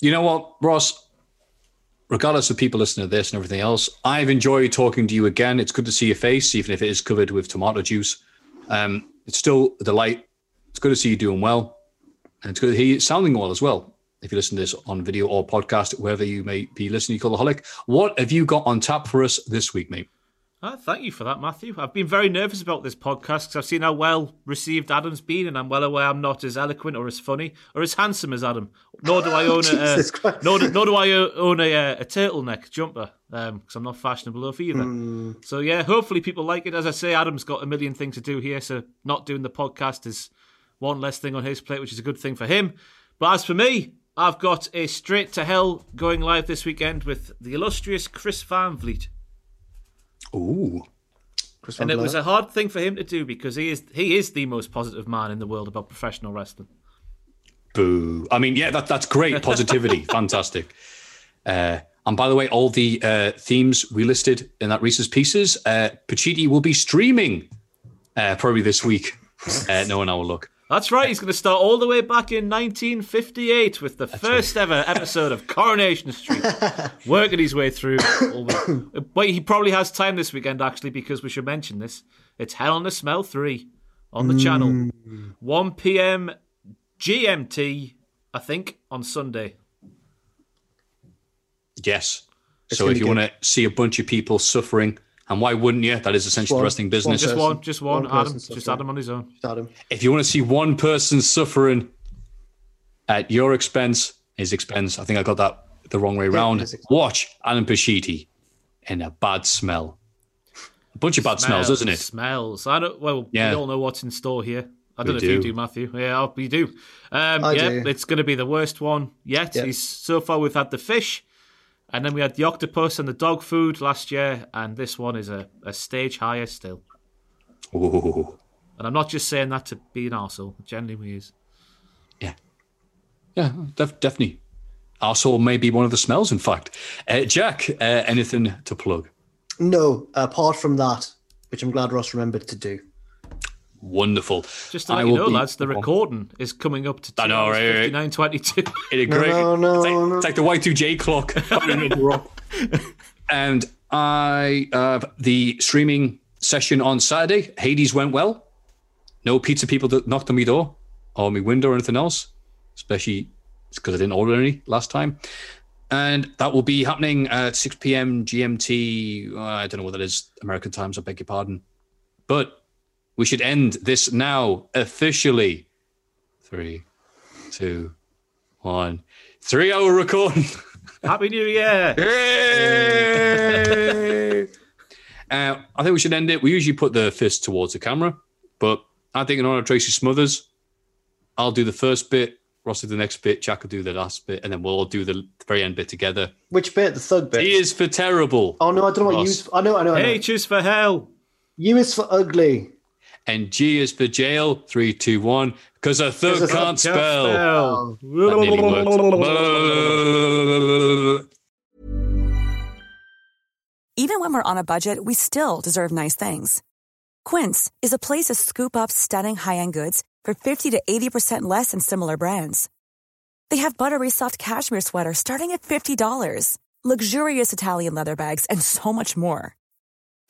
you know what, Ross? Regardless of people listening to this and everything else, I've enjoyed talking to you again. It's good to see your face, even if it is covered with tomato juice. Um, it's still a delight. It's good to see you doing well. And it's good to hear you sounding well as well. If you listen to this on video or podcast, wherever you may be listening, Cultaholic, what have you got on tap for us this week, mate?
Ah, thank you for that, Matthew. I've been very nervous about this podcast because I've seen how well received Adam's been, and I'm well aware I'm not as eloquent or as funny or as handsome as Adam. Nor do I own a [LAUGHS] uh, nor, do, nor do I o- own a, uh, a turtleneck jumper because I'm not fashionable enough either.
Hmm.
So yeah, hopefully people like it. As I say, Adam's got a million things to do here, so not doing the podcast is one less thing on his plate, which is a good thing for him. But as for me, I've got a straight to hell going live this weekend with the illustrious Chris Van Vliet.
Ooh.
Chris
And it was a hard thing for him to do because he is he is the most positive man in the world about professional wrestling.
Boo. I mean, yeah, that, that's great. Positivity. [LAUGHS] Fantastic. Uh, and by the way, all the uh, themes we listed in that Reese's Pieces, uh, Pacitti will be streaming uh, probably this week. [LAUGHS] Uh, no one I will look.
That's right. He's going to start all the way back in 1958 with the first ever episode of Coronation Street, [LAUGHS] working his way through. all the- But he probably has time this weekend actually because we should mention this. It's Hell on a Smell three on the channel, 1 p.m. GMT, I think, on Sunday.
Yes.
It's
so if you want to see a bunch of people suffering, and why wouldn't you? That is essentially the
one-
wrestling business.
Just one, just one.
One
Adam,
person
just. Adam on his own.
Adam.
If you want to see one person suffering at your expense, his expense, I think I got that the wrong way round.
his expense.
Watch Alan Pacitti in a bad smell. A bunch of bad smells, doesn't it?
Smells. I know. Well,
Yeah.
we all know what's in store here. I
We
don't know if you
do.
do, Matthew. Yeah, we do. Um,
I
yeah,
do.
it's going to be the worst one yet.
Yeah.
He's, so far, we've had the fish, and then we had the octopus and the dog food last year, and this one is a, a stage higher still.
Ooh.
And I'm not just saying that to be an arsehole. It genuinely is.
Yeah, def- definitely. Arsehole may be one of the smells, in fact. Uh, Jack, uh, anything to plug?
No, apart from that, which I'm glad Ross remembered to do.
Wonderful.
Just to
I
you know,
be-
lads, the recording is coming up to
I know, right, right.
59.22. [LAUGHS]
It
No, no, no,
it's, like,
no.
it's like the Y2J clock. [LAUGHS] and I uh, the streaming session on Saturday, Hades went well. No pizza people that knocked on my door or my window or anything else, especially because I didn't order any last time. And that will be happening at 6 p.m. GMT. uh, I don't know what that is, American times, I beg your pardon. But we should end this now officially. Three, two, one. Three hour recording. [LAUGHS]
Happy New Year!
Yay! [LAUGHS] uh, I think we should end it. We usually put the fist towards the camera, but I think in honor of Tracy Smothers, I'll do the first bit, Ross will do the next bit, Jack will do the last bit, and then we'll all do the very end bit together.
Which bit? The thug bit.
He is for terrible.
Oh no, I don't know what
Ross.
U is. I know, I know, I know.
H is for hell.
U is for ugly.
And G is for jail. Three, two, one. Because a thug
'Cause a thug
can't
can't
spell.
Hell.
That nearly worked.
Even when we're on a budget, we still deserve nice things.
Quince is a place to scoop up stunning high-end goods for 50 to 80% less than similar brands. They have buttery soft cashmere sweaters starting at $50, luxurious Italian leather bags, and so much more.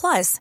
Plus,